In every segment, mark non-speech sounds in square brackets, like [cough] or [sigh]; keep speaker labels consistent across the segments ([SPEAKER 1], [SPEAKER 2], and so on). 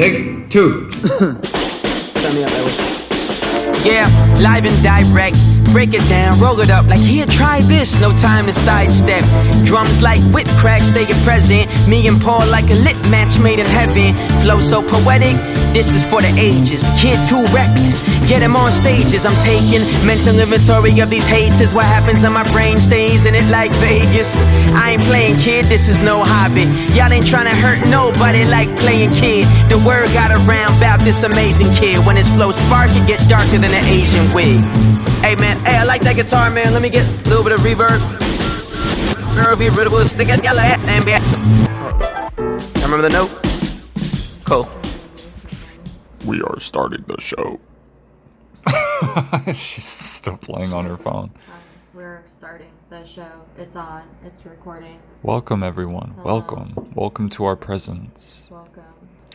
[SPEAKER 1] Take two.
[SPEAKER 2] Yeah, live and direct. Break it down, roll it up like here, try this. No time to sidestep. Drums like whip cracks, stay present. Me and Paul like a lit match made in heaven. Flow so poetic, this is for the ages. The kids who reckless, get them on stages. I'm taking mental inventory of these hates. Is What happens in my brain stays in it like Vegas. I ain't playing kid, this is no hobby. Y'all ain't trying to hurt nobody like playing kid. The word got around about this amazing kid. When his flow spark, it get darker than an Asian wig. Hey man, hey, I like that guitar, man. Let me get a little bit of reverb. Remember the note? Cool.
[SPEAKER 3] We are starting the show. [laughs] She's still playing on her phone.
[SPEAKER 4] Um, we're starting the show. It's on. It's recording.
[SPEAKER 3] Welcome, everyone.
[SPEAKER 4] Hello.
[SPEAKER 3] Welcome. Welcome to our presence.
[SPEAKER 4] Welcome.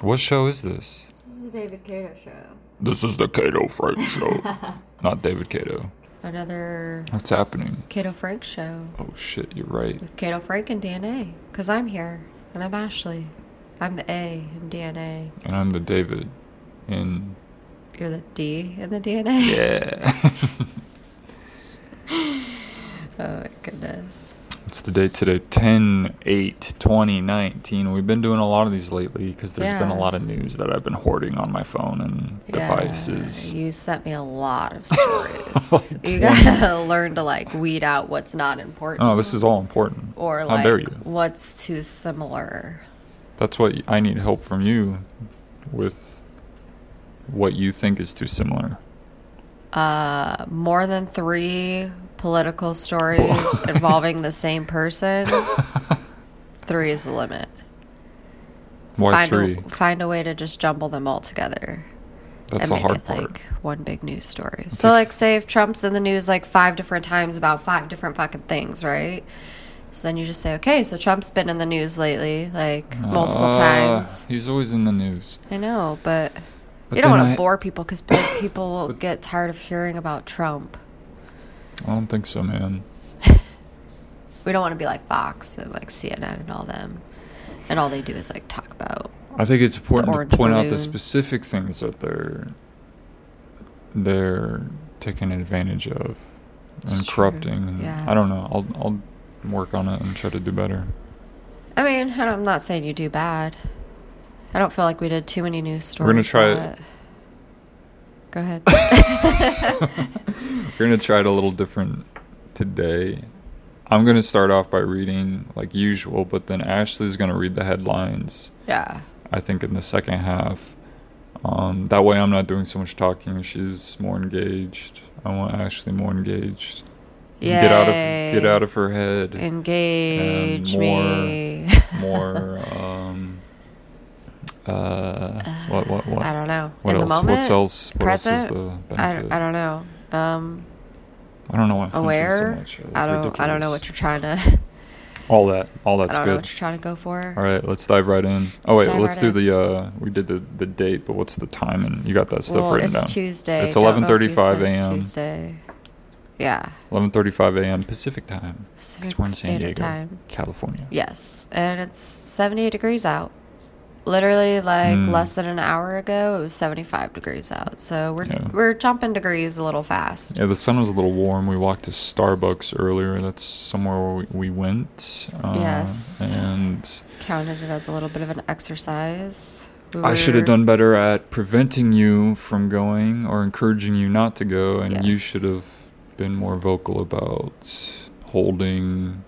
[SPEAKER 3] What show is this?
[SPEAKER 4] This is the David Cato show.
[SPEAKER 3] This is the Cato Frank [laughs] show. Not David Cato.
[SPEAKER 4] Another
[SPEAKER 3] What's happening?
[SPEAKER 4] Cato Frank show
[SPEAKER 3] Oh shit, you're right.
[SPEAKER 4] with Cato Frank and DNA. Because I'm here. And I'm Ashley. I'm the A in DNA.
[SPEAKER 3] And I'm the David. In
[SPEAKER 4] You're the D in the DNA.
[SPEAKER 3] yeah. [laughs]
[SPEAKER 4] Oh my goodness.
[SPEAKER 3] What's the date today? 10 8 2019. We've been doing a lot of these lately because there's been a lot of news that I've been hoarding on my phone and devices.
[SPEAKER 4] You sent me a lot of [laughs] stories. you gotta [laughs] learn to like weed out what's not important.
[SPEAKER 3] Oh, this is all important.
[SPEAKER 4] or
[SPEAKER 3] How
[SPEAKER 4] like
[SPEAKER 3] dare you?
[SPEAKER 4] what's too similar.
[SPEAKER 3] That's what I need help from you with what you think is too similar.
[SPEAKER 4] Uh, more than three political stories [laughs] involving the same person. Three is the limit.
[SPEAKER 3] Why
[SPEAKER 4] find
[SPEAKER 3] three?
[SPEAKER 4] A, find a way to just jumble them all together.
[SPEAKER 3] That's the hard
[SPEAKER 4] it
[SPEAKER 3] part.
[SPEAKER 4] like one big news story. So, like, say if Trump's in the news like five different times about five different fucking things, right? So then you just say, okay, so Trump's been in the news lately, like multiple
[SPEAKER 3] Uh,
[SPEAKER 4] times.
[SPEAKER 3] He's always in the news.
[SPEAKER 4] I know, but,
[SPEAKER 3] But
[SPEAKER 4] you don't want to bore people because [coughs] people will
[SPEAKER 3] But-
[SPEAKER 4] get tired of hearing about Trump.
[SPEAKER 3] I don't think so, man. [laughs]
[SPEAKER 4] We don't want to be like Fox and like CNN and all them, and all they do is like talk about.
[SPEAKER 3] I think it's important to point out the specific things that they're they're taking advantage of
[SPEAKER 4] It's
[SPEAKER 3] and
[SPEAKER 4] true,
[SPEAKER 3] corrupting. And
[SPEAKER 4] yeah.
[SPEAKER 3] I don't know. I'll I'll work on it and try to do better.
[SPEAKER 4] I mean, I'm not saying you do bad. I don't feel like we did too many news stories.
[SPEAKER 3] We're gonna try it.
[SPEAKER 4] Go ahead. [laughs] [laughs]
[SPEAKER 3] We're gonna try it a little different today. I'm gonna start off by reading like usual, but then Ashley's gonna read the headlines.
[SPEAKER 4] yeah.
[SPEAKER 3] I think in the second half. Um, that way, I'm not doing so much talking. She's more engaged. I want Ashley more engaged.
[SPEAKER 4] Yeah.
[SPEAKER 3] Get out of get out of her head.
[SPEAKER 4] Engage
[SPEAKER 3] and
[SPEAKER 4] me.
[SPEAKER 3] more um [laughs] uh what what what
[SPEAKER 4] I don't know.
[SPEAKER 3] what
[SPEAKER 4] In
[SPEAKER 3] else
[SPEAKER 4] the moment,
[SPEAKER 3] what else what
[SPEAKER 4] present.
[SPEAKER 3] else is the
[SPEAKER 4] I,
[SPEAKER 3] benefit
[SPEAKER 4] I don't know. Um,
[SPEAKER 3] I don't know why so
[SPEAKER 4] aware.
[SPEAKER 3] much. Uh,
[SPEAKER 4] I don't. I don't know what you're trying to. [laughs]
[SPEAKER 3] all that all
[SPEAKER 4] I
[SPEAKER 3] that's
[SPEAKER 4] don't know
[SPEAKER 3] good
[SPEAKER 4] what you're trying to go for.
[SPEAKER 3] all right let's dive right in oh
[SPEAKER 4] Let's
[SPEAKER 3] wait let's
[SPEAKER 4] right
[SPEAKER 3] do
[SPEAKER 4] in.
[SPEAKER 3] the uh we did the the date but what's the time and you got that stuff
[SPEAKER 4] well,
[SPEAKER 3] written
[SPEAKER 4] it's
[SPEAKER 3] down
[SPEAKER 4] Tuesday.
[SPEAKER 3] it's
[SPEAKER 4] Don't know if you
[SPEAKER 3] 11:35 a.m.
[SPEAKER 4] Tuesday. Yeah.
[SPEAKER 3] 11:35 a.m. Pacific time
[SPEAKER 4] Pacific
[SPEAKER 3] we're in San Diego
[SPEAKER 4] Time.
[SPEAKER 3] California
[SPEAKER 4] Yes, and it's 78 degrees out. Literally, like
[SPEAKER 3] Mm.
[SPEAKER 4] less than an hour ago, it was 75 degrees out. So we're
[SPEAKER 3] Yeah.
[SPEAKER 4] we're jumping degrees a little fast.
[SPEAKER 3] Yeah, the sun was a little warm. We walked to Starbucks earlier. That's somewhere where we, we went. Uh,
[SPEAKER 4] Yes.
[SPEAKER 3] And
[SPEAKER 4] Counted it as a little bit of an exercise. We
[SPEAKER 3] I should have done better at preventing you from going or encouraging you not to go. And you should have been more vocal about holding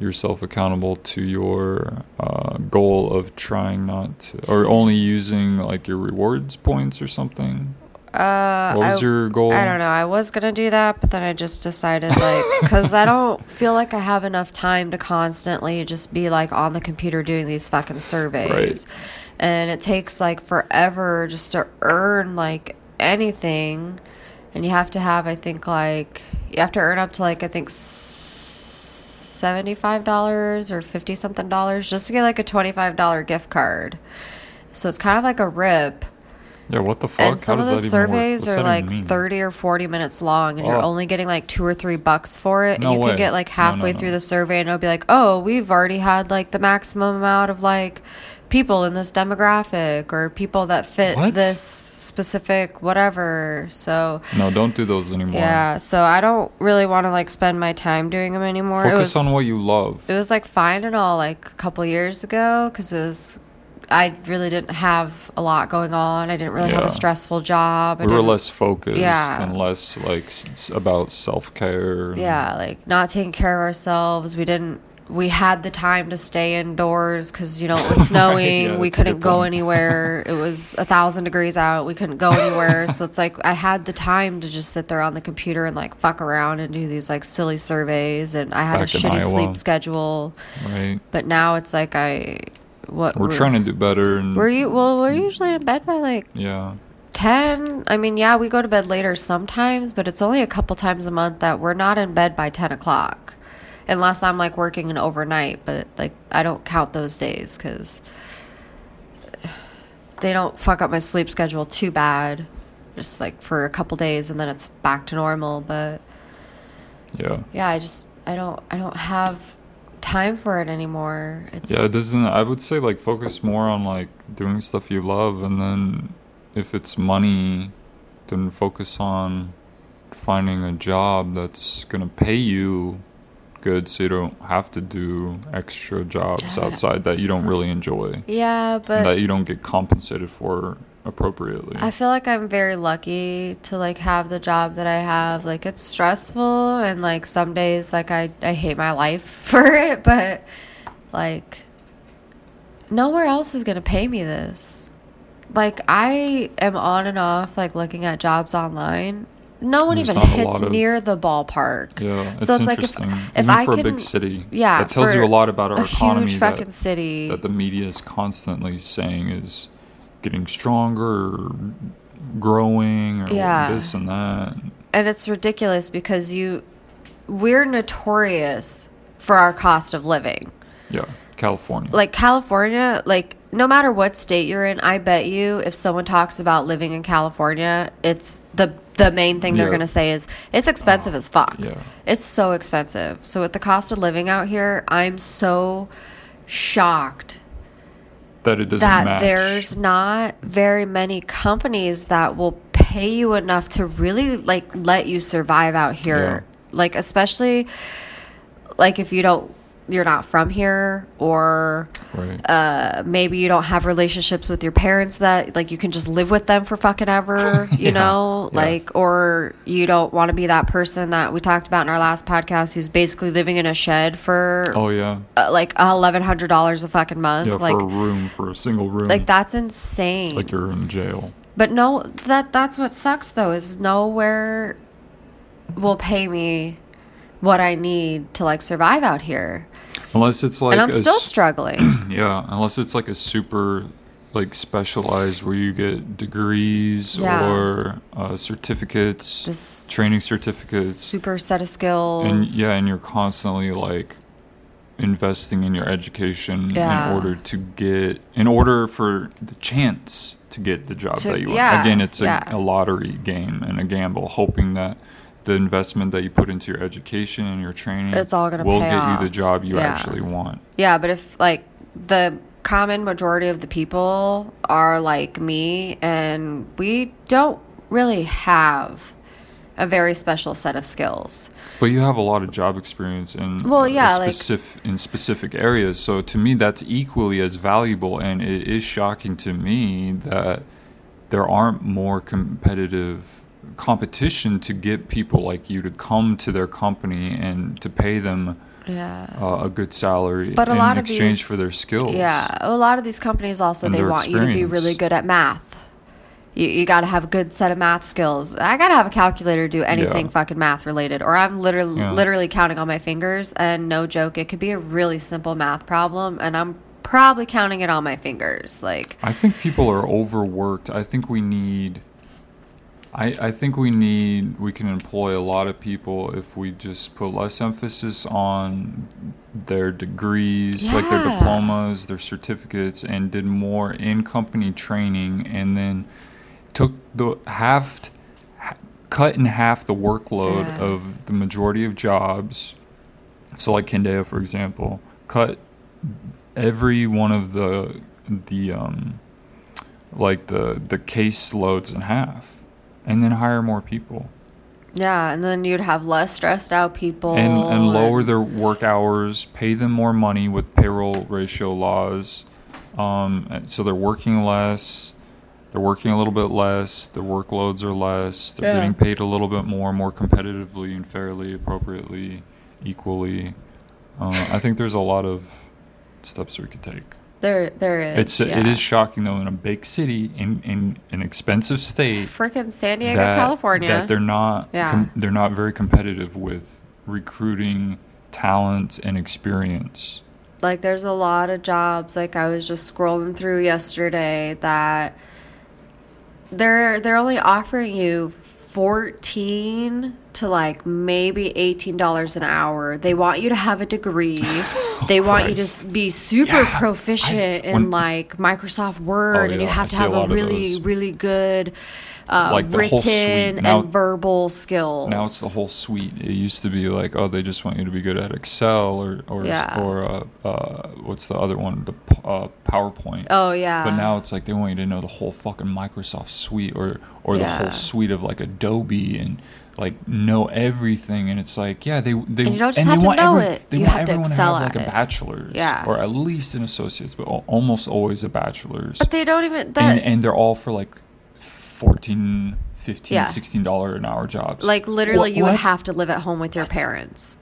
[SPEAKER 3] yourself accountable to your uh, goal of trying not to, or only using like your rewards points or something?
[SPEAKER 4] Uh,
[SPEAKER 3] what was
[SPEAKER 4] I,
[SPEAKER 3] your goal?
[SPEAKER 4] I don't know. I was gonna do that, but then I just decided like, [laughs] because I don't feel like I have enough time to constantly just be like on the computer doing these fucking surveys, right. and it takes like forever just to earn like anything, and you have to have I think like you have to earn up to like I think. $75 or 50 something dollars just to get like a $25 gift card. So it's kind of like a rip.
[SPEAKER 3] Yeah, what the fuck?
[SPEAKER 4] And some of the surveys are like
[SPEAKER 3] mean?
[SPEAKER 4] 30 or 40 minutes long, and
[SPEAKER 3] oh.
[SPEAKER 4] you're only getting like two or three bucks for it. And you
[SPEAKER 3] way.
[SPEAKER 4] could get like
[SPEAKER 3] halfway no, no,
[SPEAKER 4] through the survey, and it'll be like, oh, we've already had like the maximum amount of like people in this demographic or people that fit
[SPEAKER 3] What?
[SPEAKER 4] this specific whatever. So
[SPEAKER 3] No, don't do those anymore.
[SPEAKER 4] yeah, so I don't really want to like spend my time doing them anymore. it
[SPEAKER 3] Focus
[SPEAKER 4] was,
[SPEAKER 3] on what you love.
[SPEAKER 4] it was like fine and all like a couple years ago because it was I really didn't have a lot going on. I didn't really have a stressful job. I
[SPEAKER 3] We were less focused
[SPEAKER 4] Yeah.
[SPEAKER 3] and less like s- about self care.
[SPEAKER 4] yeah, like not taking care of ourselves. We didn't. We had the time to stay indoors because you know it [laughs] was snowing.
[SPEAKER 3] yeah,
[SPEAKER 4] we couldn't go anywhere. [laughs] it was a thousand degrees out. We couldn't go anywhere. so it's like I had the time to just sit there on the computer and like fuck around and do these like silly surveys. And I had
[SPEAKER 3] Back
[SPEAKER 4] a shitty
[SPEAKER 3] Iowa.
[SPEAKER 4] sleep schedule.
[SPEAKER 3] Right.
[SPEAKER 4] But now it's like I what
[SPEAKER 3] We're trying to do better. And
[SPEAKER 4] We're you well? We're usually in bed by like
[SPEAKER 3] yeah.
[SPEAKER 4] 10 i mean yeah we go to bed later sometimes but it's only a couple times a month that we're not in bed by 10 o'clock unless i'm like working an overnight but like i don't count those days because they don't fuck up my sleep schedule too bad just like for a couple days and then it's back to normal but
[SPEAKER 3] Yeah.
[SPEAKER 4] yeah i just i don't i don't have time for it anymore it's
[SPEAKER 3] Yeah, it doesn't. I would say like focus more on like doing stuff you love, and then if it's money, then focus on finding a job that's gonna pay you good, so you don't have to do extra jobs outside that you don't really enjoy,
[SPEAKER 4] yeah but
[SPEAKER 3] that you don't get compensated for appropriately.
[SPEAKER 4] I feel like I'm very lucky to like have the job that I have. Like it's stressful and like some days like I I hate my life [laughs] for it, but like nowhere else is going to pay me this. Like I am on and off like looking at jobs online. No one
[SPEAKER 3] There's
[SPEAKER 4] even hits
[SPEAKER 3] of-
[SPEAKER 4] near the ballpark.
[SPEAKER 3] yeah, it's
[SPEAKER 4] so it's like if, if
[SPEAKER 3] Even
[SPEAKER 4] I
[SPEAKER 3] for
[SPEAKER 4] can,
[SPEAKER 3] a big city,
[SPEAKER 4] yeah,
[SPEAKER 3] that tells you a lot about our
[SPEAKER 4] a
[SPEAKER 3] economy.
[SPEAKER 4] huge
[SPEAKER 3] that-
[SPEAKER 4] fucking city.
[SPEAKER 3] that the media is constantly saying is getting stronger or growing or
[SPEAKER 4] Yeah.
[SPEAKER 3] this and that.
[SPEAKER 4] and it's ridiculous because you we're notorious for our cost of living.
[SPEAKER 3] Yeah, California.
[SPEAKER 4] Like California, like no matter what state you're in, I bet you if someone talks about living in California, it's the the main thing they're
[SPEAKER 3] Yeah.
[SPEAKER 4] going to say is it's expensive as fuck.
[SPEAKER 3] yeah.
[SPEAKER 4] It's so expensive. So with the cost of living out here, I'm so shocked
[SPEAKER 3] that it doesn't
[SPEAKER 4] that
[SPEAKER 3] match.
[SPEAKER 4] there's not very many companies that will pay you enough to really like let you survive out here like especially like if you don't you're not from here or
[SPEAKER 3] right.
[SPEAKER 4] uh maybe you don't have relationships with your parents that like you can just live with them for fucking ever [laughs] you
[SPEAKER 3] Yeah,
[SPEAKER 4] know
[SPEAKER 3] yeah.
[SPEAKER 4] like or you don't want to be that person that we talked about in our last podcast who's basically living in a shed for
[SPEAKER 3] oh yeah,
[SPEAKER 4] uh, like eleven hundred dollars a fucking month
[SPEAKER 3] yeah.
[SPEAKER 4] like
[SPEAKER 3] for a room, for a single room,
[SPEAKER 4] like that's insane.
[SPEAKER 3] like you're in jail.
[SPEAKER 4] but no, that that's what sucks though is nowhere will pay me what I need to like survive out here,
[SPEAKER 3] Unless it's like
[SPEAKER 4] and I'm still
[SPEAKER 3] s-
[SPEAKER 4] struggling. [clears throat]
[SPEAKER 3] yeah, unless it's like a super like specialized where you get degrees
[SPEAKER 4] Yeah.
[SPEAKER 3] or uh, certificates,
[SPEAKER 4] This
[SPEAKER 3] training certificates.
[SPEAKER 4] super set of skills.
[SPEAKER 3] and yeah and you're constantly like investing in your education
[SPEAKER 4] Yeah.
[SPEAKER 3] in order to get in order for the chance to get the job
[SPEAKER 4] To-
[SPEAKER 3] that you want
[SPEAKER 4] yeah,
[SPEAKER 3] again it's a, a lottery game and a gamble hoping that the investment that you put into your education and your training
[SPEAKER 4] It's all gonna
[SPEAKER 3] will
[SPEAKER 4] pay
[SPEAKER 3] get
[SPEAKER 4] off.
[SPEAKER 3] you the job you
[SPEAKER 4] Yeah.
[SPEAKER 3] actually want
[SPEAKER 4] yeah, but if like the common majority of the people are like me, and we don't really have a very special set of skills.
[SPEAKER 3] But you have a lot of job experience in
[SPEAKER 4] Well, yeah, like-
[SPEAKER 3] in specific areas. So to me, that's equally as valuable. And it is shocking to me that there aren't more competitive competition to get people like you to come to their company and to pay them
[SPEAKER 4] Yeah.
[SPEAKER 3] uh, a good salary
[SPEAKER 4] But a
[SPEAKER 3] in
[SPEAKER 4] lot of
[SPEAKER 3] exchange
[SPEAKER 4] these-
[SPEAKER 3] for their skills.
[SPEAKER 4] Yeah, a lot of these companies also they want you to be really good at math. You, you got to have a good set of math skills. I got to have a calculator to do anything
[SPEAKER 3] Yeah.
[SPEAKER 4] fucking math related, or I'm literally
[SPEAKER 3] Yeah.
[SPEAKER 4] literally counting on my fingers. And no joke, it could be a really simple math problem, and I'm probably counting it on my fingers. Like,
[SPEAKER 3] I think people are overworked. I think we need. I, I think we need we can employ a lot of people if we just put less emphasis on their degrees, like their diplomas, their certificates, and did more in company training, and then took the half, cut in half the workload
[SPEAKER 4] Yeah.
[SPEAKER 3] of the majority of jobs. So, like Kendeo, for example, cut every one of the the um like the the case loads in half and then hire more people
[SPEAKER 4] Yeah, and then you'd have less stressed out people
[SPEAKER 3] and and lower
[SPEAKER 4] and-
[SPEAKER 3] their work hours, pay them more money with payroll ratio laws. Um, so they're working less, they're working a little bit less, their workloads are less, they're
[SPEAKER 4] Yeah.
[SPEAKER 3] getting paid a little bit more, more competitively and fairly, appropriately, equally. Uh, I think there's a lot of steps we could take.
[SPEAKER 4] There, there is.
[SPEAKER 3] It's it
[SPEAKER 4] yeah.
[SPEAKER 3] is shocking though in a big city in in an expensive state
[SPEAKER 4] freaking San Diego,
[SPEAKER 3] that,
[SPEAKER 4] California.
[SPEAKER 3] that they're not
[SPEAKER 4] Yeah.
[SPEAKER 3] com- they're not very competitive with recruiting talent and experience.
[SPEAKER 4] like there's a lot of jobs like I was just scrolling through yesterday that they're they're only offering you 14 to like maybe $18 an hour. They want you to have a degree. [gasps] Oh, they want you to be super
[SPEAKER 3] Yeah,
[SPEAKER 4] proficient in
[SPEAKER 3] when-
[SPEAKER 4] like Microsoft Word oh, and you have
[SPEAKER 3] I
[SPEAKER 4] to
[SPEAKER 3] see a
[SPEAKER 4] have a, really really good uh,
[SPEAKER 3] Like the
[SPEAKER 4] written
[SPEAKER 3] Now-
[SPEAKER 4] and verbal skills.
[SPEAKER 3] Now it's the whole suite. It used to be like, oh, they just want you to be good at Excel or or
[SPEAKER 4] Yeah.
[SPEAKER 3] or uh, uh, what's the other one? The uh, PowerPoint.
[SPEAKER 4] Oh yeah.
[SPEAKER 3] But now it's like they want you to know the whole fucking Microsoft suite or or the
[SPEAKER 4] Yeah.
[SPEAKER 3] whole suite of like Adobe and like know everything and it's like yeah they they
[SPEAKER 4] And you don't just
[SPEAKER 3] they
[SPEAKER 4] have to know
[SPEAKER 3] every-
[SPEAKER 4] it.
[SPEAKER 3] they
[SPEAKER 4] You
[SPEAKER 3] want
[SPEAKER 4] have to
[SPEAKER 3] everyone
[SPEAKER 4] excel
[SPEAKER 3] to have like a bachelor's
[SPEAKER 4] Yeah.
[SPEAKER 3] or at least an associate's but almost always a bachelor's
[SPEAKER 4] but they don't even that
[SPEAKER 3] and, and they're all for like 14 15
[SPEAKER 4] Yeah.
[SPEAKER 3] 16 dollar an hour jobs
[SPEAKER 4] Like literally,
[SPEAKER 3] What-
[SPEAKER 4] you would have to live at home with your parents,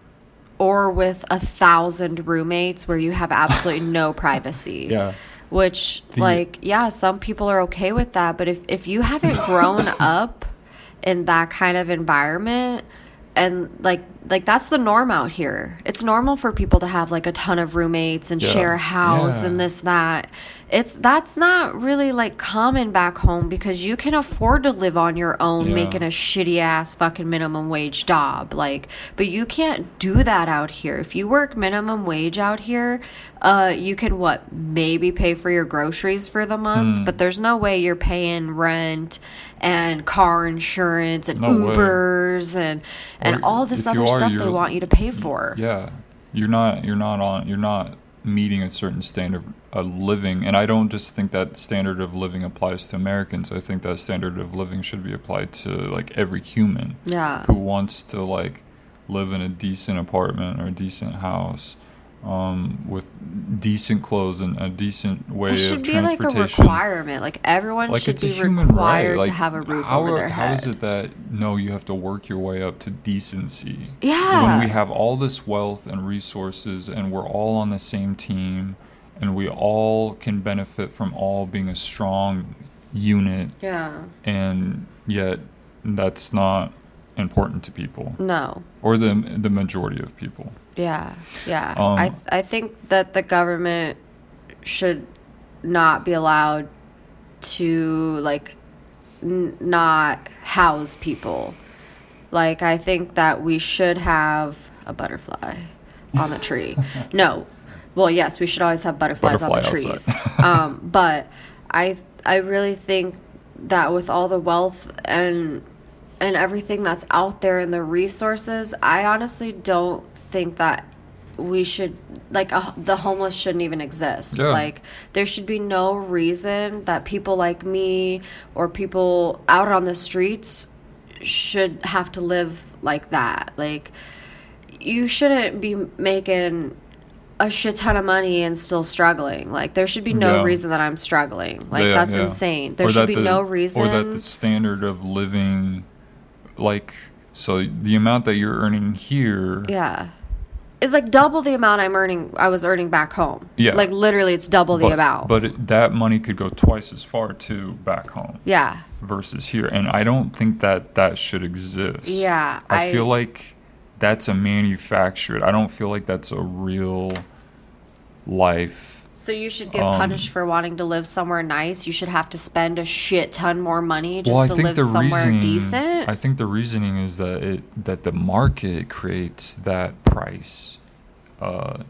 [SPEAKER 4] or with a thousand roommates where you have absolutely no [laughs] privacy.
[SPEAKER 3] yeah
[SPEAKER 4] Which,
[SPEAKER 3] The-
[SPEAKER 4] like, yeah, some people are okay with that, but if if you haven't [laughs] grown up in that kind of environment, and like like that's the norm out here. It's normal for people to have like a ton of roommates and
[SPEAKER 3] Yeah.
[SPEAKER 4] share a house
[SPEAKER 3] Yeah.
[SPEAKER 4] and this that. It's that's not really like common back home because you can afford to live on your own
[SPEAKER 3] Yeah.
[SPEAKER 4] making a shitty ass fucking minimum wage job. Like, but you can't do that out here. If you work minimum wage out here, uh, you can what maybe pay for your groceries for the month,
[SPEAKER 3] Hmm.
[SPEAKER 4] but there's no way you're paying rent and car insurance and
[SPEAKER 3] No way.
[SPEAKER 4] Ubers and and
[SPEAKER 3] Or
[SPEAKER 4] all this other
[SPEAKER 3] are,
[SPEAKER 4] stuff they want you to pay for.
[SPEAKER 3] Yeah, you're not you're not on you're not meeting a certain standard of living, and I don't just think that standard of living applies to Americans. I think that standard of living should be applied to like every human
[SPEAKER 4] Yeah.
[SPEAKER 3] who wants to like live in a decent apartment or a decent house. Um, with decent clothes and a decent way
[SPEAKER 4] It
[SPEAKER 3] of
[SPEAKER 4] should be like a
[SPEAKER 3] transportation.
[SPEAKER 4] requirement. Like everyone
[SPEAKER 3] like
[SPEAKER 4] should be required
[SPEAKER 3] right. Like
[SPEAKER 4] to have a roof
[SPEAKER 3] how
[SPEAKER 4] over their head.
[SPEAKER 3] How is it that no, you have to work your way up to decency?
[SPEAKER 4] Yeah.
[SPEAKER 3] When we have all this wealth and resources, and we're all on the same team, and we all can benefit from all being a strong unit,
[SPEAKER 4] yeah.
[SPEAKER 3] and yet that's not important to people
[SPEAKER 4] No.
[SPEAKER 3] or the the majority of people.
[SPEAKER 4] Yeah, yeah.
[SPEAKER 3] Um,
[SPEAKER 4] I I think that the government should not be allowed to like n- not house people. Like I think that we should have a butterfly on the tree. [laughs] no. Well, yes, we should always have butterflies on the trees. um, [laughs] but I I really think that with all the wealth and and everything that's out there and the resources, I honestly don't think that we should like uh, the homeless shouldn't even exist.
[SPEAKER 3] Yeah.
[SPEAKER 4] Like there should be no reason that people like me or people out on the streets should have to live like that. Like you shouldn't be making a shit ton of money and still struggling. Like there should be no
[SPEAKER 3] Yeah.
[SPEAKER 4] reason that I'm struggling. Like
[SPEAKER 3] Yeah,
[SPEAKER 4] that's insane. There
[SPEAKER 3] Or
[SPEAKER 4] should be
[SPEAKER 3] the-
[SPEAKER 4] no reason.
[SPEAKER 3] Or that the standard of living, like, so the amount that you're earning here,
[SPEAKER 4] Yeah. It's like double the amount I'm earning I was earning back home.
[SPEAKER 3] Yeah.
[SPEAKER 4] Like literally it's double the amount.
[SPEAKER 3] but it, that money could go twice as far too back home
[SPEAKER 4] yeah.
[SPEAKER 3] versus here, and I don't think that that should exist.
[SPEAKER 4] Yeah,
[SPEAKER 3] I,
[SPEAKER 4] I-
[SPEAKER 3] feel like that's a manufactured. I don't feel like that's a real life.
[SPEAKER 4] So you should get
[SPEAKER 3] Um,
[SPEAKER 4] punished for wanting to live somewhere nice. You should have to spend a shit ton more money just
[SPEAKER 3] well, I
[SPEAKER 4] to
[SPEAKER 3] think
[SPEAKER 4] live
[SPEAKER 3] the
[SPEAKER 4] somewhere
[SPEAKER 3] reasoning.
[SPEAKER 4] decent.
[SPEAKER 3] I think the reasoning is that it that the market creates that price uh,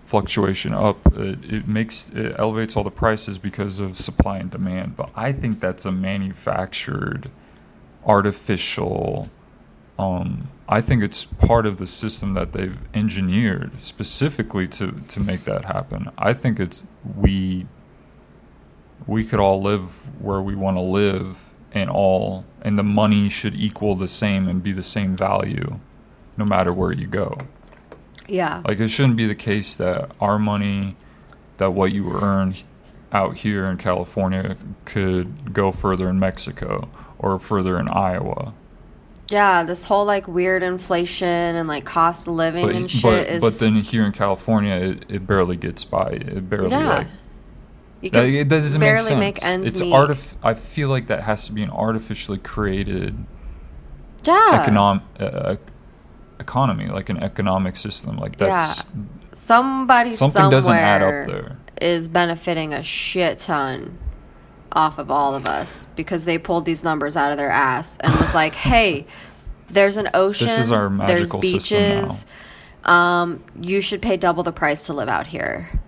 [SPEAKER 3] fluctuation up. It, it makes it elevates all the prices because of supply and demand. But I think that's a manufactured, artificial. Um, I think it's part of the system that they've engineered specifically to to make that happen. I think it's we we could all live where we want to live and all and the money should equal the same and be the same value no matter where you go.
[SPEAKER 4] Yeah.
[SPEAKER 3] Like it shouldn't be the case that our money that what you earn out here in California could go further in Mexico or further in Iowa.
[SPEAKER 4] Yeah, this whole like weird inflation and like cost of living
[SPEAKER 3] But
[SPEAKER 4] and shit
[SPEAKER 3] but,
[SPEAKER 4] is
[SPEAKER 3] but then here in California it, it barely gets by. It barely
[SPEAKER 4] Yeah.
[SPEAKER 3] like
[SPEAKER 4] you
[SPEAKER 3] that, it doesn't
[SPEAKER 4] barely
[SPEAKER 3] make sense.
[SPEAKER 4] make ends
[SPEAKER 3] it's
[SPEAKER 4] meet.
[SPEAKER 3] artif- I feel like that has to be an artificially created
[SPEAKER 4] yeah.
[SPEAKER 3] econom- uh, economy, like an economic system. Like that's
[SPEAKER 4] Somebody
[SPEAKER 3] something
[SPEAKER 4] somewhere
[SPEAKER 3] doesn't add up there.
[SPEAKER 4] is benefiting a shit ton off of all of us because they pulled these numbers out of their ass and was like, [sighs] "Hey, there's an ocean.
[SPEAKER 3] is our
[SPEAKER 4] there's
[SPEAKER 3] magical now.
[SPEAKER 4] beaches. Um, you should pay double the price to live out here."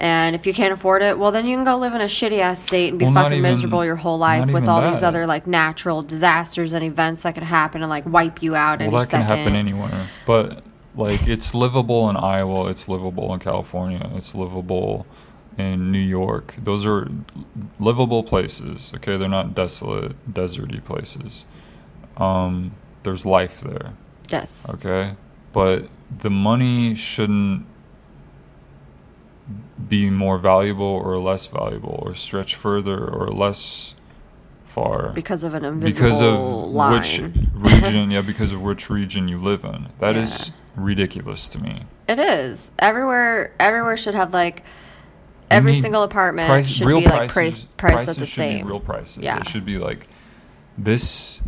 [SPEAKER 4] And if you can't afford it, well, then you can go live in a shitty ass state and be
[SPEAKER 3] Well,
[SPEAKER 4] fucking
[SPEAKER 3] even-
[SPEAKER 4] miserable your whole life with all these other like natural disasters and events that could happen and like wipe you out
[SPEAKER 3] Well, that can
[SPEAKER 4] second.
[SPEAKER 3] happen anywhere. But like it's livable in Iowa, it's livable in California, it's livable in New York. Those are livable places. Okay, they're not desolate, deserty places. Um, there's life there.
[SPEAKER 4] yes.
[SPEAKER 3] Okay, but the money shouldn't be more valuable or less valuable, or stretch further or less far
[SPEAKER 4] Because of an invisible
[SPEAKER 3] because of
[SPEAKER 4] line.
[SPEAKER 3] which [laughs] region yeah because of which region you live in That is
[SPEAKER 4] Yeah.
[SPEAKER 3] ridiculous to me
[SPEAKER 4] It is. Everywhere everywhere should have like every single apartment
[SPEAKER 3] Price-
[SPEAKER 4] should
[SPEAKER 3] real
[SPEAKER 4] be like price
[SPEAKER 3] prices,
[SPEAKER 4] priced at the
[SPEAKER 3] prices
[SPEAKER 4] same.
[SPEAKER 3] real prices
[SPEAKER 4] Yeah.
[SPEAKER 3] it should be like this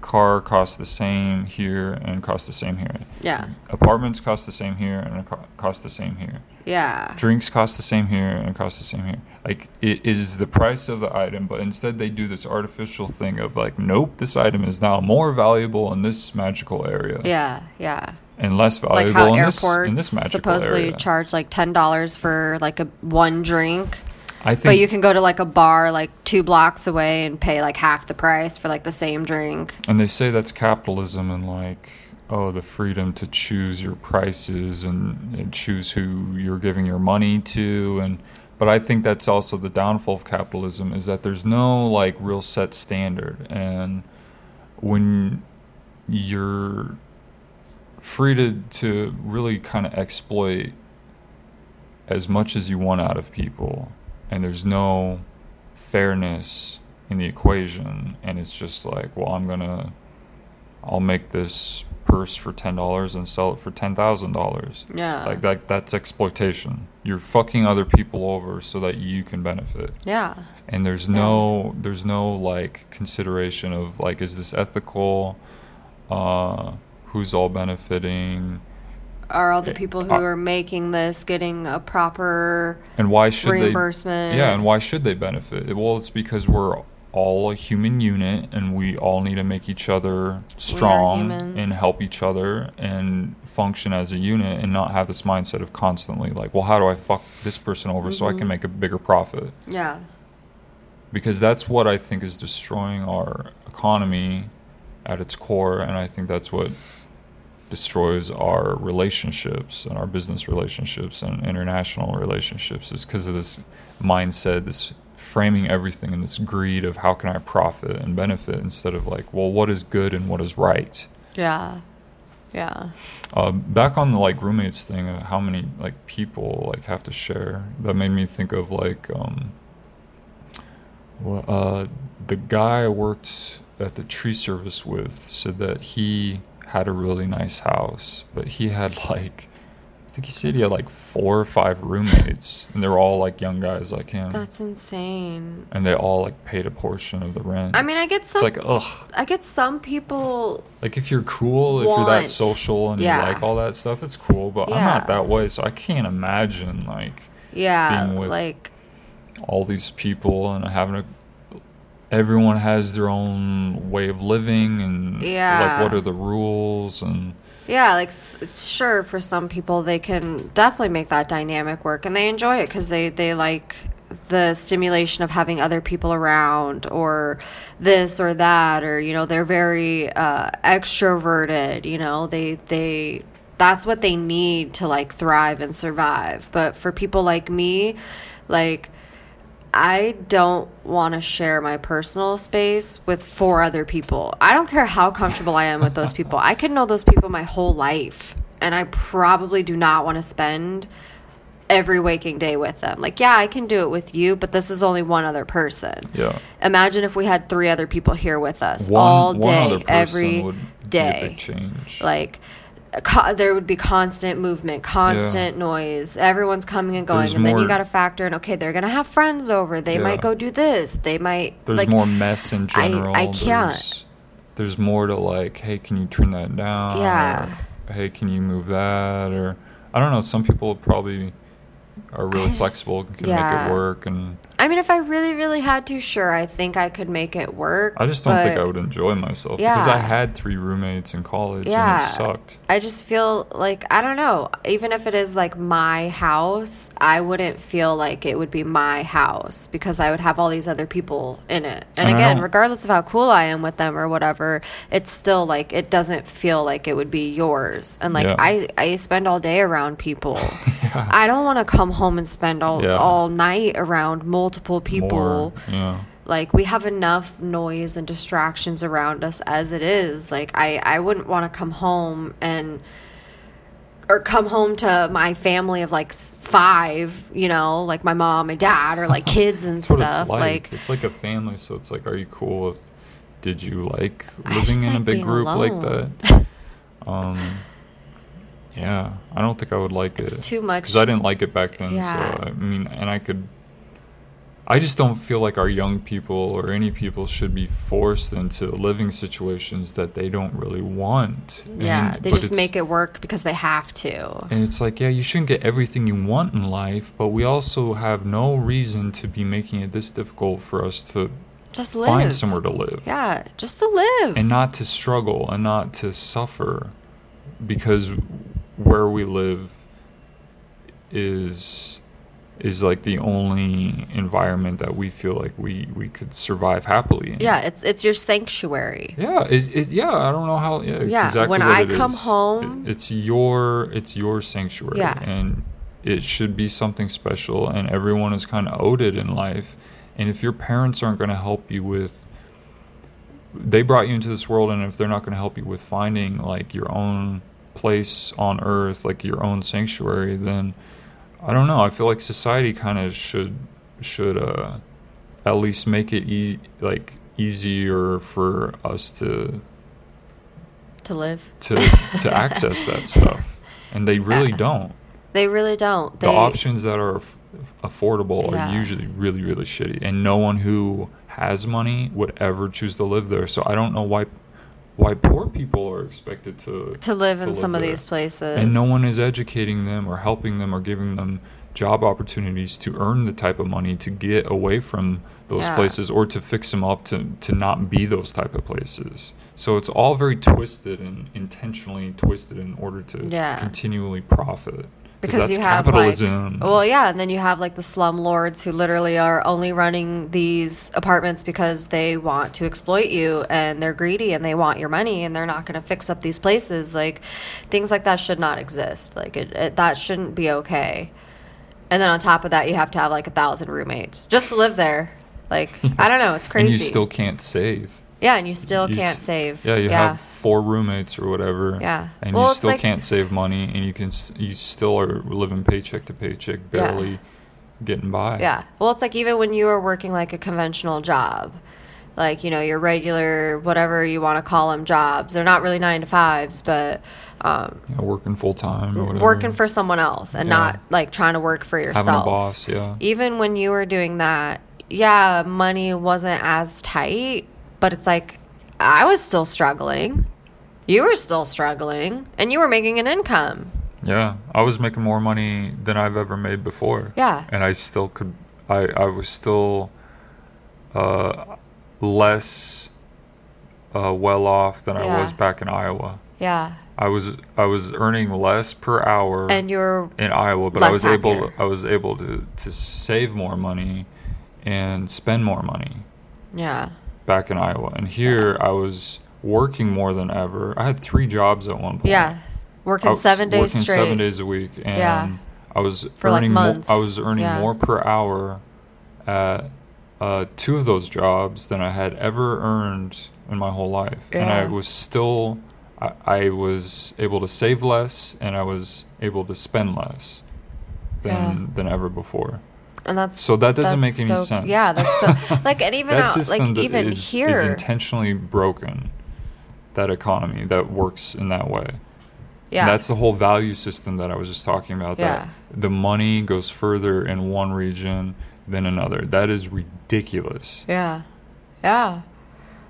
[SPEAKER 3] car costs the same here and costs the same here
[SPEAKER 4] Yeah.
[SPEAKER 3] apartments cost the same here and cost the same here
[SPEAKER 4] Yeah.
[SPEAKER 3] drinks cost the same here and cost the same here. Like it is the price of the item, but instead they do this artificial thing of like, nope, this item is now more valuable in this magical area
[SPEAKER 4] Yeah, yeah.
[SPEAKER 3] And less valuable
[SPEAKER 4] Like how
[SPEAKER 3] in, this,
[SPEAKER 4] airports
[SPEAKER 3] in this magical
[SPEAKER 4] supposedly
[SPEAKER 3] area.
[SPEAKER 4] charge like ten dollars for like a one drink.
[SPEAKER 3] I think
[SPEAKER 4] But you can go to like a bar like two blocks away and pay like half the price for like the same drink.
[SPEAKER 3] And they say that's capitalism and like, oh, the freedom to choose your prices and, and choose who you're giving your money to. And but I think that's also the downfall of capitalism is that there's no like real set standard. And when you're free to to really kind of exploit as much as you want out of people, and there's no fairness in the equation, and it's just like, well, I'm gonna, I'll make this purse for ten dollars and sell it for ten thousand dollars.
[SPEAKER 4] Yeah.
[SPEAKER 3] Like that, that's exploitation. You're fucking other people over so that you can benefit
[SPEAKER 4] Yeah.
[SPEAKER 3] and there's no there's no like consideration of like is this ethical uh who's all benefiting
[SPEAKER 4] Are all the people who
[SPEAKER 3] uh,
[SPEAKER 4] are making this getting a proper
[SPEAKER 3] and why should
[SPEAKER 4] reimbursement?
[SPEAKER 3] they yeah and why should they benefit well it's because we're all a human unit and we all need to make each other strong and help each other and function as a unit and not have this mindset of constantly like well how do i fuck this person over so i
[SPEAKER 4] Mm-hmm.
[SPEAKER 3] can make a bigger profit
[SPEAKER 4] Yeah.
[SPEAKER 3] because that's what I think is destroying our economy at its core, and I think that's what destroys our relationships and our business relationships and international relationships is because of this mindset, this framing everything in this greed of how can I profit and benefit instead of like, well, what is good and what is right.
[SPEAKER 4] Yeah. Yeah.
[SPEAKER 3] Uh, back on the like roommates thing, uh, how many like people like have to share? That made me think of like um, uh, the guy I worked at the tree service with said that he had a really nice house, but he had [laughs] like I think he said he had like four or five roommates, and they were all like young guys like him,
[SPEAKER 4] That's insane.
[SPEAKER 3] and they all like paid a portion of the rent.
[SPEAKER 4] I mean, I get
[SPEAKER 3] it's
[SPEAKER 4] some
[SPEAKER 3] like ugh.
[SPEAKER 4] I get some people
[SPEAKER 3] Like if you're cool, if you're that social and
[SPEAKER 4] Yeah.
[SPEAKER 3] you like all that stuff, it's cool. But I'm not that way, so I can't imagine like
[SPEAKER 4] yeah,
[SPEAKER 3] Being with-
[SPEAKER 4] like
[SPEAKER 3] all these people and having a. Everyone has their own way of living and
[SPEAKER 4] Yeah.
[SPEAKER 3] like what are the rules and
[SPEAKER 4] Yeah, like s- sure for some people they can definitely make that dynamic work and they enjoy it cuz they they like the stimulation of having other people around or this or that or you know they're very uh extroverted, you know, they they that's what they need to like thrive and survive. But for people like me, like I don't want to share my personal space with four other people. I don't care how comfortable I am with those people. I could know those people my whole life, and I probably do not want to spend every waking day with them. Like, yeah, I can do it with you, but this is only one other person.
[SPEAKER 3] Yeah.
[SPEAKER 4] Imagine if we had three other people here with us
[SPEAKER 3] One,
[SPEAKER 4] all day, every
[SPEAKER 3] would be a big change.
[SPEAKER 4] Like, co- there would be constant movement, constant noise. Everyone's coming and going,
[SPEAKER 3] There's
[SPEAKER 4] and then you got to factor in. Okay, they're gonna have friends over. They
[SPEAKER 3] Yeah.
[SPEAKER 4] might go do this. They might
[SPEAKER 3] There's
[SPEAKER 4] like
[SPEAKER 3] more mess in
[SPEAKER 4] I-
[SPEAKER 3] general.
[SPEAKER 4] I can't.
[SPEAKER 3] There's, there's more to like, hey, can you turn that down?
[SPEAKER 4] Yeah.
[SPEAKER 3] Or, hey, can you move that? Or I don't know. Some people probably are really
[SPEAKER 4] just-
[SPEAKER 3] flexible, can make it work, and
[SPEAKER 4] I mean, if I really, really had to, sure, I think I could make it work.
[SPEAKER 3] I just don't think I would enjoy myself because I had three roommates in college
[SPEAKER 4] Yeah.
[SPEAKER 3] and it sucked.
[SPEAKER 4] I just feel like I don't know. Even if it is like my house, I wouldn't feel like it would be my house because I would have all these other people in it. And
[SPEAKER 3] And
[SPEAKER 4] again, regardless of how cool I am with them or whatever, it's still like it doesn't feel like it would be yours. And like
[SPEAKER 3] Yeah.
[SPEAKER 4] I I spend all day around people. [laughs] I don't want to come home and spend all
[SPEAKER 3] Yeah.
[SPEAKER 4] all night around multiple people.
[SPEAKER 3] More, yeah.
[SPEAKER 4] Like we have enough noise and distractions around us as it is. Like I I wouldn't want to come home and or come home to my family of like five, you know, like my mom, my dad, or like [laughs] kids and stuff.
[SPEAKER 3] it's like.
[SPEAKER 4] Like,
[SPEAKER 3] It's like a family, so it's like, are you cool with? Did you like living in a big group like that? [laughs] Um, yeah, I don't think I would like
[SPEAKER 4] It's
[SPEAKER 3] it.
[SPEAKER 4] too much-
[SPEAKER 3] because I didn't like it back then.
[SPEAKER 4] Yeah.
[SPEAKER 3] So I mean, and I could. I just don't feel like our young people or any people should be forced into living situations that they don't really want.
[SPEAKER 4] yeah,
[SPEAKER 3] And-
[SPEAKER 4] they just make it work because they have to.
[SPEAKER 3] and it's like, yeah, you shouldn't get everything you want in life, but we also have no reason to be making it this difficult for us to
[SPEAKER 4] Just live.
[SPEAKER 3] find somewhere to live.
[SPEAKER 4] Yeah, just to live.
[SPEAKER 3] And not to struggle and not to suffer because where we live is is like the only environment that we feel like we we could survive happily in.
[SPEAKER 4] yeah, it's it's your sanctuary.
[SPEAKER 3] Yeah, it, it, yeah, I don't know how. Yeah,
[SPEAKER 4] Yeah,
[SPEAKER 3] exactly
[SPEAKER 4] when I come
[SPEAKER 3] is.
[SPEAKER 4] home-
[SPEAKER 3] It- it's your it's your sanctuary,
[SPEAKER 4] Yeah.
[SPEAKER 3] and it should be something special. And everyone is kind of owed it in life. And if your parents aren't going to help you with, they brought you into this world, and if they're not going to help you with finding like your own place on earth, like your own sanctuary, then I don't know. I feel like society kind of should should uh, at least make it e- like easier for us to
[SPEAKER 4] To live.
[SPEAKER 3] to to [laughs] access that stuff, and they really don't.
[SPEAKER 4] They really don't. They,
[SPEAKER 3] The options that are aff- affordable
[SPEAKER 4] Yeah.
[SPEAKER 3] are usually really really shitty, and no one who has money would ever choose to live there. So I don't know why why poor people are expected to
[SPEAKER 4] to live in some of these places.
[SPEAKER 3] and no one is educating them or helping them or giving them job opportunities to earn the type of money to get away from those
[SPEAKER 4] Yeah.
[SPEAKER 3] places or to fix them up to, to not be those type of places so it's all very twisted and intentionally twisted in order to
[SPEAKER 4] Yeah.
[SPEAKER 3] continually profit
[SPEAKER 4] because you have
[SPEAKER 3] capitalism.
[SPEAKER 4] like well yeah and then you have like the slum lords who literally are only running these apartments because they want to exploit you and they're greedy and they want your money and they're not going to fix up these places. Like things like that should not exist. Like it, it that shouldn't be okay. And then on top of that you have to have like a thousand roommates just to live there. Like [laughs] i don't know. It's crazy
[SPEAKER 3] and you still can't save
[SPEAKER 4] yeah and you still
[SPEAKER 3] You
[SPEAKER 4] can't
[SPEAKER 3] s-
[SPEAKER 4] save
[SPEAKER 3] yeah you have four roommates or whatever
[SPEAKER 4] Yeah.
[SPEAKER 3] and
[SPEAKER 4] Well,
[SPEAKER 3] you still
[SPEAKER 4] like-
[SPEAKER 3] can't save money and you can you still are living paycheck to paycheck
[SPEAKER 4] Yeah.
[SPEAKER 3] barely getting by
[SPEAKER 4] Yeah. Well, it's like even when you were working like a conventional job, like, you know, your regular, whatever you want to call them jobs, they're not really nine to fives, but um,
[SPEAKER 3] Yeah, working full time or whatever.
[SPEAKER 4] working for someone else and
[SPEAKER 3] Yeah.
[SPEAKER 4] not like trying to work for yourself.
[SPEAKER 3] having a boss, yeah.
[SPEAKER 4] Even when you were doing that, yeah, money wasn't as tight, but it's like I was still struggling. You were still struggling and you were making an income.
[SPEAKER 3] Yeah, I was making more money than I've ever made before.
[SPEAKER 4] Yeah.
[SPEAKER 3] and I still could. I I was still uh, less uh, well off than I was back in Iowa.
[SPEAKER 4] Yeah.
[SPEAKER 3] I was I was earning less per hour
[SPEAKER 4] And you're
[SPEAKER 3] in Iowa, but I was able. I was able to to save more money and spend more money
[SPEAKER 4] yeah.
[SPEAKER 3] Back in Iowa. And here I was working more than ever. I had three jobs at one point.
[SPEAKER 4] Yeah. Working
[SPEAKER 3] was
[SPEAKER 4] 7 days
[SPEAKER 3] working
[SPEAKER 4] straight.
[SPEAKER 3] seven days a week, and
[SPEAKER 4] Yeah.
[SPEAKER 3] I was
[SPEAKER 4] For,
[SPEAKER 3] earning more.
[SPEAKER 4] months.
[SPEAKER 3] I was earning
[SPEAKER 4] Yeah.
[SPEAKER 3] more per hour at uh, two of those jobs than I had ever earned in my whole life, and I was still, I, I was able to save less, and I was able to spend less than
[SPEAKER 4] Yeah.
[SPEAKER 3] than ever before.
[SPEAKER 4] And that's
[SPEAKER 3] So that doesn't make any
[SPEAKER 4] so-
[SPEAKER 3] sense.
[SPEAKER 4] Yeah, that's so [laughs] like and even out like even
[SPEAKER 3] is- is
[SPEAKER 4] here.
[SPEAKER 3] intentionally broken. That economy that works in that way.
[SPEAKER 4] yeah,
[SPEAKER 3] That's the whole value system that I was just talking about.
[SPEAKER 4] Yeah.
[SPEAKER 3] That the money goes further in one region than another. That is ridiculous.
[SPEAKER 4] yeah, yeah.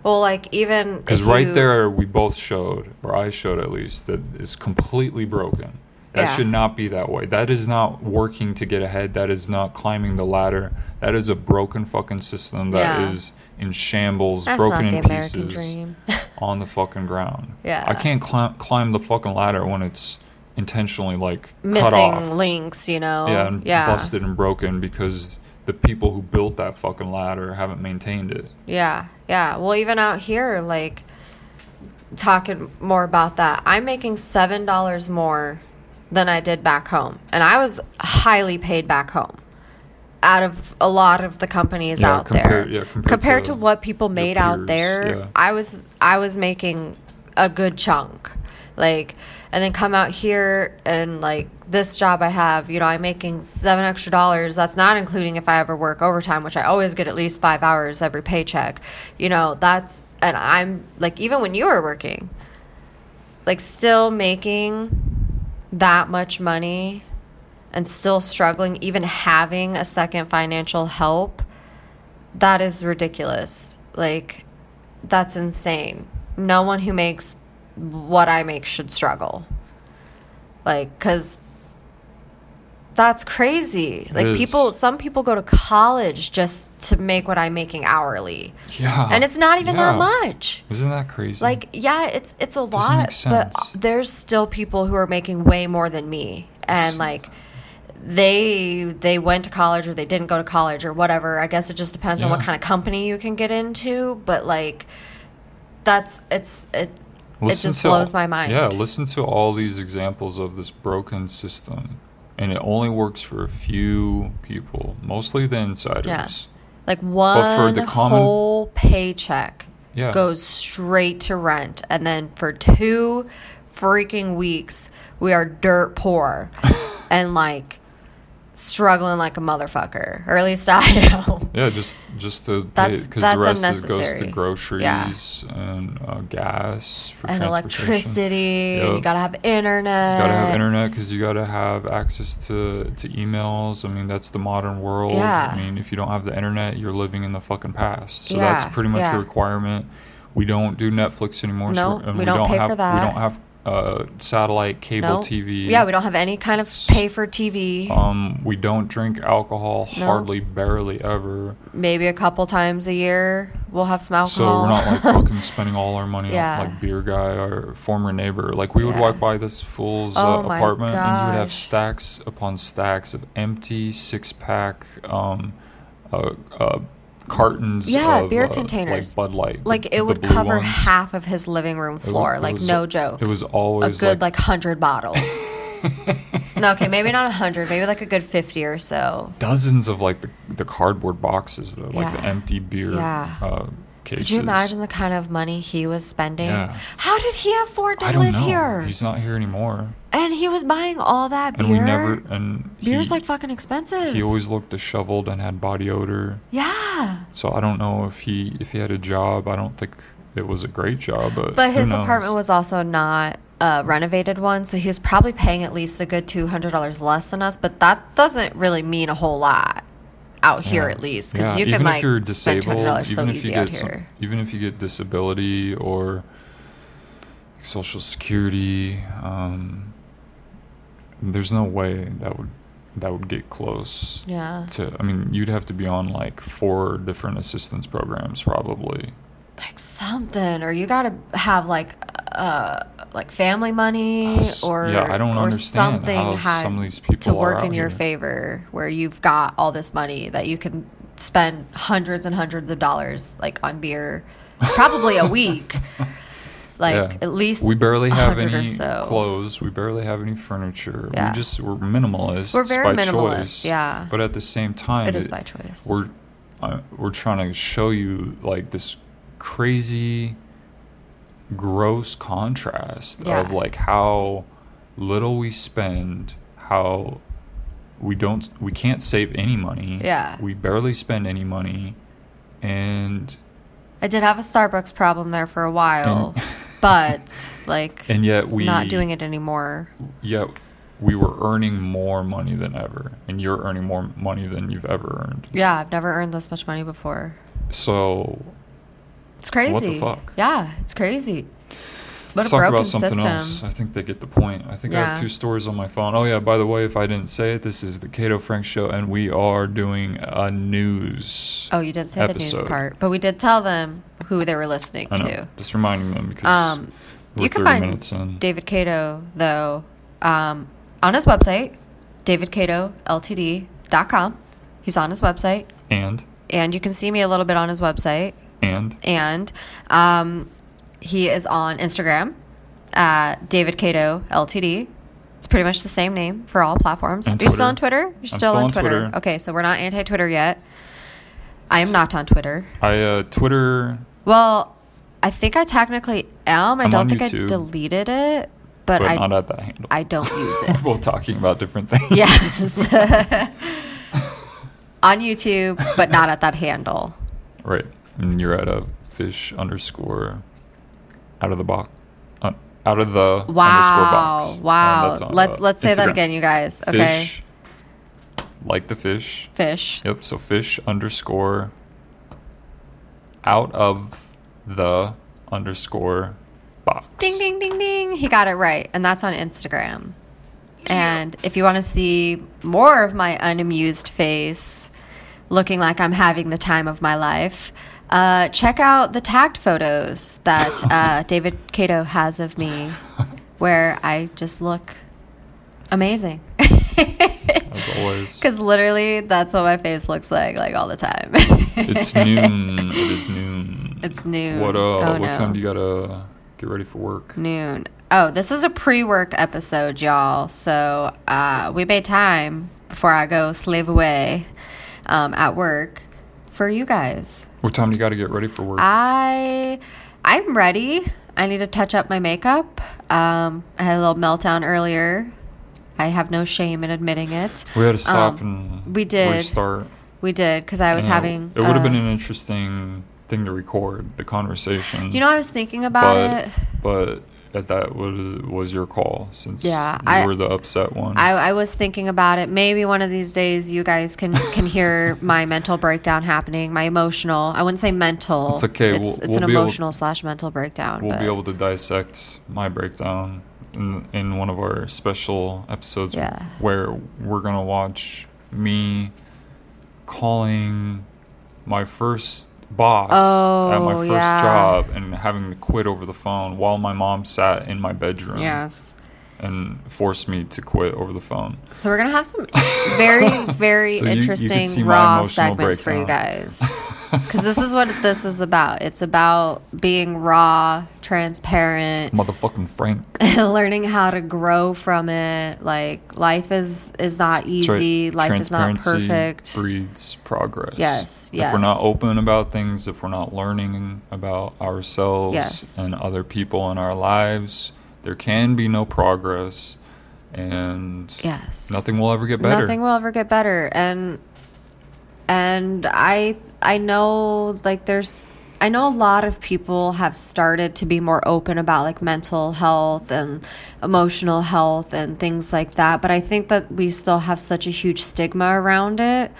[SPEAKER 4] Well, like even
[SPEAKER 3] Because right
[SPEAKER 4] you-
[SPEAKER 3] there, we both showed, or I showed at least, that it's completely broken. That
[SPEAKER 4] Yeah.
[SPEAKER 3] should not be that way. That is not working to get ahead. That is not climbing the ladder. That is a broken fucking system that is
[SPEAKER 4] Yeah.
[SPEAKER 3] in shambles,
[SPEAKER 4] That's
[SPEAKER 3] broken in
[SPEAKER 4] American
[SPEAKER 3] pieces
[SPEAKER 4] dream. [laughs]
[SPEAKER 3] on the fucking ground.
[SPEAKER 4] Yeah.
[SPEAKER 3] I can't climb, climb the fucking ladder when it's intentionally like cut off.
[SPEAKER 4] links, you know.
[SPEAKER 3] yeah, and
[SPEAKER 4] yeah.
[SPEAKER 3] busted and broken because the people who built that fucking ladder haven't maintained it.
[SPEAKER 4] Yeah, yeah. Well, even out here, like talking more about that, I'm making seven dollars more than I did back home, and I was highly paid back home. Out of a lot of the companies
[SPEAKER 3] Yeah,
[SPEAKER 4] out
[SPEAKER 3] compare-
[SPEAKER 4] there,
[SPEAKER 3] yeah, compared
[SPEAKER 4] to,
[SPEAKER 3] to
[SPEAKER 4] what people made out there,
[SPEAKER 3] yeah.
[SPEAKER 4] I was I was making a good chunk, like, and then come out here and like this job I have, you know, I'm making seven extra dollars. That's not including if I ever work overtime, which I always get at least five hours every paycheck. You know, that's and I'm like even when you were working, like still making that much money and still struggling, even having a second financial help, that is ridiculous. Like, that's insane. No one who makes what I make should struggle. Like, because that's crazy. Like,
[SPEAKER 3] is.
[SPEAKER 4] people, some people go to college just to make what I'm making hourly.
[SPEAKER 3] Yeah.
[SPEAKER 4] And it's not even that much.
[SPEAKER 3] Isn't that crazy?
[SPEAKER 4] Like, yeah, it's it's a lot, but
[SPEAKER 3] uh,
[SPEAKER 4] there's still people who are making way more than me, and like they they went to college or they didn't go to college or whatever. I guess it just depends on what kind of company you can get into, but like that's it's it it just blows
[SPEAKER 3] all-
[SPEAKER 4] my mind.
[SPEAKER 3] Yeah, listen to all these examples of this broken system, and it only works for a few people, mostly the insiders.
[SPEAKER 4] Yeah. Like one
[SPEAKER 3] common-
[SPEAKER 4] whole paycheck
[SPEAKER 3] Yeah.
[SPEAKER 4] goes straight to rent, and then for two freaking weeks we are dirt poor [laughs] and like struggling like a motherfucker, or at least I am.
[SPEAKER 3] Yeah, just just to
[SPEAKER 4] That's-
[SPEAKER 3] because the rest of it goes to groceries and uh, gas for
[SPEAKER 4] and electricity, and you gotta have internet.
[SPEAKER 3] You gotta have internet because you gotta have access to, to emails. I mean, that's the modern world.
[SPEAKER 4] Yeah.
[SPEAKER 3] I mean, if you don't have the internet, you're living in the fucking past. So
[SPEAKER 4] Yeah,
[SPEAKER 3] that's pretty much
[SPEAKER 4] yeah.
[SPEAKER 3] a requirement. We don't do Netflix anymore.
[SPEAKER 4] No,
[SPEAKER 3] so, and
[SPEAKER 4] we don't pay
[SPEAKER 3] have,
[SPEAKER 4] for that.
[SPEAKER 3] We don't have uh, satellite cable
[SPEAKER 4] No.
[SPEAKER 3] TV.
[SPEAKER 4] Yeah, we don't have any kind of pay for TV.
[SPEAKER 3] Um, we don't drink alcohol
[SPEAKER 4] No.
[SPEAKER 3] hardly, barely ever.
[SPEAKER 4] Maybe a couple times a year we'll have some alcohol.
[SPEAKER 3] So we're not like [laughs] fucking spending all our money
[SPEAKER 4] Yeah.
[SPEAKER 3] on like beer guy or former neighbor. Like we would
[SPEAKER 4] Yeah.
[SPEAKER 3] walk by this fool's
[SPEAKER 4] Oh
[SPEAKER 3] uh,
[SPEAKER 4] my
[SPEAKER 3] apartment and he would have stacks upon stacks of empty six pack um uh, uh cartons
[SPEAKER 4] Yeah,
[SPEAKER 3] of,
[SPEAKER 4] beer
[SPEAKER 3] uh,
[SPEAKER 4] containers.
[SPEAKER 3] like Bud Light.
[SPEAKER 4] like
[SPEAKER 3] the
[SPEAKER 4] it would cover
[SPEAKER 3] ones.
[SPEAKER 4] half of his living room floor. like
[SPEAKER 3] was-
[SPEAKER 4] no joke.
[SPEAKER 3] It was always a
[SPEAKER 4] good like hundred bottles. [laughs] no, okay, maybe not a hundred, maybe like a good fifty or so.
[SPEAKER 3] dozens of like the, the cardboard boxes though, like the empty beer
[SPEAKER 4] Yeah.
[SPEAKER 3] uh cases.
[SPEAKER 4] Could you imagine the kind of money he was spending?
[SPEAKER 3] Yeah.
[SPEAKER 4] How did he afford to
[SPEAKER 3] I don't
[SPEAKER 4] live
[SPEAKER 3] know.
[SPEAKER 4] here?
[SPEAKER 3] He's not here anymore.
[SPEAKER 4] and he was buying all that beer.
[SPEAKER 3] And we never and
[SPEAKER 4] Beer's
[SPEAKER 3] he-
[SPEAKER 4] like fucking expensive.
[SPEAKER 3] He always looked disheveled and had body odor.
[SPEAKER 4] yeah.
[SPEAKER 3] So I don't know if he if he had a job. I don't think it was a great job, but
[SPEAKER 4] But his apartment was also not a renovated one, so he was probably paying at least a good two hundred dollars less than us. But that doesn't really mean a whole lot out here,
[SPEAKER 3] Yeah.
[SPEAKER 4] at least, because
[SPEAKER 3] Yeah,
[SPEAKER 4] you can
[SPEAKER 3] even
[SPEAKER 4] like
[SPEAKER 3] if you're
[SPEAKER 4] spend
[SPEAKER 3] disabled,
[SPEAKER 4] dollars so
[SPEAKER 3] even if
[SPEAKER 4] easy out
[SPEAKER 3] some-
[SPEAKER 4] here.
[SPEAKER 3] even if you get disability or social security, um, there's no way that would that would get close.
[SPEAKER 4] Yeah,
[SPEAKER 3] To I mean, you'd have to be on like four different assistance programs probably.
[SPEAKER 4] like something, or you gotta have like uh like family money or
[SPEAKER 3] yeah, I don't
[SPEAKER 4] or
[SPEAKER 3] understand
[SPEAKER 4] something
[SPEAKER 3] how
[SPEAKER 4] had
[SPEAKER 3] some of these people
[SPEAKER 4] to work in your
[SPEAKER 3] here.
[SPEAKER 4] favor, where you've got all this money that you can spend hundreds and hundreds of dollars like on beer, probably a [laughs] week. Like
[SPEAKER 3] Yeah.
[SPEAKER 4] at least
[SPEAKER 3] we barely have any
[SPEAKER 4] so.
[SPEAKER 3] clothes. We barely have any furniture.
[SPEAKER 4] Yeah.
[SPEAKER 3] We just we're minimalists.
[SPEAKER 4] We're very
[SPEAKER 3] by
[SPEAKER 4] minimalist,
[SPEAKER 3] choice.
[SPEAKER 4] yeah.
[SPEAKER 3] But at the same time,
[SPEAKER 4] It is by choice.
[SPEAKER 3] We're uh, we're trying to show you like this crazy gross contrast
[SPEAKER 4] Yeah.
[SPEAKER 3] of like how little we spend how we don't we can't save any money
[SPEAKER 4] Yeah.
[SPEAKER 3] we barely spend any money and
[SPEAKER 4] I did have a Starbucks problem there for a while,
[SPEAKER 3] And- [laughs]
[SPEAKER 4] but like
[SPEAKER 3] and yet we
[SPEAKER 4] not doing it anymore.
[SPEAKER 3] yet we were earning more money than ever and you're earning more money than you've ever earned
[SPEAKER 4] Yeah, I've never earned this much money before.
[SPEAKER 3] so
[SPEAKER 4] It's crazy.
[SPEAKER 3] What the fuck?
[SPEAKER 4] Yeah, it's crazy. What
[SPEAKER 3] Let's
[SPEAKER 4] a
[SPEAKER 3] talk
[SPEAKER 4] broken
[SPEAKER 3] about something
[SPEAKER 4] system.
[SPEAKER 3] else. I think they get the point. I think I have two stories on my phone. Oh yeah, by the way, if I didn't say it, this is the Cato Frank Show, and we are doing a news.
[SPEAKER 4] Oh, you didn't say the news part, but we did tell them who they were listening
[SPEAKER 3] know.
[SPEAKER 4] to.
[SPEAKER 3] Just reminding them because
[SPEAKER 4] Um,
[SPEAKER 3] we're
[SPEAKER 4] you can find
[SPEAKER 3] minutes in.
[SPEAKER 4] David Cato though um, on his website, davidcatoltd.com. He's on his website,
[SPEAKER 3] and
[SPEAKER 4] and you can see me a little bit on his website.
[SPEAKER 3] And
[SPEAKER 4] And um, he is on Instagram at David Cato Ltd. It's pretty much the same name for all platforms. Are you still on
[SPEAKER 3] Twitter.
[SPEAKER 4] You're still,
[SPEAKER 3] still
[SPEAKER 4] on,
[SPEAKER 3] on
[SPEAKER 4] Twitter.
[SPEAKER 3] Twitter.
[SPEAKER 4] Okay, so we're not anti Twitter yet. I am not on Twitter.
[SPEAKER 3] I uh, Twitter.
[SPEAKER 4] Well, I think I technically am. I
[SPEAKER 3] I'm
[SPEAKER 4] don't
[SPEAKER 3] on
[SPEAKER 4] think I deleted it, but,
[SPEAKER 3] But
[SPEAKER 4] I
[SPEAKER 3] not at that handle.
[SPEAKER 4] I don't use [laughs] it.
[SPEAKER 3] We're both talking about different things.
[SPEAKER 4] yes. [laughs] [laughs] on YouTube, but not at that handle.
[SPEAKER 3] right. And you're at a fish underscore out of the box. Uh, out of the wow. underscore
[SPEAKER 4] Wow.
[SPEAKER 3] box.
[SPEAKER 4] Wow.
[SPEAKER 3] on,
[SPEAKER 4] let's
[SPEAKER 3] uh,
[SPEAKER 4] let's say that again, you guys. Okay.
[SPEAKER 3] Fish, like the fish.
[SPEAKER 4] Fish.
[SPEAKER 3] Yep. So fish underscore out of the underscore box.
[SPEAKER 4] Ding ding ding ding. He got it right. And that's on Instagram. And if you want to see more of my unamused face looking like I'm having the time of my life, uh, check out the tagged photos that uh, [laughs] David Cato has of me, where I just look amazing.
[SPEAKER 3] As always. [laughs]
[SPEAKER 4] Because literally, that's what my face looks like, like all the time.
[SPEAKER 3] It's [laughs] noon. It is noon.
[SPEAKER 4] It's noon.
[SPEAKER 3] What uh?
[SPEAKER 4] Oh,
[SPEAKER 3] what
[SPEAKER 4] no.
[SPEAKER 3] time do you gotta get ready for work?
[SPEAKER 4] Noon. Oh, this is a pre-work episode, y'all. So uh, we made time before I go slave away um, at work for you guys.
[SPEAKER 3] What time do you gotta get ready for work?
[SPEAKER 4] I I'm ready. I need to touch up my makeup. Um, I had a little meltdown earlier. I have no shame in admitting it.
[SPEAKER 3] we had to stop
[SPEAKER 4] um,
[SPEAKER 3] and
[SPEAKER 4] we did.
[SPEAKER 3] restart.
[SPEAKER 4] We did because I was
[SPEAKER 3] and
[SPEAKER 4] having.
[SPEAKER 3] It would have
[SPEAKER 4] uh,
[SPEAKER 3] been an interesting thing to record the conversation.
[SPEAKER 4] You know, I was thinking about
[SPEAKER 3] but,
[SPEAKER 4] it.
[SPEAKER 3] But that that was was your call since
[SPEAKER 4] Yeah,
[SPEAKER 3] you
[SPEAKER 4] I-
[SPEAKER 3] were the upset one.
[SPEAKER 4] I, I was thinking about it. Maybe one of these days you guys can can hear [laughs] my mental breakdown happening. My emotional. I wouldn't say mental.
[SPEAKER 3] It's okay,
[SPEAKER 4] It's,
[SPEAKER 3] we'll-
[SPEAKER 4] it's
[SPEAKER 3] we'll
[SPEAKER 4] an
[SPEAKER 3] be able-
[SPEAKER 4] emotional slash mental breakdown.
[SPEAKER 3] we'll
[SPEAKER 4] but
[SPEAKER 3] be able to dissect my breakdown in, in one of our special episodes
[SPEAKER 4] Yeah.
[SPEAKER 3] where we're gonna watch me calling my first boss at my
[SPEAKER 4] Oh,
[SPEAKER 3] first
[SPEAKER 4] yeah.
[SPEAKER 3] job and having to quit over the phone while my mom sat in my bedroom
[SPEAKER 4] yes.
[SPEAKER 3] And forced me to quit over the phone.
[SPEAKER 4] So we're gonna have some very [laughs] very
[SPEAKER 3] So you- you
[SPEAKER 4] interesting raw segments for you guys. [laughs] Because this is what this is about. It's about being raw, transparent,
[SPEAKER 3] Motherfucking Frank. [laughs]
[SPEAKER 4] learning how to grow from it. Like life is is not
[SPEAKER 3] That's right.
[SPEAKER 4] easy. Life is not perfect.
[SPEAKER 3] Breeds progress.
[SPEAKER 4] Yes, yes.
[SPEAKER 3] If we're not open about things, if we're not learning about ourselves
[SPEAKER 4] Yes.
[SPEAKER 3] and other people in our lives, there can be no progress, and
[SPEAKER 4] Yes.
[SPEAKER 3] nothing will ever get better.
[SPEAKER 4] Nothing will ever get better. And and I I know like there's I know a lot of people have started to be more open about like mental health and emotional health and things like that, but I think that we still have such a huge stigma around it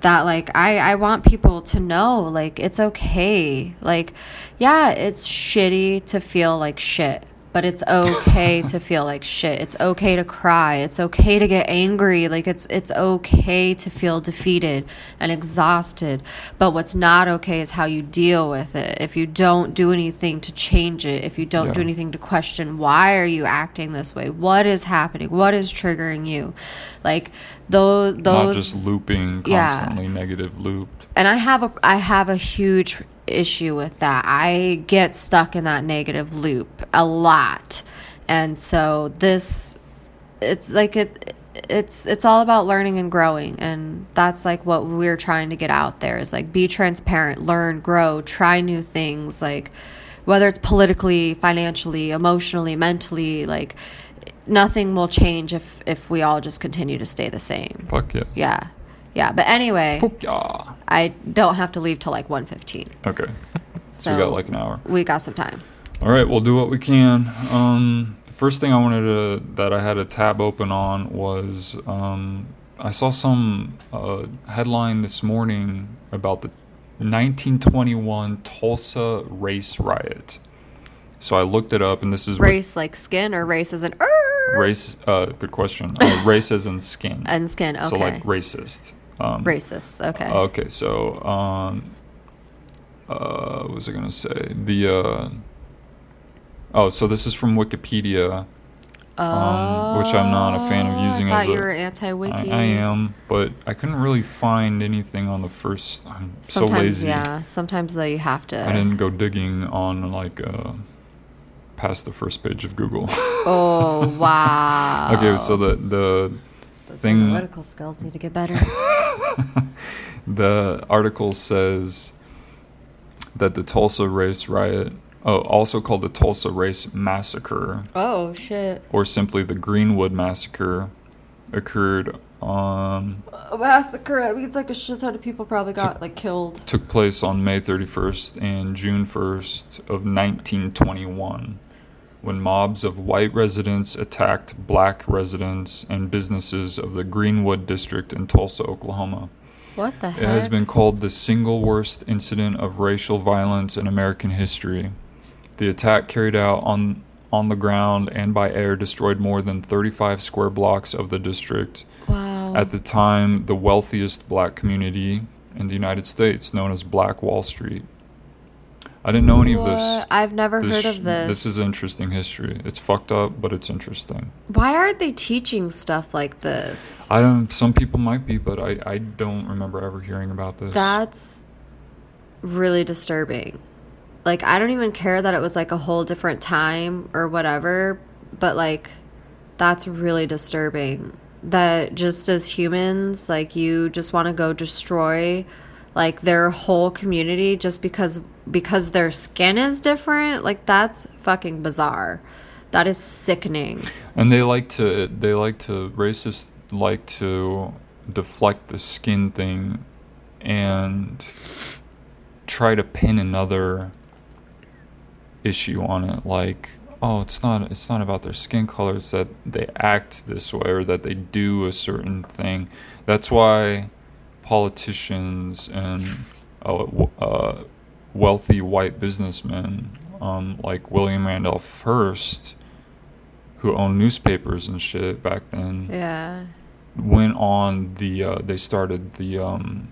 [SPEAKER 4] that like I I want people to know like it's okay. Like yeah, it's shitty to feel like shit but it's okay to [laughs] feel like shit. It's okay to cry. It's okay to get angry. Like it's it's okay to feel defeated and exhausted. But what's not okay is how you deal with it. If you don't do anything to change it, if you don't do anything to question why are you acting this way? What is happening? What is triggering you? Like those those
[SPEAKER 3] not just looping
[SPEAKER 4] Yeah.
[SPEAKER 3] constantly negative looped.
[SPEAKER 4] and I have a I have a huge issue with that. I get stuck in that negative loop a lot. And so this it's like it it's it's all about learning and growing and that's like what we're trying to get out there is like be transparent learn grow try new things like whether it's politically financially emotionally mentally like nothing will change if if we all just continue to stay the same
[SPEAKER 3] Fuck yeah.
[SPEAKER 4] yeah yeah but anyway
[SPEAKER 3] Fuck yeah.
[SPEAKER 4] i don't have to leave till like 1.15
[SPEAKER 3] Okay. So,
[SPEAKER 4] so
[SPEAKER 3] we got like an hour.
[SPEAKER 4] we got some time
[SPEAKER 3] All right, we'll do what we can. Um, the first thing I wanted to that I had a tab open on was um, I saw some uh, headline this morning about the 1921 Tulsa race riot. So I looked it up, and this is what-
[SPEAKER 4] race like skin or race as an er,
[SPEAKER 3] race. Uh, good question. Uh, [laughs] race as in skin.
[SPEAKER 4] and skin okay
[SPEAKER 3] So like racist. Um,
[SPEAKER 4] racist okay
[SPEAKER 3] Okay, so um, uh, what was I gonna say? The uh, oh, so this is from Wikipedia, um, which I'm not a fan of
[SPEAKER 4] Oh,
[SPEAKER 3] using
[SPEAKER 4] I thought
[SPEAKER 3] as
[SPEAKER 4] you
[SPEAKER 3] a.
[SPEAKER 4] were anti-wiki.
[SPEAKER 3] I am, but I couldn't really find anything on the first. I'm
[SPEAKER 4] Sometimes,
[SPEAKER 3] so lazy.
[SPEAKER 4] yeah. Sometimes though, you have to.
[SPEAKER 3] I didn't go digging on like uh, past the first page of Google.
[SPEAKER 4] Oh wow. [laughs]
[SPEAKER 3] okay, so the the
[SPEAKER 4] Those
[SPEAKER 3] thing-
[SPEAKER 4] analytical skills need to get better. [laughs]
[SPEAKER 3] the article says that the Tulsa race riot, oh, also called the Tulsa race massacre,
[SPEAKER 4] oh shit.
[SPEAKER 3] or simply the Greenwood massacre, occurred on
[SPEAKER 4] A massacre. That means like a shit ton of people probably got like killed.
[SPEAKER 3] took place on May 31st and June 1st of 1921 when mobs of white residents attacked black residents and businesses of the Greenwood district in Tulsa, Oklahoma.
[SPEAKER 4] What the heck?
[SPEAKER 3] It has been called the single worst incident of racial violence in American history. The attack carried out on on the ground and by air destroyed more than 35 square blocks of the district.
[SPEAKER 4] Wow.
[SPEAKER 3] At the time, the wealthiest black community in the United States, known as Black Wall Street. I didn't know any of this.
[SPEAKER 4] I've never
[SPEAKER 3] This,
[SPEAKER 4] heard of this.
[SPEAKER 3] This is interesting history. It's fucked up, but it's interesting.
[SPEAKER 4] Why aren't they teaching stuff like this?
[SPEAKER 3] I don't. Some people might be, but I, I don't remember ever hearing about this.
[SPEAKER 4] That's really disturbing. Like, I don't even care that it was like a whole different time or whatever, but like, that's really disturbing. That just as humans, like, you just want to go destroy like their whole community just because because their skin is different like that's fucking bizarre. That is sickening.
[SPEAKER 3] And they like to they like to racists like to deflect the skin thing and try to pin another issue on it like oh it's not it's not about their skin color it's that they act this way or that they do a certain thing. That's why politicians and uh, uh, wealthy white businessmen um, like William Randolph Hearst who owned newspapers and shit back then
[SPEAKER 4] yeah.
[SPEAKER 3] went on the uh, they started the um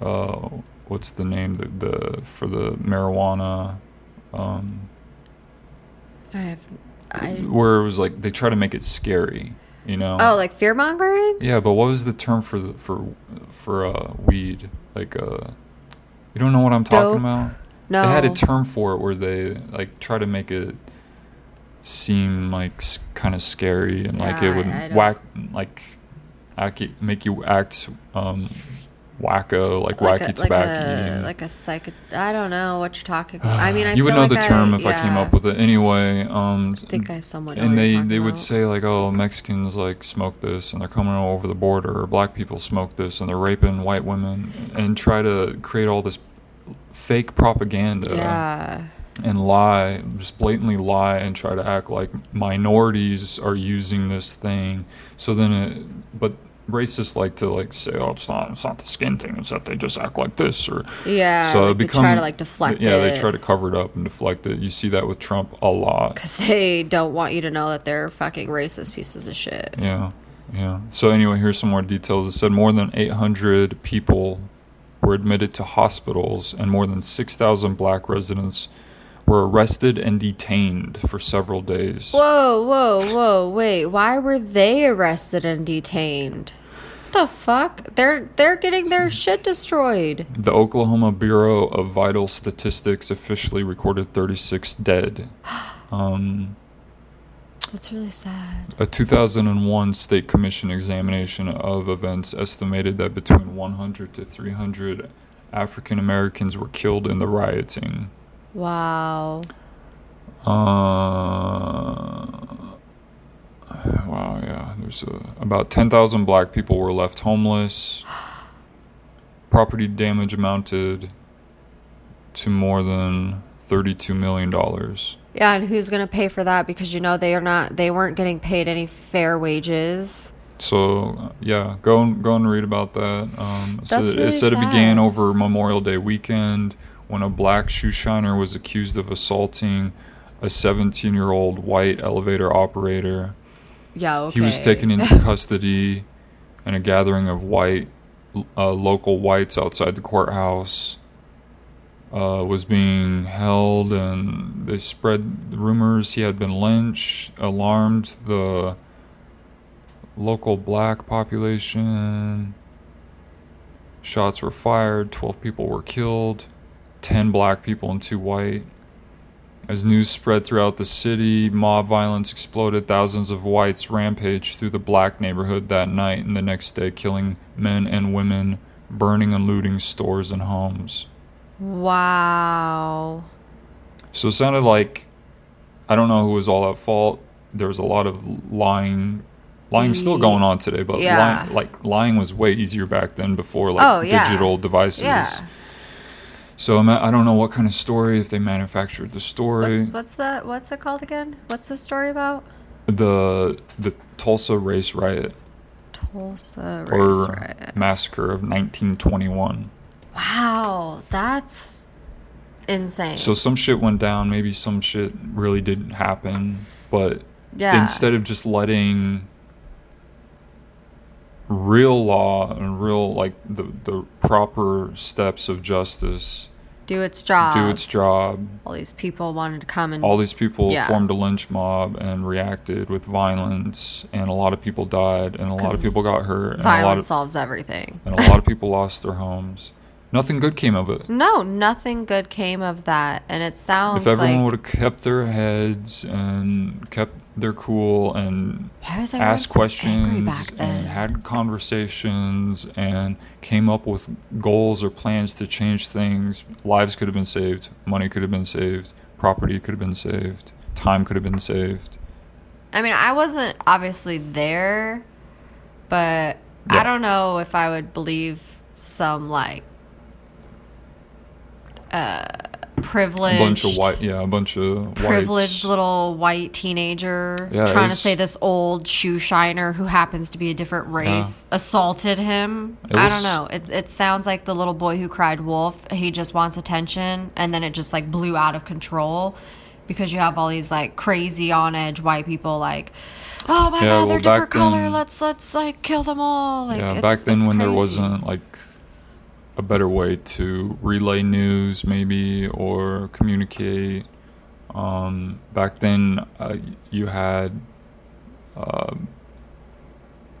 [SPEAKER 3] uh what's the name the, the for the marijuana um
[SPEAKER 4] i have i
[SPEAKER 3] where it was like they try to make it scary you know?
[SPEAKER 4] Oh like fear mongering
[SPEAKER 3] yeah but what was the term for the, for for uh weed? Like uh you don't know what i'm talking
[SPEAKER 4] Dope?
[SPEAKER 3] about
[SPEAKER 4] no
[SPEAKER 3] they had a term for it where they like try to make it seem like kind of scary and like
[SPEAKER 4] Yeah,
[SPEAKER 3] it would
[SPEAKER 4] I- I don't-
[SPEAKER 3] whack like act, make you act um wacko like,
[SPEAKER 4] like
[SPEAKER 3] wacky
[SPEAKER 4] a,
[SPEAKER 3] tobacco
[SPEAKER 4] like a like a psych i don't know what you're talking about [sighs] i mean i
[SPEAKER 3] you would know
[SPEAKER 4] like
[SPEAKER 3] the term
[SPEAKER 4] I,
[SPEAKER 3] if i came up with it anyway um
[SPEAKER 4] I think i somewhat
[SPEAKER 3] and they they would
[SPEAKER 4] about.
[SPEAKER 3] say like oh mexicans like smoke this and they're coming over the border or black people smoke this and they're raping white women and try to create all this fake propaganda
[SPEAKER 4] yeah
[SPEAKER 3] and lie, just blatantly lie and try to act like minorities are using this thing. So then it, but racists like to like say, oh, it's not, it's not the skin thing. It's that they just act like this or.
[SPEAKER 4] yeah
[SPEAKER 3] so
[SPEAKER 4] like
[SPEAKER 3] it
[SPEAKER 4] they
[SPEAKER 3] become,
[SPEAKER 4] try to like deflect
[SPEAKER 3] Yeah,
[SPEAKER 4] it
[SPEAKER 3] they try to cover it up and deflect it. You see that with Trump a lot.
[SPEAKER 4] because they don't want you to know that they're fucking racist pieces of shit
[SPEAKER 3] Yeah, yeah. So anyway, here's some more details. It said more than 800 people were admitted to hospitals, and more than 6,000 black residents were arrested and detained for several days.
[SPEAKER 4] whoa whoa whoa wait why were they arrested and detained the fuck they're they're getting their shit destroyed
[SPEAKER 3] The Oklahoma Bureau of Vital Statistics officially recorded 36 dead. [gasps] Um,
[SPEAKER 4] That's really sad.
[SPEAKER 3] A 2001 state commission examination of events estimated that between 100 to 300 African Americans were killed in the rioting.
[SPEAKER 4] Wow.
[SPEAKER 3] Uh, wow, yeah. There's a, about 10,000 black people were left homeless. [gasps] Property damage amounted to more than 32 million dollars.
[SPEAKER 4] Yeah, and who's gonna pay for that? Because you know they are not. They weren't getting paid any fair wages.
[SPEAKER 3] So yeah, go and go and read about that. Um, so
[SPEAKER 4] That's
[SPEAKER 3] it
[SPEAKER 4] really
[SPEAKER 3] said it began over Memorial Day weekend when a black shoe shiner was accused of assaulting a 17-year-old white elevator operator.
[SPEAKER 4] Yeah. Okay.
[SPEAKER 3] He was taken into [laughs] custody in a gathering of white, uh, local whites outside the courthouse. Uh, was being held, and they spread rumors he had been lynched, alarmed the local black population. Shots were fired, 12 people were killed, 10 black people and 2 white. As news spread throughout the city, mob violence exploded. Thousands of whites rampaged through the black neighborhood that night and the next day, killing men and women, burning and looting stores and homes.
[SPEAKER 4] Wow.
[SPEAKER 3] So it sounded like I don't know who was all at fault. There was a lot of lying. Lying's still going on today, but
[SPEAKER 4] Yeah.
[SPEAKER 3] lying, like lying was way easier back then before like
[SPEAKER 4] Oh, yeah.
[SPEAKER 3] digital devices.
[SPEAKER 4] Yeah.
[SPEAKER 3] So I'm- I don't know what kind of story if they manufactured the story.
[SPEAKER 4] What's what's that? What's it called again? What's the story about?
[SPEAKER 3] the the Tulsa race riot
[SPEAKER 4] Tulsa race
[SPEAKER 3] or
[SPEAKER 4] riot.
[SPEAKER 3] massacre of 1921.
[SPEAKER 4] Wow, that's insane.
[SPEAKER 3] So some shit went down, maybe some shit really didn't happen, but
[SPEAKER 4] yeah.
[SPEAKER 3] instead of just letting real law and real like the the proper steps of justice
[SPEAKER 4] do its job.
[SPEAKER 3] do its job,
[SPEAKER 4] All these people wanted to come and
[SPEAKER 3] all these people
[SPEAKER 4] Yeah.
[SPEAKER 3] formed a lynch mob and reacted with violence, and a lot of people died, and a lot of people got hurt, and a lot
[SPEAKER 4] violence
[SPEAKER 3] of
[SPEAKER 4] solves everything.
[SPEAKER 3] and a lot of people lost their homes. Nothing good came of it.
[SPEAKER 4] No, nothing good came of that, and it sounds
[SPEAKER 3] If everyone would have kept their heads and kept their cool and
[SPEAKER 4] why was everyone
[SPEAKER 3] asked
[SPEAKER 4] so
[SPEAKER 3] questions and had conversations and came up with goals or plans to change things, lives could have been saved, money could have been saved, property could have been saved, time could have been saved.
[SPEAKER 4] I mean, I wasn't obviously there, but
[SPEAKER 3] Yeah.
[SPEAKER 4] I don't know if I would believe some like uh privileged
[SPEAKER 3] A bunch of white, yeah, a bunch of
[SPEAKER 4] privileged
[SPEAKER 3] whites.
[SPEAKER 4] little white teenager
[SPEAKER 3] Yeah,
[SPEAKER 4] trying to
[SPEAKER 3] was-
[SPEAKER 4] say this old shoe shiner who happens to be a different race assaulted him.
[SPEAKER 3] It
[SPEAKER 4] I don't know. It it sounds like the little boy who cried wolf. He just wants attention, and then it just like blew out of control because you have all these like crazy on edge white people like. Oh my
[SPEAKER 3] Yeah,
[SPEAKER 4] god,
[SPEAKER 3] well,
[SPEAKER 4] they're different color.
[SPEAKER 3] then-
[SPEAKER 4] Let's let's like kill them all. Like
[SPEAKER 3] yeah,
[SPEAKER 4] it's-
[SPEAKER 3] back then when there wasn't like a better way to relay news, maybe or communicate. Um, back then, uh, you had. Um,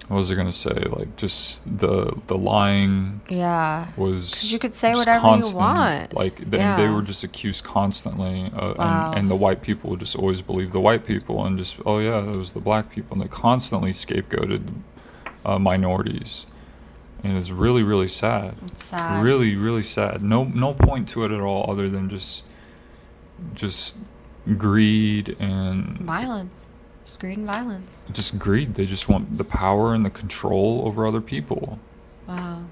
[SPEAKER 3] what was I gonna say? Like just the the lying
[SPEAKER 4] Yeah.
[SPEAKER 3] was
[SPEAKER 4] 'Cause you could say whatever you want.
[SPEAKER 3] Like they, they were just accused constantly, uh,
[SPEAKER 4] Wow.
[SPEAKER 3] and, and the white people would just always believe the white people, and just oh yeah, it was the black people, and they constantly scapegoated uh, minorities, and it's really really sad.
[SPEAKER 4] It's sad.
[SPEAKER 3] Really really sad. No no point to it at all, other than just just greed and
[SPEAKER 4] Violence. Just greed and violence.
[SPEAKER 3] just greed. They just want the power and the control over other people.
[SPEAKER 4] Wow.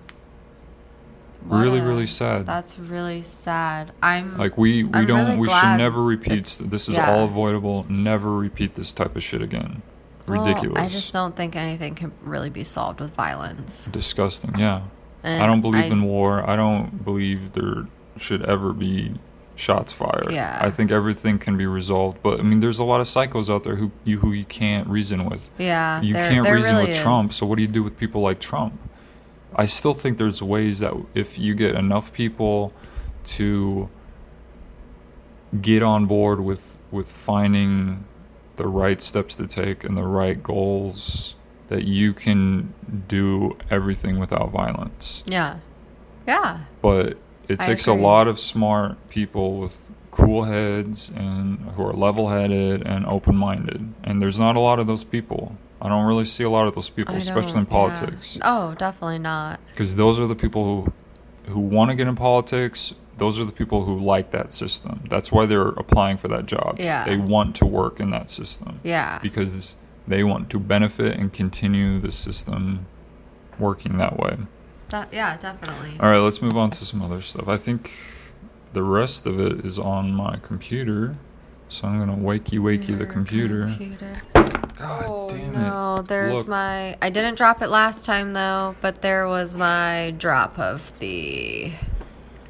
[SPEAKER 4] What
[SPEAKER 3] really
[SPEAKER 4] a-
[SPEAKER 3] really sad.
[SPEAKER 4] That's really sad. I'm
[SPEAKER 3] Like we we
[SPEAKER 4] I'm
[SPEAKER 3] don't
[SPEAKER 4] really
[SPEAKER 3] we should never repeat. This is
[SPEAKER 4] yeah.
[SPEAKER 3] all avoidable. Never repeat this type of shit again.
[SPEAKER 4] Well,
[SPEAKER 3] Ridiculous.
[SPEAKER 4] I just don't think anything can really be solved with violence.
[SPEAKER 3] Disgusting. Yeah.
[SPEAKER 4] And
[SPEAKER 3] I don't believe
[SPEAKER 4] I-
[SPEAKER 3] in war. I don't believe there should ever be shots fired.
[SPEAKER 4] Yeah.
[SPEAKER 3] I think everything can be resolved. But I mean, there's a lot of psychos out there who you who you can't reason with.
[SPEAKER 4] Yeah,
[SPEAKER 3] You
[SPEAKER 4] there-
[SPEAKER 3] can't
[SPEAKER 4] there
[SPEAKER 3] reason
[SPEAKER 4] really
[SPEAKER 3] with Trump. So what do you do with people like Trump? I still think there's ways that if you get enough people to get on board with with finding the right steps to take and the right goals that you can do everything without violence.
[SPEAKER 4] Yeah. Yeah.
[SPEAKER 3] But it
[SPEAKER 4] I
[SPEAKER 3] takes a lot of smart people with cool heads and who are level headed and open minded. And there's not a lot of those people. I don't really see a lot of those people,
[SPEAKER 4] I
[SPEAKER 3] especially in
[SPEAKER 4] don't- yeah.
[SPEAKER 3] politics.
[SPEAKER 4] Oh, definitely not.
[SPEAKER 3] Because those are the people who who want to get in politics. Those are the people who like that system. That's why they're applying for that job.
[SPEAKER 4] Yeah.
[SPEAKER 3] They want to work in that system.
[SPEAKER 4] Yeah.
[SPEAKER 3] Because they want to benefit and continue the system working that way.
[SPEAKER 4] De- yeah, definitely.
[SPEAKER 3] All right, let's move on to some other stuff. I think the rest of it is on my computer. So I'm going to wakey wakey the computer.
[SPEAKER 4] computer.
[SPEAKER 3] God
[SPEAKER 4] oh
[SPEAKER 3] damn
[SPEAKER 4] no,
[SPEAKER 3] it.
[SPEAKER 4] there's
[SPEAKER 3] Look.
[SPEAKER 4] my. I didn't drop it last time though, but there was my drop of the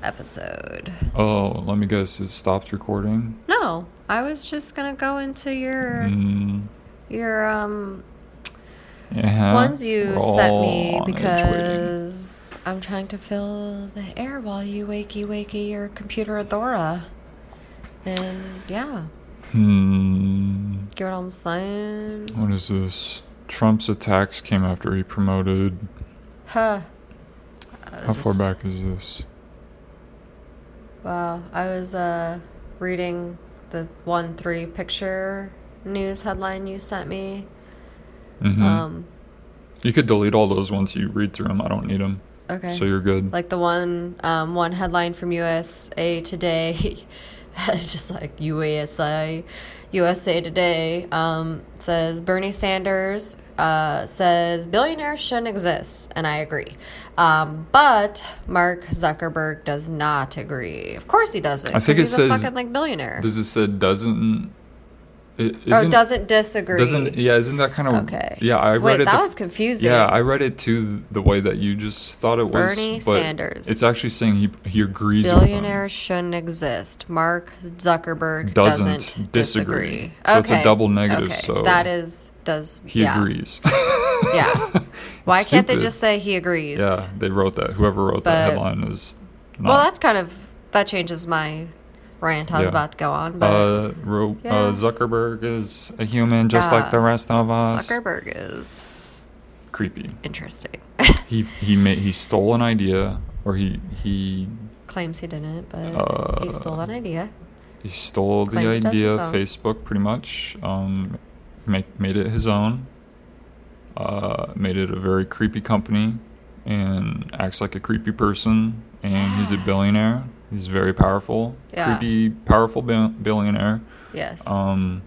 [SPEAKER 4] episode.
[SPEAKER 3] Oh, let me guess. It stopped recording.
[SPEAKER 4] No, I was just gonna go into your
[SPEAKER 3] Mm,
[SPEAKER 4] your um
[SPEAKER 3] yeah.
[SPEAKER 4] ones you sent me
[SPEAKER 3] on edge waiting.
[SPEAKER 4] because I'm trying to fill the air while you wakey wakey your computer Adora. And yeah,
[SPEAKER 3] Hmm.
[SPEAKER 4] get what I'm saying?
[SPEAKER 3] What is this? Trump's attacks came after he promoted.
[SPEAKER 4] Huh.
[SPEAKER 3] How far back is this?
[SPEAKER 4] Wow, I was uh reading the one three picture news headline you sent me.
[SPEAKER 3] hmm
[SPEAKER 4] Um,
[SPEAKER 3] you could delete all those once you read through them. I don't need them.
[SPEAKER 4] okay.
[SPEAKER 3] So you're good.
[SPEAKER 4] like the one um, one headline from USA Today, [laughs] just like USA USA Today um, says Bernie Sanders uh, says billionaires shouldn't exist, and I agree. Um, but Mark Zuckerberg does not agree. Of course he doesn't.
[SPEAKER 3] I think it
[SPEAKER 4] he's a fucking like billionaire.
[SPEAKER 3] Does it say doesn't?
[SPEAKER 4] Or
[SPEAKER 3] oh,
[SPEAKER 4] doesn't disagree.
[SPEAKER 3] Doesn't yeah? Isn't that kind of
[SPEAKER 4] Okay.
[SPEAKER 3] Yeah, I read
[SPEAKER 4] Wait,
[SPEAKER 3] it.
[SPEAKER 4] that
[SPEAKER 3] the-
[SPEAKER 4] was confusing.
[SPEAKER 3] Yeah, I read it too the way that you just thought it was.
[SPEAKER 4] Bernie
[SPEAKER 3] but
[SPEAKER 4] Sanders.
[SPEAKER 3] It's actually saying he he agrees
[SPEAKER 4] Billionaires shouldn't exist. Mark Zuckerberg
[SPEAKER 3] Doesn't
[SPEAKER 4] doesn't,
[SPEAKER 3] disagree.
[SPEAKER 4] disagree.
[SPEAKER 3] So it's a double negative,
[SPEAKER 4] Okay.
[SPEAKER 3] so
[SPEAKER 4] that is does.
[SPEAKER 3] He
[SPEAKER 4] yeah.
[SPEAKER 3] agrees. [laughs]
[SPEAKER 4] Yeah. Why can't they just say he agrees?
[SPEAKER 3] Yeah, they wrote that. Whoever wrote that headline is. Not,
[SPEAKER 4] Well, that's kind of that changes my rant I was
[SPEAKER 3] Yeah.
[SPEAKER 4] about to go on, but
[SPEAKER 3] uh, ro-
[SPEAKER 4] Yeah.
[SPEAKER 3] uh, Zuckerberg is a human just like the rest of us.
[SPEAKER 4] Zuckerberg is
[SPEAKER 3] Creepy.
[SPEAKER 4] interesting. [laughs]
[SPEAKER 3] He he made he stole an idea, or he he
[SPEAKER 4] Claims he didn't, but
[SPEAKER 3] Uh,
[SPEAKER 4] he stole an idea.
[SPEAKER 3] He stole the
[SPEAKER 4] Claimed it
[SPEAKER 3] idea of. Facebook, pretty much. Um, make, made it his own. Uh, made it a very creepy company, and acts like a creepy person. And he's a billionaire. He's very powerful,
[SPEAKER 4] Yeah.
[SPEAKER 3] creepy, powerful bi- billionaire.
[SPEAKER 4] Yes.
[SPEAKER 3] Um,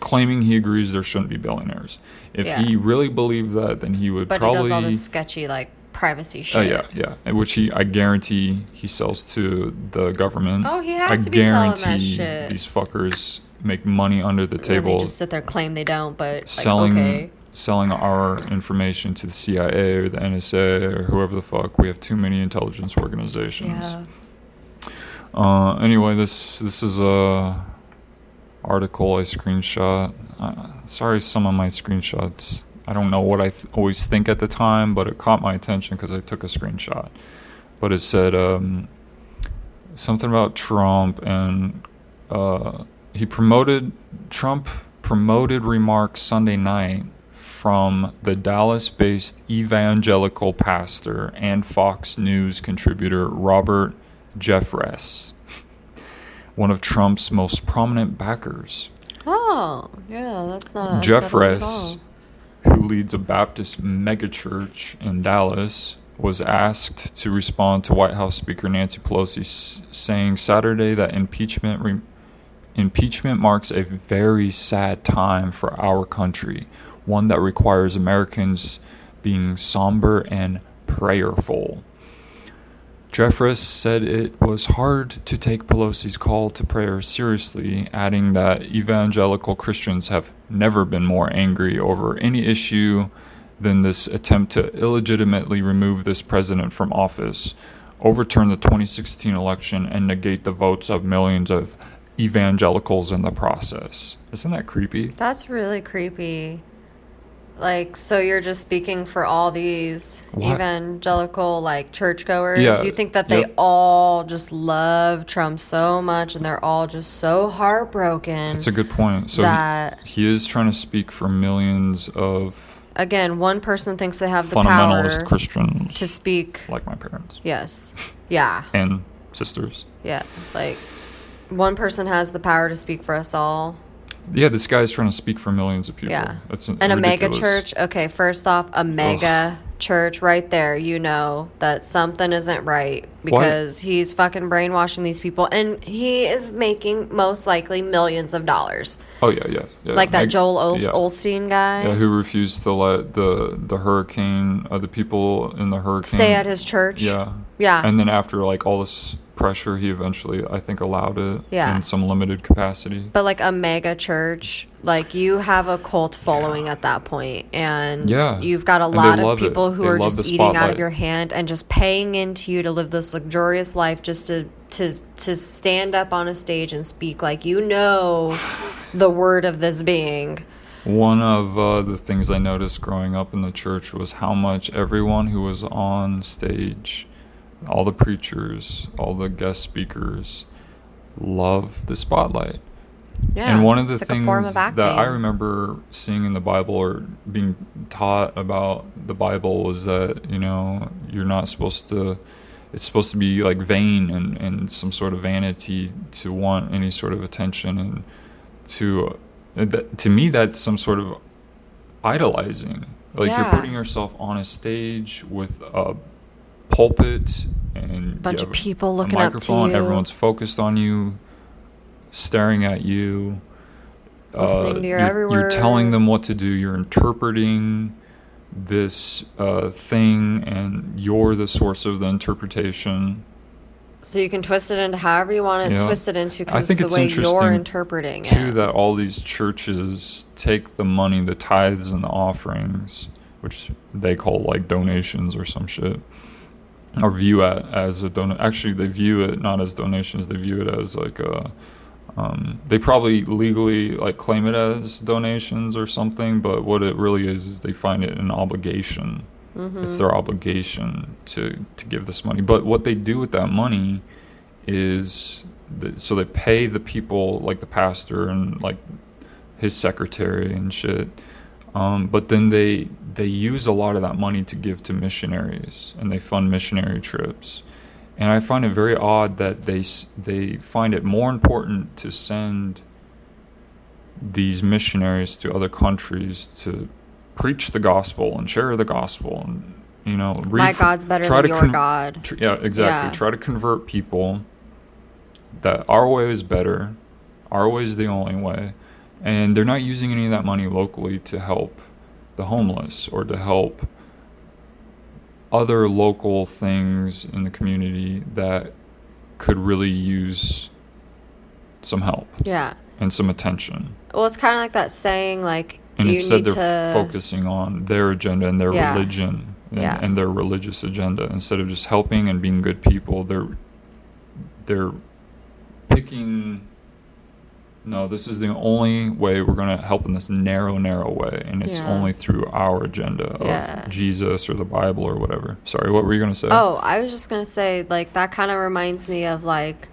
[SPEAKER 3] claiming he agrees there shouldn't be billionaires. If
[SPEAKER 4] Yeah.
[SPEAKER 3] he really believed that, then he would
[SPEAKER 4] but
[SPEAKER 3] probably.
[SPEAKER 4] he does all this sketchy like privacy shit.
[SPEAKER 3] Oh
[SPEAKER 4] shit.
[SPEAKER 3] yeah, yeah. Which he, I guarantee, he sells to the government.
[SPEAKER 4] Oh, he has
[SPEAKER 3] I
[SPEAKER 4] to be selling that
[SPEAKER 3] guarantee
[SPEAKER 4] shit.
[SPEAKER 3] These fuckers make money under the
[SPEAKER 4] And
[SPEAKER 3] table,
[SPEAKER 4] they just sit there claim they don't, but like,
[SPEAKER 3] selling
[SPEAKER 4] okay.
[SPEAKER 3] selling our information to the CIA or the NSA or whoever the fuck. We have too many intelligence organizations.
[SPEAKER 4] Yeah.
[SPEAKER 3] Uh, anyway, this this is a article I screenshot. Uh, sorry, some of my screenshots. I don't know what I th- always think at the time, but it caught my attention because I took a screenshot. But it said um, something about Trump, and uh, he promoted Trump promoted remarks Sunday night from the Dallas-based evangelical pastor and Fox News contributor Robert Jeffress, one of Trump's most prominent backers.
[SPEAKER 4] Oh, yeah, that's not Jeffress,
[SPEAKER 3] who leads a Baptist megachurch in Dallas, was asked to respond to White House Speaker Nancy Pelosi s- saying Saturday that impeachment re- impeachment marks a very sad time for our country, one that requires Americans being somber and prayerful. Jeffress said it was hard to take Pelosi's call to prayer seriously, adding that evangelical Christians have never been more angry over any issue than this attempt to illegitimately remove this president from office, overturn the 2016 election, and negate the votes of millions of evangelicals in the process. Isn't that creepy?
[SPEAKER 4] That's really creepy. Like, so you're just speaking for all these
[SPEAKER 3] What?
[SPEAKER 4] evangelical, like, churchgoers?
[SPEAKER 3] Yeah,
[SPEAKER 4] You think that they
[SPEAKER 3] yep.
[SPEAKER 4] all just love Trump so much and they're all just so heartbroken?
[SPEAKER 3] That's a good point. So he,
[SPEAKER 4] that-
[SPEAKER 3] he is trying to speak for millions of
[SPEAKER 4] Again, one person thinks they have the
[SPEAKER 3] fundamentalist
[SPEAKER 4] power
[SPEAKER 3] Christians
[SPEAKER 4] to speak.
[SPEAKER 3] like my parents
[SPEAKER 4] Yes. Yeah.
[SPEAKER 3] and sisters.
[SPEAKER 4] Yeah. Like, one person has the power to speak for us all.
[SPEAKER 3] Yeah, this guy's trying to speak for millions of people.
[SPEAKER 4] Yeah.
[SPEAKER 3] That's
[SPEAKER 4] And a mega church. Okay, first off, a mega church right there. You know that something isn't right because he's fucking brainwashing these people and he is making most likely millions of dollars.
[SPEAKER 3] Oh yeah, yeah, yeah.
[SPEAKER 4] Like that
[SPEAKER 3] Meg-
[SPEAKER 4] Joel Ol-
[SPEAKER 3] yeah.
[SPEAKER 4] Olstein guy.
[SPEAKER 3] Yeah, who refused to let the the hurricane, uh, the people in the hurricane,
[SPEAKER 4] Stay at his church.
[SPEAKER 3] Yeah,
[SPEAKER 4] Yeah.
[SPEAKER 3] And then after like all this pressure, he eventually, I think, allowed it
[SPEAKER 4] Yeah.
[SPEAKER 3] in some limited capacity.
[SPEAKER 4] But like a mega church, like you have a cult following at that point, and
[SPEAKER 3] Yeah.
[SPEAKER 4] you've got a lot of
[SPEAKER 3] love it.
[SPEAKER 4] people who
[SPEAKER 3] They
[SPEAKER 4] are just eating out of your hand and just paying into you to live this luxurious life, just to to to stand up on a stage and speak like you know [sighs] the word of this being.
[SPEAKER 3] One of uh, the things I noticed growing up in the church was how much everyone who was on stage, all the preachers, all the guest speakers, love the spotlight.
[SPEAKER 4] Yeah,
[SPEAKER 3] and one of the
[SPEAKER 4] it's like a
[SPEAKER 3] things
[SPEAKER 4] of
[SPEAKER 3] that I remember seeing in the Bible or being taught about the Bible was that, you know, you're not supposed to, it's supposed to be like vain and, and some sort of vanity to want any sort of attention. And to, that, to me, that's some sort of idolizing. Like
[SPEAKER 4] Yeah.
[SPEAKER 3] you're putting yourself on a stage with a pulpit and
[SPEAKER 4] Bunch of people looking up to
[SPEAKER 3] microphone,
[SPEAKER 4] you.
[SPEAKER 3] Everyone's focused on you, staring at you.
[SPEAKER 4] Listening to your
[SPEAKER 3] you're,
[SPEAKER 4] every
[SPEAKER 3] you're telling them what to do. You're interpreting this uh, thing, and you're the source of the interpretation.
[SPEAKER 4] So you can twist it into however you want to
[SPEAKER 3] Yeah.
[SPEAKER 4] twist it into
[SPEAKER 3] I
[SPEAKER 4] because
[SPEAKER 3] think
[SPEAKER 4] the
[SPEAKER 3] it's
[SPEAKER 4] way you're interpreting
[SPEAKER 3] Too
[SPEAKER 4] it.
[SPEAKER 3] that all these churches take the money, the tithes and the offerings, which they call like donations or some shit, or view it as a donation. Actually, they view it not as donations. They view it as like a. Um, they probably legally like claim it as donations or something, but what it really is is they find it an obligation.
[SPEAKER 4] Mm-hmm.
[SPEAKER 3] It's their obligation to to give this money. But what they do with that money is th- so they pay the people like the pastor and like his secretary and shit. Um, but then they they use a lot of that money to give to missionaries and they fund missionary trips. And I find it very odd that they they find it more important to send these missionaries to other countries to preach the gospel and share the gospel and you know
[SPEAKER 4] My God's better
[SPEAKER 3] try
[SPEAKER 4] than
[SPEAKER 3] to
[SPEAKER 4] your
[SPEAKER 3] con-
[SPEAKER 4] God.
[SPEAKER 3] tr- yeah exactly
[SPEAKER 4] Yeah.
[SPEAKER 3] try to convert people that our way is better our way is the only way and they're not using any of that money locally to help the homeless or to help other local things in the community that could really use some help
[SPEAKER 4] Yeah.
[SPEAKER 3] and some attention
[SPEAKER 4] Well, it's kind of like that saying, like
[SPEAKER 3] and
[SPEAKER 4] you
[SPEAKER 3] instead
[SPEAKER 4] need
[SPEAKER 3] they're
[SPEAKER 4] to
[SPEAKER 3] focusing on their agenda and their
[SPEAKER 4] Yeah.
[SPEAKER 3] religion and,
[SPEAKER 4] Yeah.
[SPEAKER 3] and their religious agenda instead of just helping and being good people they're they're picking no this is the only way we're going to help in this narrow narrow way and it's
[SPEAKER 4] Yeah.
[SPEAKER 3] only through our agenda
[SPEAKER 4] Yeah.
[SPEAKER 3] of jesus or the bible or whatever sorry what were you going to say
[SPEAKER 4] Oh, I was just gonna say, like that kind of reminds me of like,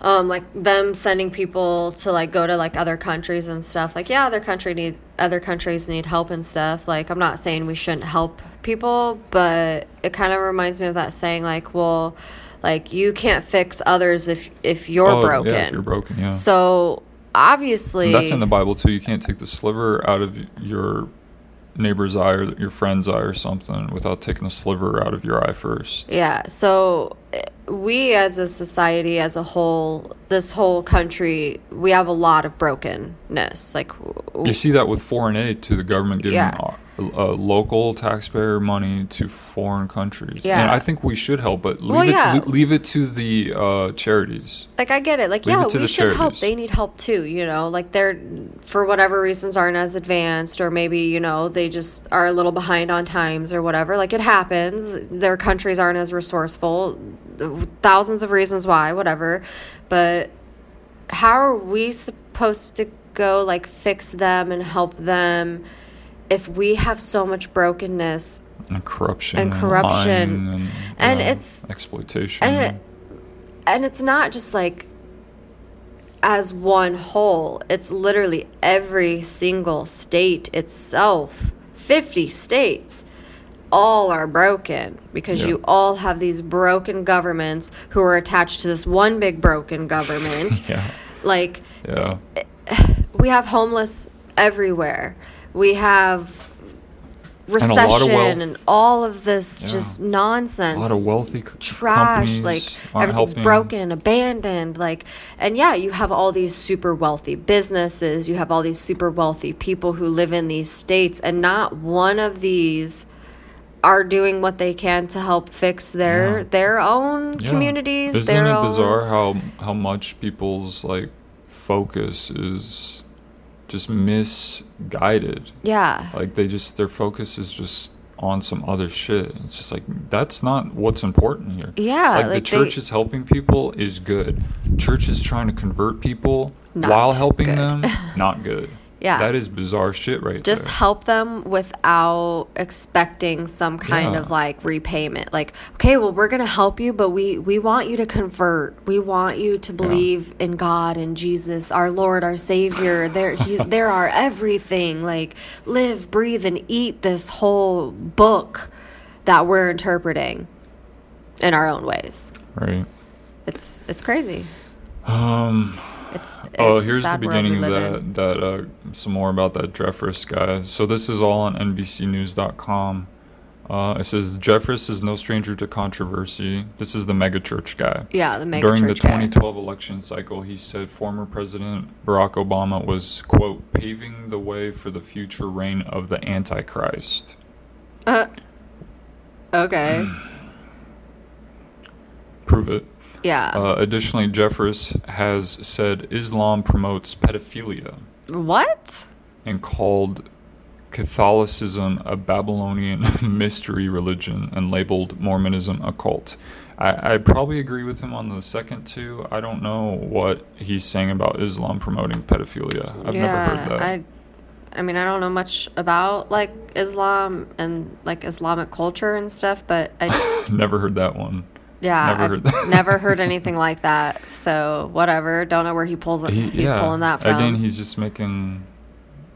[SPEAKER 4] um, like them sending people to like go to like other countries and stuff. Like, yeah, other country need other countries need help and stuff. Like, I'm not saying we shouldn't help people, but it kind of reminds me of that saying, like, well, like you can't fix others if if you're
[SPEAKER 3] Oh,
[SPEAKER 4] broken.
[SPEAKER 3] yeah, if you're broken yeah
[SPEAKER 4] So obviously,
[SPEAKER 3] And that's in the bible too you can't take the sliver out of your neighbor's eye or your friend's eye or something without taking the sliver out of your eye first
[SPEAKER 4] Yeah. So we as a society as a whole, this whole country, we have a lot of brokenness. Like w-
[SPEAKER 3] You see that with foreign aid to the government giving
[SPEAKER 4] Yeah.
[SPEAKER 3] Uh, local taxpayer money to foreign countries. And
[SPEAKER 4] Yeah.
[SPEAKER 3] I think we should help, but leave,
[SPEAKER 4] Well,
[SPEAKER 3] it,
[SPEAKER 4] yeah.
[SPEAKER 3] le- leave it to the uh, charities.
[SPEAKER 4] like I get it. Like
[SPEAKER 3] Leave
[SPEAKER 4] yeah,
[SPEAKER 3] it to
[SPEAKER 4] we
[SPEAKER 3] the
[SPEAKER 4] should help. They need help too, you know. Like they're for whatever reasons aren't as advanced or maybe, you know, they just are a little behind on times or whatever. Like it happens. Their countries aren't as resourceful. Thousands of reasons why, whatever. But how are we supposed to go like fix them and help them if we have so much brokenness
[SPEAKER 3] And corruption.
[SPEAKER 4] And corruption.
[SPEAKER 3] lying and,
[SPEAKER 4] And
[SPEAKER 3] uh,
[SPEAKER 4] it's-
[SPEAKER 3] exploitation.
[SPEAKER 4] and it and it's not just like as one whole it's literally every single state itself 50 states all are broken because
[SPEAKER 3] Yeah.
[SPEAKER 4] you all have these broken governments who are attached to this one big broken government. [laughs]
[SPEAKER 3] Yeah.
[SPEAKER 4] like
[SPEAKER 3] Yeah. [sighs]
[SPEAKER 4] we have homeless everywhere. We have
[SPEAKER 3] a
[SPEAKER 4] recession
[SPEAKER 3] wealth.
[SPEAKER 4] and all of this
[SPEAKER 3] Yeah.
[SPEAKER 4] just
[SPEAKER 3] A
[SPEAKER 4] nonsense.
[SPEAKER 3] lot of wealthy c-
[SPEAKER 4] trash like everything's
[SPEAKER 3] helping.
[SPEAKER 4] broken abandoned like and yeah you have all these super wealthy businesses you have all these super wealthy people who live in these states and not one of these are doing what they can to help fix their
[SPEAKER 3] Yeah.
[SPEAKER 4] their own
[SPEAKER 3] Yeah.
[SPEAKER 4] communities
[SPEAKER 3] Isn't it
[SPEAKER 4] own
[SPEAKER 3] bizarre how how much people's like focus is just misguided?
[SPEAKER 4] yeah
[SPEAKER 3] Like they just their focus is just on some other shit. It's just like that's not what's important here.
[SPEAKER 4] Yeah,
[SPEAKER 3] like,
[SPEAKER 4] like
[SPEAKER 3] the
[SPEAKER 4] they-
[SPEAKER 3] church is helping people is good. Church is trying to convert people while helping
[SPEAKER 4] good.
[SPEAKER 3] them, [laughs] not good.
[SPEAKER 4] Yeah.
[SPEAKER 3] that is bizarre shit right
[SPEAKER 4] just
[SPEAKER 3] there.
[SPEAKER 4] help them without expecting some kind
[SPEAKER 3] Yeah.
[SPEAKER 4] of like repayment like okay well we're gonna help you but we we want you to convert we want you to believe in god and jesus our lord our savior there [laughs] are he, they're everything like live breathe and eat this whole book that we're interpreting in our own ways
[SPEAKER 3] right.
[SPEAKER 4] it's it's crazy
[SPEAKER 3] Um.
[SPEAKER 4] It's, it's
[SPEAKER 3] Oh, here's the beginning of that. That uh, some more about that Jeffress guy. So this is all on NBCNews.com. Uh, it says Jeffress is no stranger to controversy. This is the megachurch guy.
[SPEAKER 4] yeah the mega
[SPEAKER 3] During the
[SPEAKER 4] church guy.
[SPEAKER 3] 2012 election cycle, he said former President Barack Obama was quote paving the way for the future reign of the Antichrist.
[SPEAKER 4] uh, okay [clears throat]
[SPEAKER 3] Prove it.
[SPEAKER 4] Yeah
[SPEAKER 3] Uh, additionally, Jeffress has said Islam promotes pedophilia.
[SPEAKER 4] what
[SPEAKER 3] and called Catholicism a Babylonian [laughs] mystery religion and labeled Mormonism a cult. I, I probably agree with him on the second two. I don't know what he's saying about Islam promoting pedophilia. I've never heard that.
[SPEAKER 4] I, I mean, I don't know much about like Islam and like Islamic culture and stuff, but I, [laughs]
[SPEAKER 3] never heard that one.
[SPEAKER 4] Yeah,
[SPEAKER 3] Never
[SPEAKER 4] I've
[SPEAKER 3] heard that.
[SPEAKER 4] never heard [laughs] anything like that. So whatever. Don't know where he pulls it.
[SPEAKER 3] He-
[SPEAKER 4] he's
[SPEAKER 3] yeah.
[SPEAKER 4] pulling that from.
[SPEAKER 3] Again, he's just making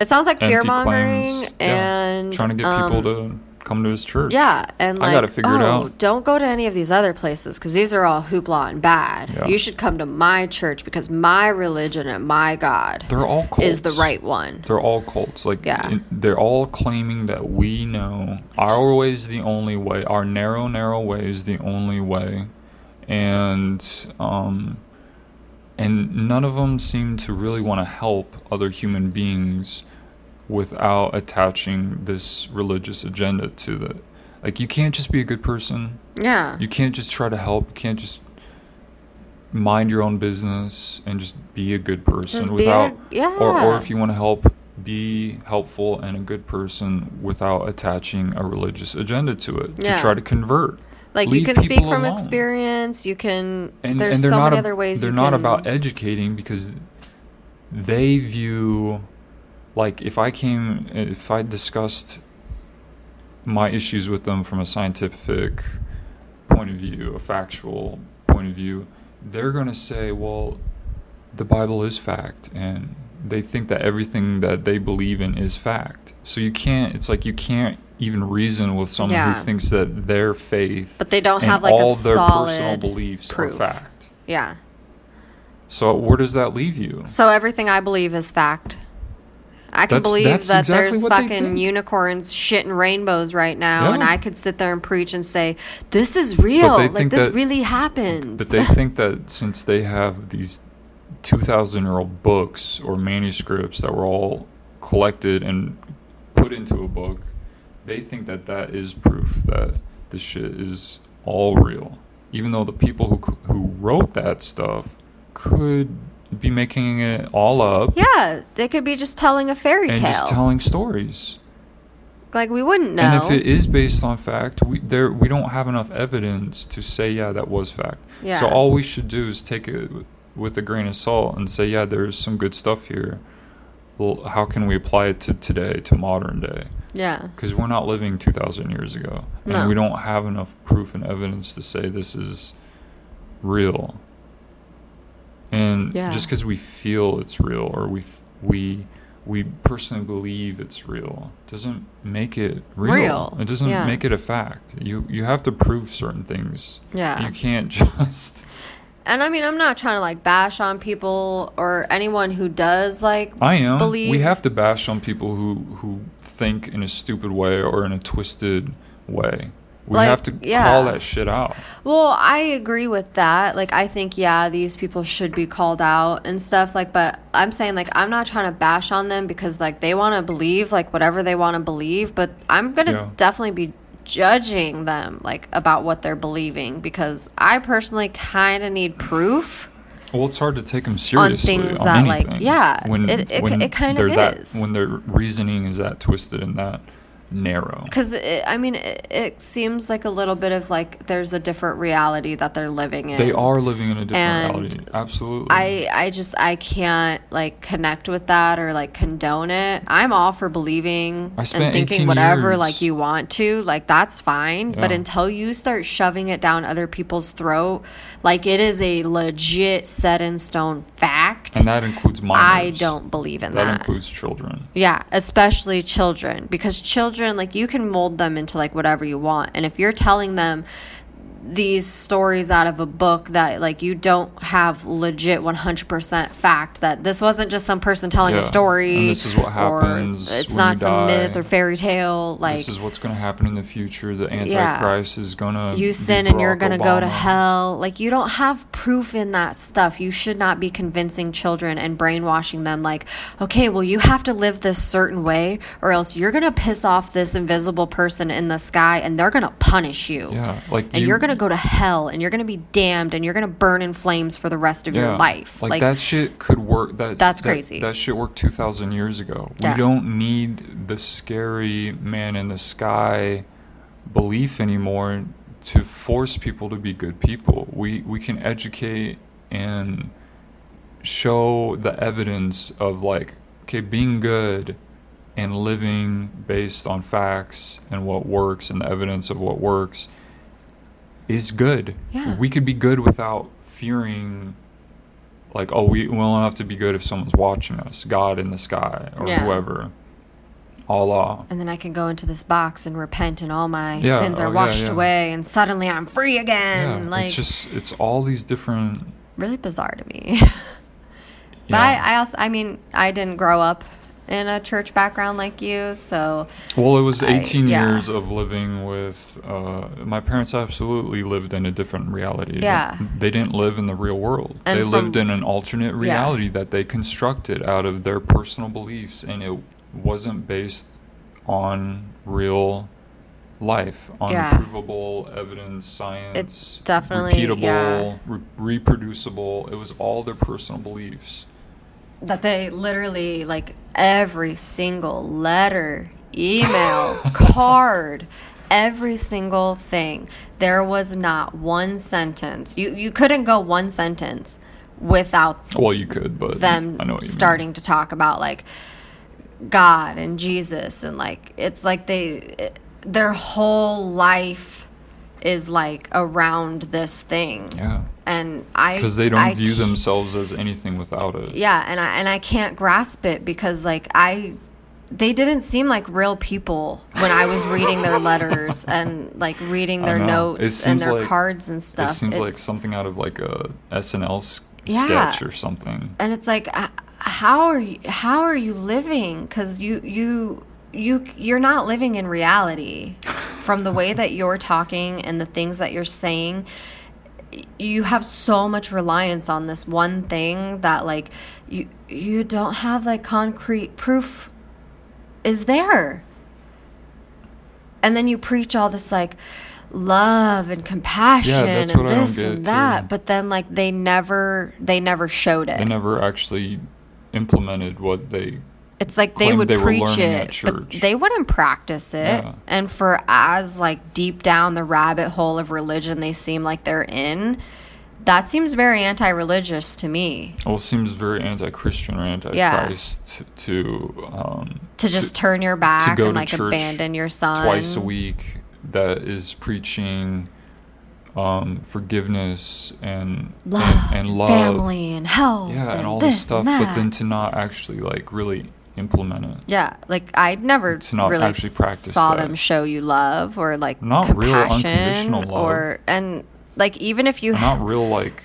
[SPEAKER 4] it sounds like fear mongering.
[SPEAKER 3] Yeah.
[SPEAKER 4] and
[SPEAKER 3] trying to get
[SPEAKER 4] um,
[SPEAKER 3] people to come to his church.
[SPEAKER 4] Yeah, and
[SPEAKER 3] I gotta figure it
[SPEAKER 4] oh,
[SPEAKER 3] out.
[SPEAKER 4] don't go to any of these other places because these are all hoopla and bad.
[SPEAKER 3] Yeah.
[SPEAKER 4] You should come to my church because my religion and my God
[SPEAKER 3] They're all cults.
[SPEAKER 4] is the right one.
[SPEAKER 3] They're all cults. Like,
[SPEAKER 4] Yeah.
[SPEAKER 3] they're all claiming that we know our way is the only way. Our narrow, narrow way is the only way, and um, and none of them seem to really want to help other human beings without attaching this religious agenda to the. Like, you can't just be a good person.
[SPEAKER 4] Yeah.
[SPEAKER 3] You can't just try to help. You can't just mind your own business and just be a good person
[SPEAKER 4] Just
[SPEAKER 3] without
[SPEAKER 4] a- yeah.
[SPEAKER 3] or, or if you want to help be helpful and a good person without attaching a religious agenda to it
[SPEAKER 4] Yeah.
[SPEAKER 3] to try to convert
[SPEAKER 4] Like
[SPEAKER 3] Leave
[SPEAKER 4] you can speak from
[SPEAKER 3] alone.
[SPEAKER 4] experience. You can.
[SPEAKER 3] and,
[SPEAKER 4] there's
[SPEAKER 3] and
[SPEAKER 4] so many
[SPEAKER 3] ab-
[SPEAKER 4] other ways.
[SPEAKER 3] they're not
[SPEAKER 4] can,
[SPEAKER 3] about educating because they view like if i came if i discussed my issues with them from a scientific point of view a factual point of view they're going to say well the bible is fact and they think that everything that they believe in is fact so you can't it's like you can't even reason with someone
[SPEAKER 4] Yeah.
[SPEAKER 3] who thinks that their faith
[SPEAKER 4] But they don't have, like,
[SPEAKER 3] all their personal beliefs
[SPEAKER 4] proof.
[SPEAKER 3] are fact
[SPEAKER 4] Yeah.
[SPEAKER 3] so where does that leave you?
[SPEAKER 4] So everything I believe is fact. I can
[SPEAKER 3] That's-
[SPEAKER 4] believe
[SPEAKER 3] that's
[SPEAKER 4] that
[SPEAKER 3] exactly
[SPEAKER 4] there's fucking unicorns shitting rainbows right now, and I could sit there and preach and say, "This is real. Like this
[SPEAKER 3] that-
[SPEAKER 4] really happens."
[SPEAKER 3] But they think that since they have these 2,000 year old books or manuscripts that were all collected and put into a book, they think that that is proof that this shit is all real. Even though the people who, who wrote that stuff could be making it all up
[SPEAKER 4] yeah, they could be just telling a fairy
[SPEAKER 3] and
[SPEAKER 4] tale.
[SPEAKER 3] just telling stories.
[SPEAKER 4] like we wouldn't know.
[SPEAKER 3] And if it is based on fact, we there we don't have enough evidence to say yeah that was fact.
[SPEAKER 4] Yeah.
[SPEAKER 3] So all we should do is take it with a grain of salt and say yeah there's some good stuff here. Well, how can we apply it to today, to modern day?
[SPEAKER 4] yeah.
[SPEAKER 3] Because we're not living 2,000 years ago, and
[SPEAKER 4] No.
[SPEAKER 3] we don't have enough proof and evidence to say this is real. And
[SPEAKER 4] Yeah.
[SPEAKER 3] just because we feel it's real or we we we personally believe it's real doesn't make it real.
[SPEAKER 4] Real,
[SPEAKER 3] It doesn't
[SPEAKER 4] yeah.
[SPEAKER 3] make it a fact. You you have to prove certain things.
[SPEAKER 4] Yeah.
[SPEAKER 3] You can't [laughs] just
[SPEAKER 4] And I mean, I'm not trying to like bash on people or anyone who does like
[SPEAKER 3] I am.
[SPEAKER 4] believe.
[SPEAKER 3] We have to bash on people who who think in a stupid way or in a twisted way. We
[SPEAKER 4] Like,
[SPEAKER 3] have to
[SPEAKER 4] yeah.
[SPEAKER 3] call that shit out.
[SPEAKER 4] Well, I agree with that. Like, I think, yeah, these people should be called out and stuff. Like, but I'm saying, like, I'm not trying to bash on them because, like, they want to believe, like, whatever they want to believe. But I'm going to
[SPEAKER 3] Yeah.
[SPEAKER 4] definitely be judging them, like, about what they're believing because I personally kind of need proof.
[SPEAKER 3] Well, it's hard to take them seriously on,
[SPEAKER 4] things that, like, yeah,
[SPEAKER 3] when
[SPEAKER 4] it- it-
[SPEAKER 3] when
[SPEAKER 4] it kind of
[SPEAKER 3] that,
[SPEAKER 4] is.
[SPEAKER 3] when their reasoning is that twisted and that narrow.
[SPEAKER 4] Because, I mean, it, it seems like a little bit of, like, there's a different reality that they're living in.
[SPEAKER 3] They are living in a different
[SPEAKER 4] And
[SPEAKER 3] reality. Absolutely.
[SPEAKER 4] I I just I can't like connect with that or like condone it. I'm all for believing and thinking whatever
[SPEAKER 3] years-
[SPEAKER 4] like you want to. Like that's fine, but until you start shoving it down other people's throat, like it is a legit set in stone fact.
[SPEAKER 3] and that includes minors.
[SPEAKER 4] I don't believe in
[SPEAKER 3] That
[SPEAKER 4] that.
[SPEAKER 3] includes children.
[SPEAKER 4] Yeah, especially children because children like you can mold them into like whatever you want. And if you're telling them these stories out of a book that like you don't have legit 100% fact that this wasn't just some person telling
[SPEAKER 3] Yeah,
[SPEAKER 4] a story
[SPEAKER 3] and this is what happens
[SPEAKER 4] it's not some
[SPEAKER 3] die.
[SPEAKER 4] myth or fairy tale like
[SPEAKER 3] this is what's going to happen in the future. The Antichrist is going to.
[SPEAKER 4] you sin and you're going to go to hell. Like, you don't have proof in that stuff. You should not be convincing children and brainwashing them, like, okay, well, you have to live this certain way, or else you're going to piss off this invisible person in the sky and they're going to punish you.
[SPEAKER 3] Yeah, like
[SPEAKER 4] And
[SPEAKER 3] you,
[SPEAKER 4] you, are going to go to hell and you're going to be damned and you're going to burn in flames for the rest of your life.
[SPEAKER 3] Like, that shit could work. That
[SPEAKER 4] That's
[SPEAKER 3] that-
[SPEAKER 4] crazy.
[SPEAKER 3] That shit worked two thousand years ago.
[SPEAKER 4] Yeah.
[SPEAKER 3] We don't need the scary man in the sky belief anymore to force people to be good people. We we can educate and show the evidence of like okay being good and living based on facts and what works and the evidence of what works is good.
[SPEAKER 4] Yeah.
[SPEAKER 3] We could be good without fearing like oh we, we don't have to be good if someone's watching us, God in the sky or
[SPEAKER 4] Yeah.
[SPEAKER 3] whoever. Allah.
[SPEAKER 4] and then I can go into this box and repent, and all my
[SPEAKER 3] Yeah,
[SPEAKER 4] sins are
[SPEAKER 3] oh,
[SPEAKER 4] washed
[SPEAKER 3] yeah.
[SPEAKER 4] away, and suddenly I'm free again.
[SPEAKER 3] Yeah,
[SPEAKER 4] like,
[SPEAKER 3] it's just it's all these different
[SPEAKER 4] really bizarre to me. [laughs] But
[SPEAKER 3] yeah.
[SPEAKER 4] I, I also, I mean, I didn't grow up in a church background like you, so
[SPEAKER 3] Well, it was
[SPEAKER 4] I-
[SPEAKER 3] 18
[SPEAKER 4] yeah.
[SPEAKER 3] years of living with. Uh, my parents absolutely lived in a different reality.
[SPEAKER 4] Yeah.
[SPEAKER 3] They didn't live in the real world.
[SPEAKER 4] And
[SPEAKER 3] they
[SPEAKER 4] from-
[SPEAKER 3] lived in an alternate reality that they constructed out of their personal beliefs, and it wasn't based on real life, on
[SPEAKER 4] Yeah.
[SPEAKER 3] provable evidence, science, it's
[SPEAKER 4] definitely-
[SPEAKER 3] repeatable,
[SPEAKER 4] yeah.
[SPEAKER 3] re- reproducible. It was all their personal beliefs.
[SPEAKER 4] That they literally like every single letter, email, [laughs] card, every single thing. There was not one sentence. You you couldn't go one sentence without
[SPEAKER 3] Well, you could, but
[SPEAKER 4] them
[SPEAKER 3] I know what mean.
[SPEAKER 4] starting to talk about like God and Jesus and like it's like they their whole life is like around this thing.
[SPEAKER 3] Yeah.
[SPEAKER 4] And I
[SPEAKER 3] Because they don't
[SPEAKER 4] I
[SPEAKER 3] view themselves as anything without it.
[SPEAKER 4] Yeah, and I and I can't grasp it because like I they didn't seem like real people when I was reading their letters [laughs] and like reading their notes and their
[SPEAKER 3] like-
[SPEAKER 4] cards and stuff.
[SPEAKER 3] It seems like something out of like a SNL s-
[SPEAKER 4] Yeah.
[SPEAKER 3] sketch or something.
[SPEAKER 4] and it's like how are you how are you living cuz you you you you're not living in reality from the way that you're talking and the things that you're saying you have so much reliance on this one thing that like you you don't have like concrete proof is there and then you preach all this like love and compassion
[SPEAKER 3] that's
[SPEAKER 4] and
[SPEAKER 3] what I don't
[SPEAKER 4] this and that
[SPEAKER 3] too.
[SPEAKER 4] but then like they never they never showed it
[SPEAKER 3] They never actually implemented what they.
[SPEAKER 4] It's like they would
[SPEAKER 3] they
[SPEAKER 4] preach it but they wouldn't practice it.
[SPEAKER 3] Yeah.
[SPEAKER 4] and for as like deep down the rabbit hole of religion they seem like they're in that seems very anti-religious to me.
[SPEAKER 3] Well, it seems very anti-Christian or anti-Christ to um,
[SPEAKER 4] to just turn your back
[SPEAKER 3] go
[SPEAKER 4] and
[SPEAKER 3] to
[SPEAKER 4] like
[SPEAKER 3] church
[SPEAKER 4] abandon your son.
[SPEAKER 3] twice a week that is preaching um, forgiveness and
[SPEAKER 4] love,
[SPEAKER 3] and, and love,
[SPEAKER 4] family and health
[SPEAKER 3] yeah,
[SPEAKER 4] and,
[SPEAKER 3] and all
[SPEAKER 4] this
[SPEAKER 3] this stuff, but then to not actually like really implement it.
[SPEAKER 4] Yeah, like I never really saw
[SPEAKER 3] that.
[SPEAKER 4] them show you love or like
[SPEAKER 3] Not real
[SPEAKER 4] compassion
[SPEAKER 3] unconditional love.
[SPEAKER 4] or and like even if you
[SPEAKER 3] Not real like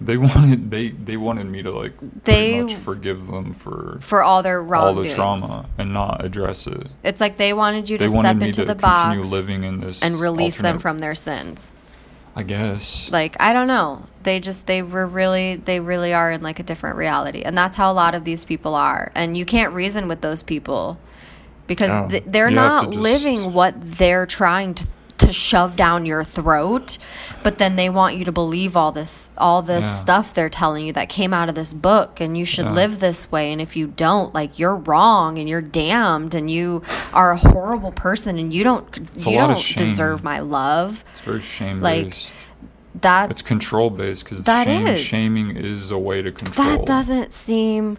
[SPEAKER 3] they wanted they they wanted me to like
[SPEAKER 4] They-
[SPEAKER 3] much forgive them for
[SPEAKER 4] for all their
[SPEAKER 3] wrong
[SPEAKER 4] all
[SPEAKER 3] the trauma and not address it.
[SPEAKER 4] it's like they wanted you
[SPEAKER 3] They
[SPEAKER 4] to
[SPEAKER 3] wanted
[SPEAKER 4] step into
[SPEAKER 3] to
[SPEAKER 4] the
[SPEAKER 3] continue
[SPEAKER 4] box
[SPEAKER 3] living in this
[SPEAKER 4] and release them from their sins.
[SPEAKER 3] I guess.
[SPEAKER 4] Like I don't know, they just they were really they really are in like a different reality, and that's how a lot of these people are. And you can't reason with those people because th- they're
[SPEAKER 3] You
[SPEAKER 4] not
[SPEAKER 3] just-
[SPEAKER 4] living what they're trying to to shove down your throat but then they want you to believe all this all this
[SPEAKER 3] Yeah.
[SPEAKER 4] stuff they're telling you that came out of this book and you should
[SPEAKER 3] Yeah.
[SPEAKER 4] live this way and if you don't like you're wrong and you're damned and you are a horrible person and you don't
[SPEAKER 3] a
[SPEAKER 4] you don't deserve my love
[SPEAKER 3] It's very shame
[SPEAKER 4] like,
[SPEAKER 3] based.
[SPEAKER 4] that
[SPEAKER 3] It's control based because
[SPEAKER 4] That
[SPEAKER 3] shame,
[SPEAKER 4] is.
[SPEAKER 3] shaming is a way to control.
[SPEAKER 4] That doesn't seem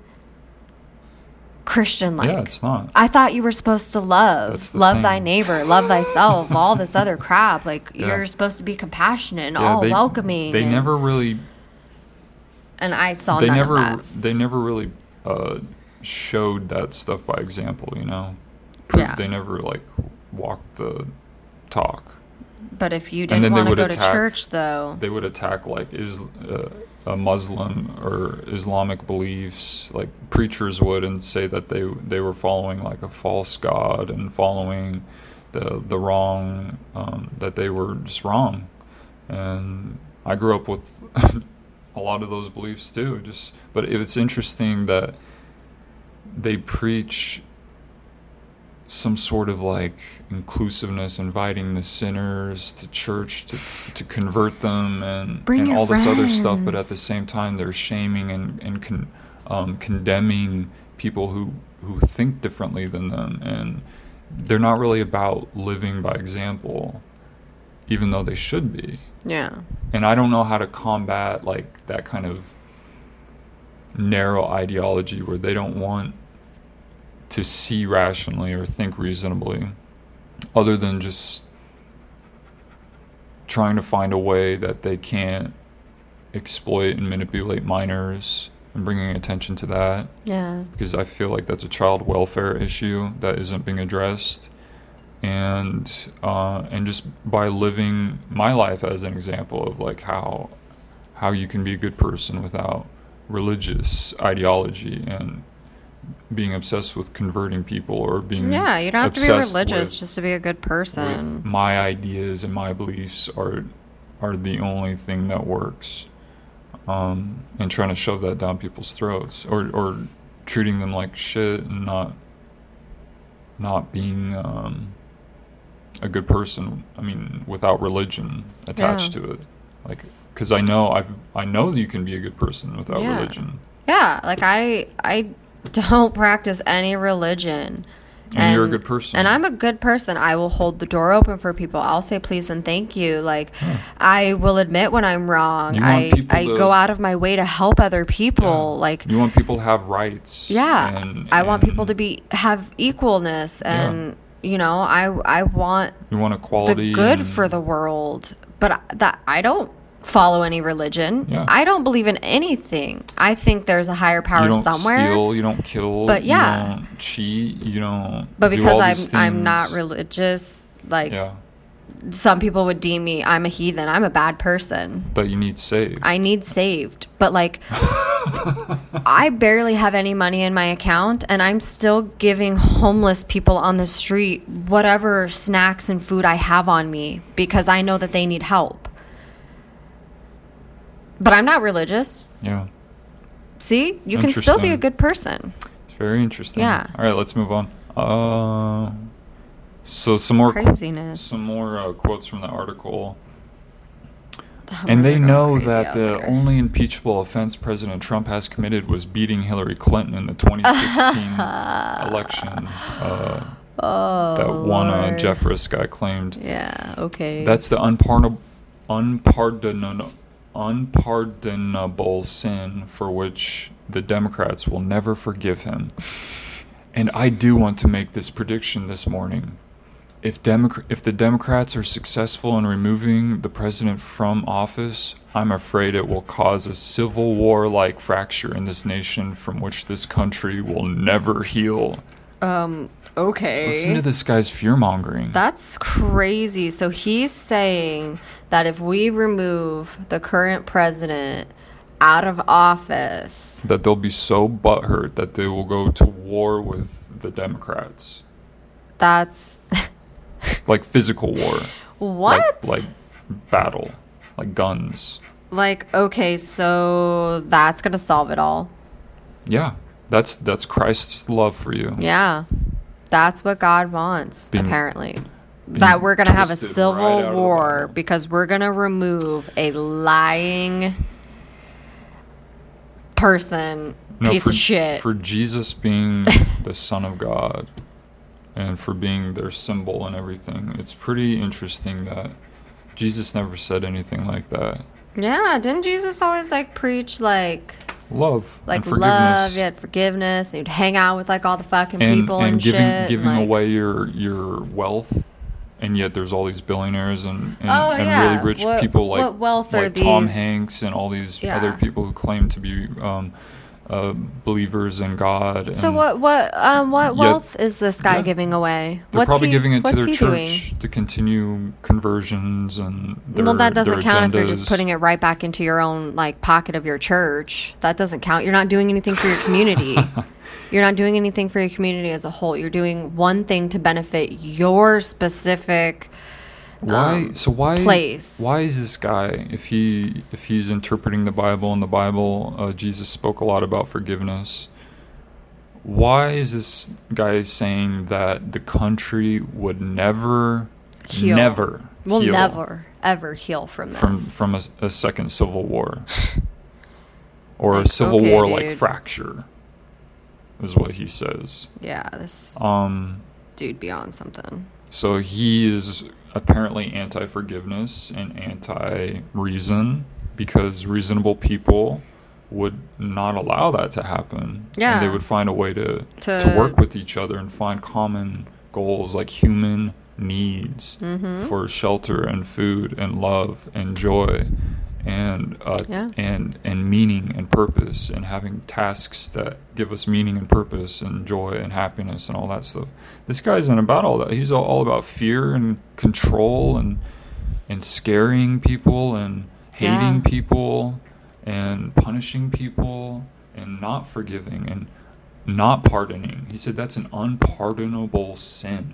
[SPEAKER 4] Christian like.
[SPEAKER 3] Yeah, it's not.
[SPEAKER 4] I thought you were supposed to love, love thy neighbor, love thyself, [laughs] all this other crap. Like
[SPEAKER 3] Yeah.
[SPEAKER 4] you're supposed to be compassionate and
[SPEAKER 3] Yeah,
[SPEAKER 4] all
[SPEAKER 3] they-
[SPEAKER 4] welcoming.
[SPEAKER 3] They
[SPEAKER 4] and,
[SPEAKER 3] never really.
[SPEAKER 4] and I saw
[SPEAKER 3] They
[SPEAKER 4] none
[SPEAKER 3] never.
[SPEAKER 4] of that.
[SPEAKER 3] They never really uh, showed that stuff by example. You know.
[SPEAKER 4] Yeah.
[SPEAKER 3] They never like walked the talk.
[SPEAKER 4] But if you didn't want to go to church, though,
[SPEAKER 3] They would attack like is uh, a Muslim or Islamic beliefs. Like preachers would and say that they they were following like a false god and following the the wrong um, that they were just wrong. And I grew up with [laughs] a lot of those beliefs too. Just but it's interesting that they preach some sort of like inclusiveness, inviting the sinners to church to to convert them and,
[SPEAKER 4] Bring
[SPEAKER 3] and
[SPEAKER 4] your
[SPEAKER 3] all this other stuff. But at the same time, they're shaming and and con, um, condemning people who who think differently than them, and they're not really about living by example, even though they should be
[SPEAKER 4] yeah,
[SPEAKER 3] and I don't know how to combat like that kind of narrow ideology where they don't want to see rationally or think reasonably other than just trying to find a way that they can't exploit and manipulate minors and bringing attention to that.
[SPEAKER 4] Yeah,
[SPEAKER 3] because I feel like that's a child welfare issue that isn't being addressed, and uh, and just by living my life as an example of like how how you can be a good person without religious ideology and being obsessed with converting people or being
[SPEAKER 4] yeah. You don't have to be religious
[SPEAKER 3] with-
[SPEAKER 4] just to be a good person.
[SPEAKER 3] my ideas and my beliefs are are the only thing that works um, and trying to shove that down people's throats or or treating them like shit and not not being um, a good person I mean without religion attached
[SPEAKER 4] Yeah.
[SPEAKER 3] to it like because I know I've I know that you can be a good person without
[SPEAKER 4] Yeah.
[SPEAKER 3] religion
[SPEAKER 4] Yeah, like I I don't practice any religion.
[SPEAKER 3] And you're a good person.
[SPEAKER 4] And I'm a good person. I will hold the door open for people. I'll say please and thank you. Like I will admit when I'm wrong. I I
[SPEAKER 3] to-
[SPEAKER 4] go out of my way to help other people.
[SPEAKER 3] Yeah.
[SPEAKER 4] Like
[SPEAKER 3] you want people to have rights
[SPEAKER 4] yeah,
[SPEAKER 3] and,
[SPEAKER 4] I want people to be have equalness and you know, I I want
[SPEAKER 3] you want equality
[SPEAKER 4] the good
[SPEAKER 3] and-
[SPEAKER 4] for the world. But that I don't follow any religion.
[SPEAKER 3] Yeah.
[SPEAKER 4] I don't believe in anything. I think there's a higher power
[SPEAKER 3] you don't
[SPEAKER 4] somewhere.
[SPEAKER 3] steal, you don't kill,
[SPEAKER 4] But yeah.
[SPEAKER 3] you don't cheat, you don't.
[SPEAKER 4] But
[SPEAKER 3] do
[SPEAKER 4] because I'm I'm not religious, like
[SPEAKER 3] Yeah,
[SPEAKER 4] some people would deem me I'm a heathen. I'm a bad person.
[SPEAKER 3] but you need saved.
[SPEAKER 4] I need saved. But like [laughs] I barely have any money in my account and I'm still giving homeless people on the street whatever snacks and food I have on me because I know that they need help. But I'm not religious.
[SPEAKER 3] yeah,
[SPEAKER 4] See? You can still be a good person.
[SPEAKER 3] it's very interesting.
[SPEAKER 4] Yeah.
[SPEAKER 3] All right, let's move on. Uh, so some more qu-
[SPEAKER 4] Craziness.
[SPEAKER 3] some more uh, quotes from the article.
[SPEAKER 4] The
[SPEAKER 3] And they know that the
[SPEAKER 4] there.
[SPEAKER 3] only impeachable offense President Trump has committed was beating Hillary Clinton in the 2016 [laughs] election. Uh,
[SPEAKER 4] oh,
[SPEAKER 3] that one uh, guy claimed.
[SPEAKER 4] Yeah, okay.
[SPEAKER 3] That's the unpardonable, unpardonable, unpardonable sin for which the Democrats will never forgive him. And I do want to make this prediction this morning. if Democr- if the Democrats are successful in removing the president from office, I'm afraid it will cause a civil war like fracture in this nation from which this country will never heal.
[SPEAKER 4] Um, Okay.
[SPEAKER 3] Listen to this guy's fear mongering.
[SPEAKER 4] That's crazy. So he's saying that if we remove the current president out of office,
[SPEAKER 3] That they'll be so butthurt that they will go to war with the Democrats.
[SPEAKER 4] that's [laughs]
[SPEAKER 3] Like physical war.
[SPEAKER 4] what?
[SPEAKER 3] Like, like battle. Like guns.
[SPEAKER 4] Like, okay, so that's gonna solve it all.
[SPEAKER 3] Yeah. That's that's Christ's love for you.
[SPEAKER 4] Yeah, that's what God wants. Apparently, that we're gonna have a civil
[SPEAKER 3] right out of the
[SPEAKER 4] war because we're gonna remove a lying person,
[SPEAKER 3] No,
[SPEAKER 4] piece
[SPEAKER 3] for,
[SPEAKER 4] of shit.
[SPEAKER 3] For Jesus being [laughs] the Son of God and for being their symbol and everything, it's pretty interesting that Jesus never said anything like that.
[SPEAKER 4] yeah, didn't Jesus always like preach like
[SPEAKER 3] Love,
[SPEAKER 4] like
[SPEAKER 3] and
[SPEAKER 4] love, you had forgiveness, and you'd hang out with like all the fucking
[SPEAKER 3] and,
[SPEAKER 4] people
[SPEAKER 3] and,
[SPEAKER 4] and,
[SPEAKER 3] giving
[SPEAKER 4] shit.
[SPEAKER 3] giving
[SPEAKER 4] like,
[SPEAKER 3] away your your wealth. And yet, there's all these billionaires and, and,
[SPEAKER 4] Oh,
[SPEAKER 3] and
[SPEAKER 4] yeah.
[SPEAKER 3] really rich
[SPEAKER 4] What-
[SPEAKER 3] people like,
[SPEAKER 4] what wealth are
[SPEAKER 3] like Tom Hanks and all these
[SPEAKER 4] Yeah.
[SPEAKER 3] other people who claim to be um, uh, believers in God.
[SPEAKER 4] So what what um what
[SPEAKER 3] Yet-
[SPEAKER 4] wealth is this guy
[SPEAKER 3] yeah.
[SPEAKER 4] giving away?
[SPEAKER 3] They're
[SPEAKER 4] what's
[SPEAKER 3] probably
[SPEAKER 4] he,
[SPEAKER 3] giving it to their church
[SPEAKER 4] doing?
[SPEAKER 3] to continue conversions and their,
[SPEAKER 4] well, that doesn't count if you're just putting it right back into your own like pocket of your church. That doesn't count. You're not doing anything for your community. [laughs] you're not doing anything for your community as a whole. You're doing one thing to benefit your specific.
[SPEAKER 3] Why?
[SPEAKER 4] um,
[SPEAKER 3] so why?
[SPEAKER 4] place.
[SPEAKER 3] Why is this guy? If he if he's interpreting the Bible and the Bible, uh, Jesus spoke a lot about forgiveness. Why is this guy saying that the country would never,
[SPEAKER 4] Heal.
[SPEAKER 3] never,
[SPEAKER 4] We'll never ever heal from this.
[SPEAKER 3] from from a, a second civil war, [laughs] or
[SPEAKER 4] Like,
[SPEAKER 3] a civil
[SPEAKER 4] okay,
[SPEAKER 3] war like fracture, is what he says.
[SPEAKER 4] yeah, this
[SPEAKER 3] Um.
[SPEAKER 4] dude beyond something.
[SPEAKER 3] So he is apparently anti forgiveness and anti reason because reasonable people would not allow that to happen. And
[SPEAKER 4] Yeah.
[SPEAKER 3] they would find a way to, to,
[SPEAKER 4] To-
[SPEAKER 3] work with each other and find common goals like human needs
[SPEAKER 4] Mm-hmm.
[SPEAKER 3] for shelter and food and love and joy and uh,
[SPEAKER 4] Yeah.
[SPEAKER 3] and and meaning and purpose and having tasks that give us meaning and purpose and joy and happiness and all that stuff. This guy isn't about all that. He's all, all about fear and control and and scaring people and hating
[SPEAKER 4] Yeah.
[SPEAKER 3] people and punishing people and not forgiving and not pardoning. He said that's an unpardonable sin.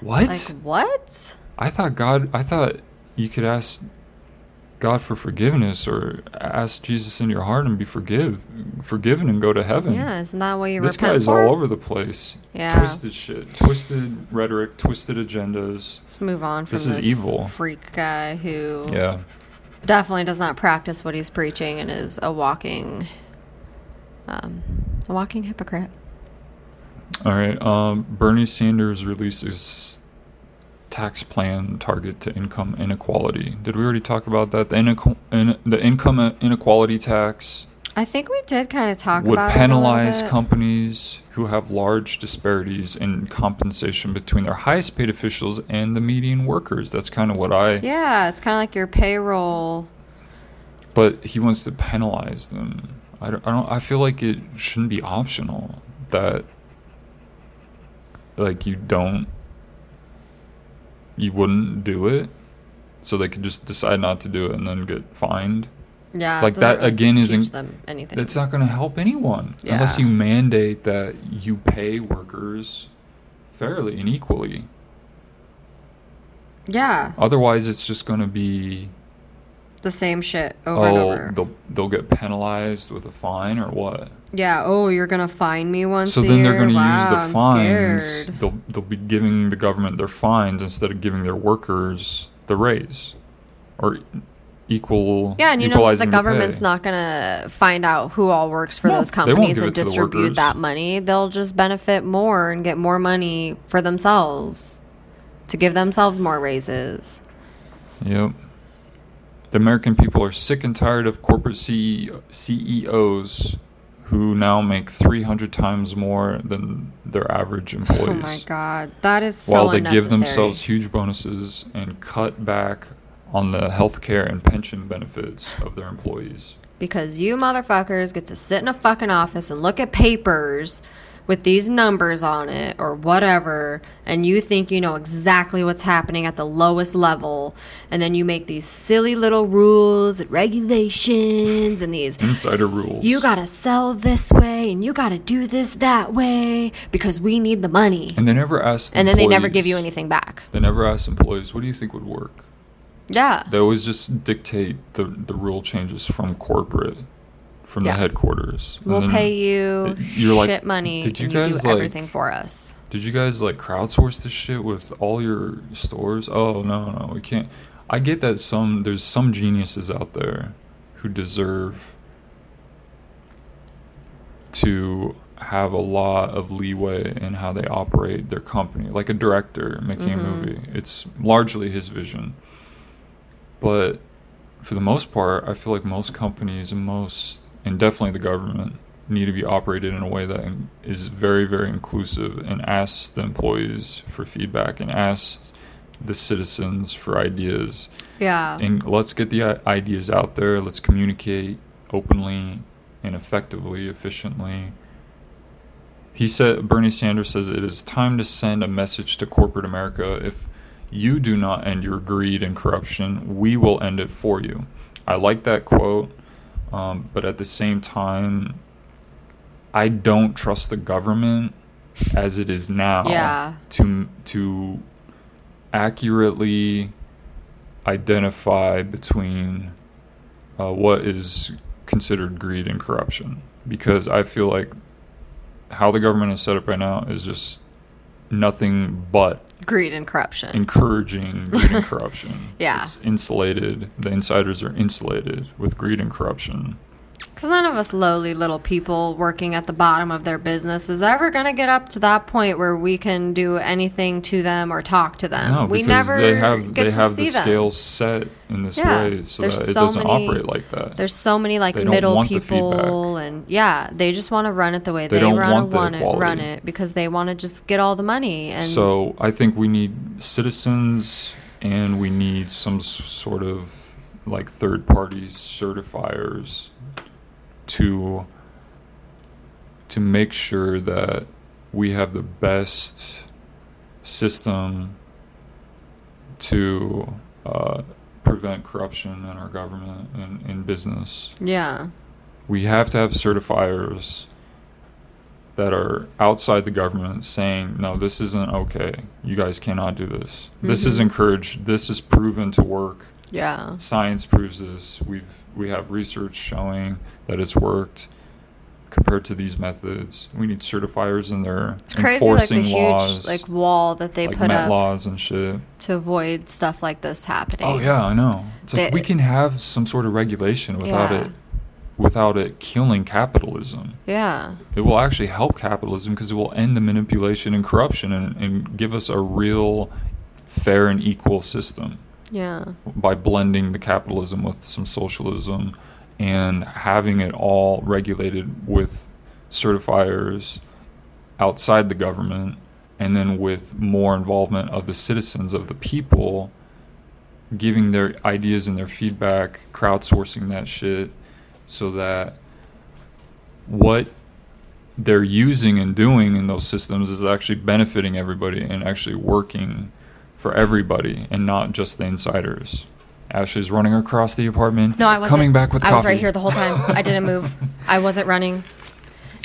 [SPEAKER 3] What?
[SPEAKER 4] Like what?
[SPEAKER 3] I thought God. I thought you could ask God for forgiveness or ask Jesus in your heart and be forgive, forgiven and go to heaven.
[SPEAKER 4] Yeah, isn't that what you
[SPEAKER 3] this
[SPEAKER 4] repent
[SPEAKER 3] guy's
[SPEAKER 4] for?
[SPEAKER 3] all over the place.
[SPEAKER 4] Yeah.
[SPEAKER 3] Twisted shit, twisted rhetoric, twisted agendas.
[SPEAKER 4] Let's move on from
[SPEAKER 3] This
[SPEAKER 4] this,
[SPEAKER 3] is evil.
[SPEAKER 4] freak guy who
[SPEAKER 3] Yeah.
[SPEAKER 4] definitely does not practice what he's preaching and is a walking, um, a walking hypocrite.
[SPEAKER 3] All right. Um, Bernie Sanders releases tax plan target to income inequality. Did we already talk about that? The, inequ- in, the income inequality tax
[SPEAKER 4] I think we did kind of talk
[SPEAKER 3] would
[SPEAKER 4] about
[SPEAKER 3] penalize companies who have large disparities in compensation between their highest paid officials and the median workers. That's kind of what I.
[SPEAKER 4] Yeah, it's kind of like your payroll.
[SPEAKER 3] But he wants to penalize them. I don't, I don't. I feel like it shouldn't be optional. That. Like you don't. You wouldn't do it, so they could just decide not to do it and then get fined.
[SPEAKER 4] Yeah,
[SPEAKER 3] Like that,
[SPEAKER 4] really
[SPEAKER 3] again, isn't-
[SPEAKER 4] them anything.
[SPEAKER 3] It's not going to help anyone unless you mandate that you pay workers fairly and equally.
[SPEAKER 4] yeah,
[SPEAKER 3] Otherwise, it's just going to be
[SPEAKER 4] the same shit over and
[SPEAKER 3] oh
[SPEAKER 4] over.
[SPEAKER 3] they'll they'll get penalized with a fine or what?
[SPEAKER 4] Yeah. Oh, you're gonna fine me once
[SPEAKER 3] so then they're going to
[SPEAKER 4] wow,
[SPEAKER 3] use the fines.
[SPEAKER 4] scared.
[SPEAKER 3] They'll they'll be giving the government their fines instead of giving their workers the raise or equal.
[SPEAKER 4] Yeah, and you know that the government's not gonna find out who all works for
[SPEAKER 3] No,
[SPEAKER 4] those companies and
[SPEAKER 3] it to the
[SPEAKER 4] distribute that money. They'll just benefit more and get more money for themselves to give themselves more raises.
[SPEAKER 3] Yep. The American people are sick and tired of corporate CEO CEOs who now make 300 times more than their average employees.
[SPEAKER 4] Oh my god, that is so
[SPEAKER 3] while they give themselves huge bonuses and cut back on the health care and pension benefits of their employees.
[SPEAKER 4] because you motherfuckers get to sit in a fucking office and look at papers with these numbers on it or whatever and you think you know exactly what's happening at the lowest level and then you make these silly little rules and regulations and these
[SPEAKER 3] Insider rules.
[SPEAKER 4] you gotta sell this way and you gotta do this that way because we need the money
[SPEAKER 3] and they never ask.
[SPEAKER 4] and then they never give you anything back
[SPEAKER 3] They never ask employees, "What do you think would work?"
[SPEAKER 4] yeah
[SPEAKER 3] They always just dictate the the rule changes from corporate, from
[SPEAKER 4] Yeah.
[SPEAKER 3] the headquarters.
[SPEAKER 4] We'll pay you
[SPEAKER 3] you're like,
[SPEAKER 4] shit money
[SPEAKER 3] "Did you
[SPEAKER 4] and you
[SPEAKER 3] guys,
[SPEAKER 4] do
[SPEAKER 3] like-
[SPEAKER 4] everything for us
[SPEAKER 3] Did you guys like crowdsource this shit with all your stores? Oh no, no, we can't. I get that some there's some geniuses out there who deserve to have a lot of leeway in how they operate their company, like a director making a
[SPEAKER 4] Mhm.
[SPEAKER 3] movie. It's largely his vision. But for the most part, I feel like most companies and most, and definitely the government, need to be operated in a way that is very, very inclusive and asks the employees for feedback and asks the citizens for ideas.
[SPEAKER 4] yeah
[SPEAKER 3] And let's get the ideas out there. Let's communicate openly and effectively, efficiently. He said, Bernie Sanders says it is time to send a message to corporate America. If you do not end your greed and corruption, we will end it for you. I like that quote, um, but at the same time, I don't trust the government as it is now
[SPEAKER 4] Yeah.
[SPEAKER 3] to to accurately identify between uh, what is considered greed and corruption because I feel like how the government is set up right now is just nothing but
[SPEAKER 4] greed and corruption
[SPEAKER 3] encouraging greed and [laughs] corruption.
[SPEAKER 4] Yeah.
[SPEAKER 3] It's insulated. The insiders are insulated with greed and corruption.
[SPEAKER 4] Because none of us lowly little people working at the bottom of their business is ever going to get up to that point where we can do anything to them or talk to them.
[SPEAKER 3] no,
[SPEAKER 4] we never
[SPEAKER 3] they have
[SPEAKER 4] get
[SPEAKER 3] they
[SPEAKER 4] to
[SPEAKER 3] have
[SPEAKER 4] see
[SPEAKER 3] the
[SPEAKER 4] them.
[SPEAKER 3] scales set in this
[SPEAKER 4] Yeah,
[SPEAKER 3] way so that it
[SPEAKER 4] so
[SPEAKER 3] doesn't
[SPEAKER 4] many-
[SPEAKER 3] operate like that.
[SPEAKER 4] There's so many like middle people, and yeah, they just want to run it the way
[SPEAKER 3] They
[SPEAKER 4] they, run,
[SPEAKER 3] want
[SPEAKER 4] it, run it because they want to just get all the money. And
[SPEAKER 3] so I think we need citizens and we need some sort of like third party certifiers to to make sure that we have the best system to uh, prevent corruption in our government and in business.
[SPEAKER 4] yeah,
[SPEAKER 3] we have to have certifiers that are outside the government saying, no, this isn't okay. You guys cannot do this. This is
[SPEAKER 4] Mhm.
[SPEAKER 3] encouraged. This is proven to work.
[SPEAKER 4] Yeah,
[SPEAKER 3] Science proves this. We've we have research showing that it's worked compared to these methods. We need certifiers in there
[SPEAKER 4] it's crazy like the
[SPEAKER 3] enforcing
[SPEAKER 4] huge like wall that they
[SPEAKER 3] like
[SPEAKER 4] put up
[SPEAKER 3] laws and shit.
[SPEAKER 4] to avoid stuff like this happening.
[SPEAKER 3] Oh yeah, I know. It's like
[SPEAKER 4] They-
[SPEAKER 3] we can have some sort of regulation without
[SPEAKER 4] Yeah.
[SPEAKER 3] it without it killing capitalism.
[SPEAKER 4] yeah,
[SPEAKER 3] It will actually help capitalism because it will end the manipulation and corruption and, and give us a real fair and equal system
[SPEAKER 4] yeah,
[SPEAKER 3] by blending the capitalism with some socialism and having it all regulated with certifiers outside the government and then with more involvement of the citizens of the people giving their ideas and their feedback crowdsourcing that shit so that what they're using and doing in those systems is actually benefiting everybody and actually working for everybody and not just the insiders. Ashley's running across the apartment.
[SPEAKER 4] No, I wasn't.
[SPEAKER 3] Coming back with
[SPEAKER 4] I
[SPEAKER 3] coffee.
[SPEAKER 4] was right here the whole time. I didn't move. [laughs] I wasn't running.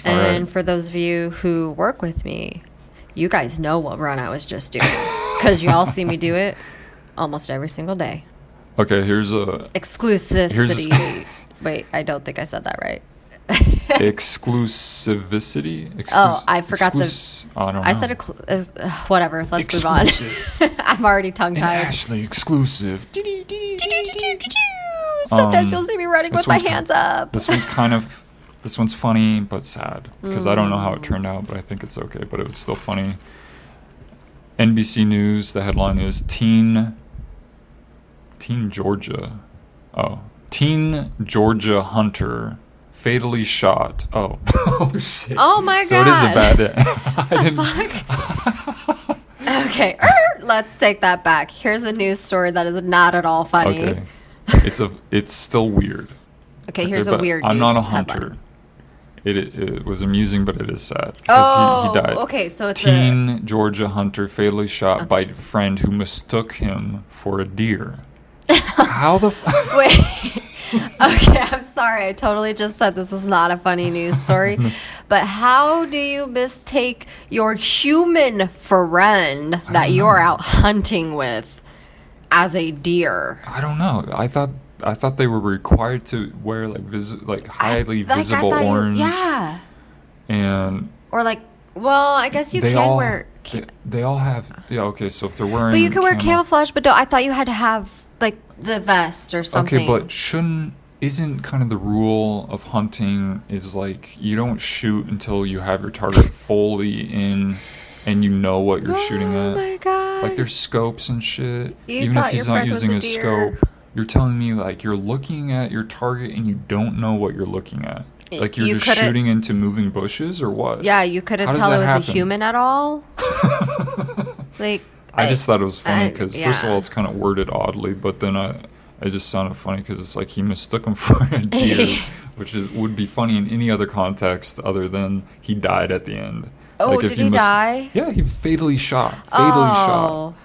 [SPEAKER 3] All right.
[SPEAKER 4] And for those of you who work with me, you guys know what run I was just doing because y'all see me do [laughs] it almost every single day.
[SPEAKER 3] Okay, here's a
[SPEAKER 4] Exclusivity. Wait, I don't think I said that right. [laughs]
[SPEAKER 3] exclusivity. Exclus-
[SPEAKER 4] Oh, I forgot the-
[SPEAKER 3] exclus- I don't know.
[SPEAKER 4] I said exclu- uh, uh, whatever. Let's move on. [laughs] I'm already tongue tied.
[SPEAKER 3] Ashley exclusive.
[SPEAKER 4] Sometimes
[SPEAKER 3] Um,
[SPEAKER 4] you'll see me running with my hands up.
[SPEAKER 3] This one's kind of this one's funny but sad because I don't know how it
[SPEAKER 4] Mm.
[SPEAKER 3] turned out, but I think it's okay. But it was still funny. NBC News. The headline is Teen. Teen Georgia. Oh, Teen Georgia Hunter fatally shot. Oh, [laughs] oh shit.
[SPEAKER 4] Oh my
[SPEAKER 3] so it is a
[SPEAKER 4] God.
[SPEAKER 3] bad. [laughs] [laughs] I didn't,
[SPEAKER 4] Fuck. okay, er, let's take that back. Here's a news story that is not at all funny.
[SPEAKER 3] okay, it's a. It's still weird.
[SPEAKER 4] Okay, here's a
[SPEAKER 3] but
[SPEAKER 4] weird.
[SPEAKER 3] I'm not a hunter.
[SPEAKER 4] headline.
[SPEAKER 3] It, it was amusing, but it is sad because
[SPEAKER 4] Oh,
[SPEAKER 3] he, he oh, died.
[SPEAKER 4] okay, so it's a-
[SPEAKER 3] teen Georgia hunter fatally shot by friend who mistook him for a deer. How the? F-
[SPEAKER 4] Wait. [laughs] okay, I'm sorry. I totally just said this was not a funny news story. [laughs] but how do you mistake your human friend that you are out hunting with as a deer?
[SPEAKER 3] I don't know. I thought I thought they were required to wear like vis- like highly
[SPEAKER 4] Like, I
[SPEAKER 3] visible
[SPEAKER 4] thought you-
[SPEAKER 3] orange.
[SPEAKER 4] yeah.
[SPEAKER 3] And
[SPEAKER 4] Or like, well, I guess you can
[SPEAKER 3] all
[SPEAKER 4] wear.
[SPEAKER 3] they, they all have yeah okay so if they're wearing
[SPEAKER 4] But you can wear
[SPEAKER 3] camo-
[SPEAKER 4] camouflage, but don't, I thought you had to have like the vest or something.
[SPEAKER 3] Okay, but shouldn't isn't kind of the rule of hunting is like you don't shoot until you have your target fully in and you know what you're shooting
[SPEAKER 4] Oh
[SPEAKER 3] at.
[SPEAKER 4] my god!
[SPEAKER 3] Like there's scopes and shit.
[SPEAKER 4] You
[SPEAKER 3] Even if he's not using
[SPEAKER 4] a
[SPEAKER 3] a, scope, you're telling me like you're looking at your target and you don't know what you're looking at. Like you're
[SPEAKER 4] you
[SPEAKER 3] just shooting into moving bushes or what?
[SPEAKER 4] yeah, you couldn't tell it was
[SPEAKER 3] happen?
[SPEAKER 4] a human at all. [laughs] like,
[SPEAKER 3] I just thought it was funny
[SPEAKER 4] I-
[SPEAKER 3] because first of all, it's kind of worded oddly, but then I, it just sounded funny because it's like he mistook him [laughs] for a deer, [laughs] which is would be funny in any other context other than he died at the end.
[SPEAKER 4] Oh,
[SPEAKER 3] Like, if
[SPEAKER 4] did
[SPEAKER 3] you
[SPEAKER 4] he die?
[SPEAKER 3] Yeah, he fatally shot. Fatally
[SPEAKER 4] oh.
[SPEAKER 3] shot.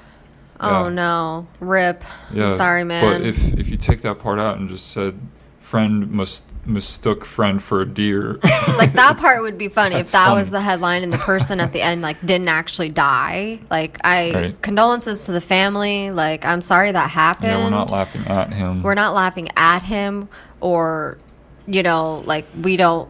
[SPEAKER 4] Oh no! Rip.
[SPEAKER 3] Yeah.
[SPEAKER 4] I'm sorry, man.
[SPEAKER 3] But if if you take that part out and just said friend must mistook friend for a deer,
[SPEAKER 4] like that [laughs] part would be funny if that was the headline and the person at the end like didn't actually die. Like I
[SPEAKER 3] Right.
[SPEAKER 4] condolences to the family. Like I'm sorry that happened.
[SPEAKER 3] Yeah, we're not laughing at him.
[SPEAKER 4] We're not laughing at him or you know, like we don't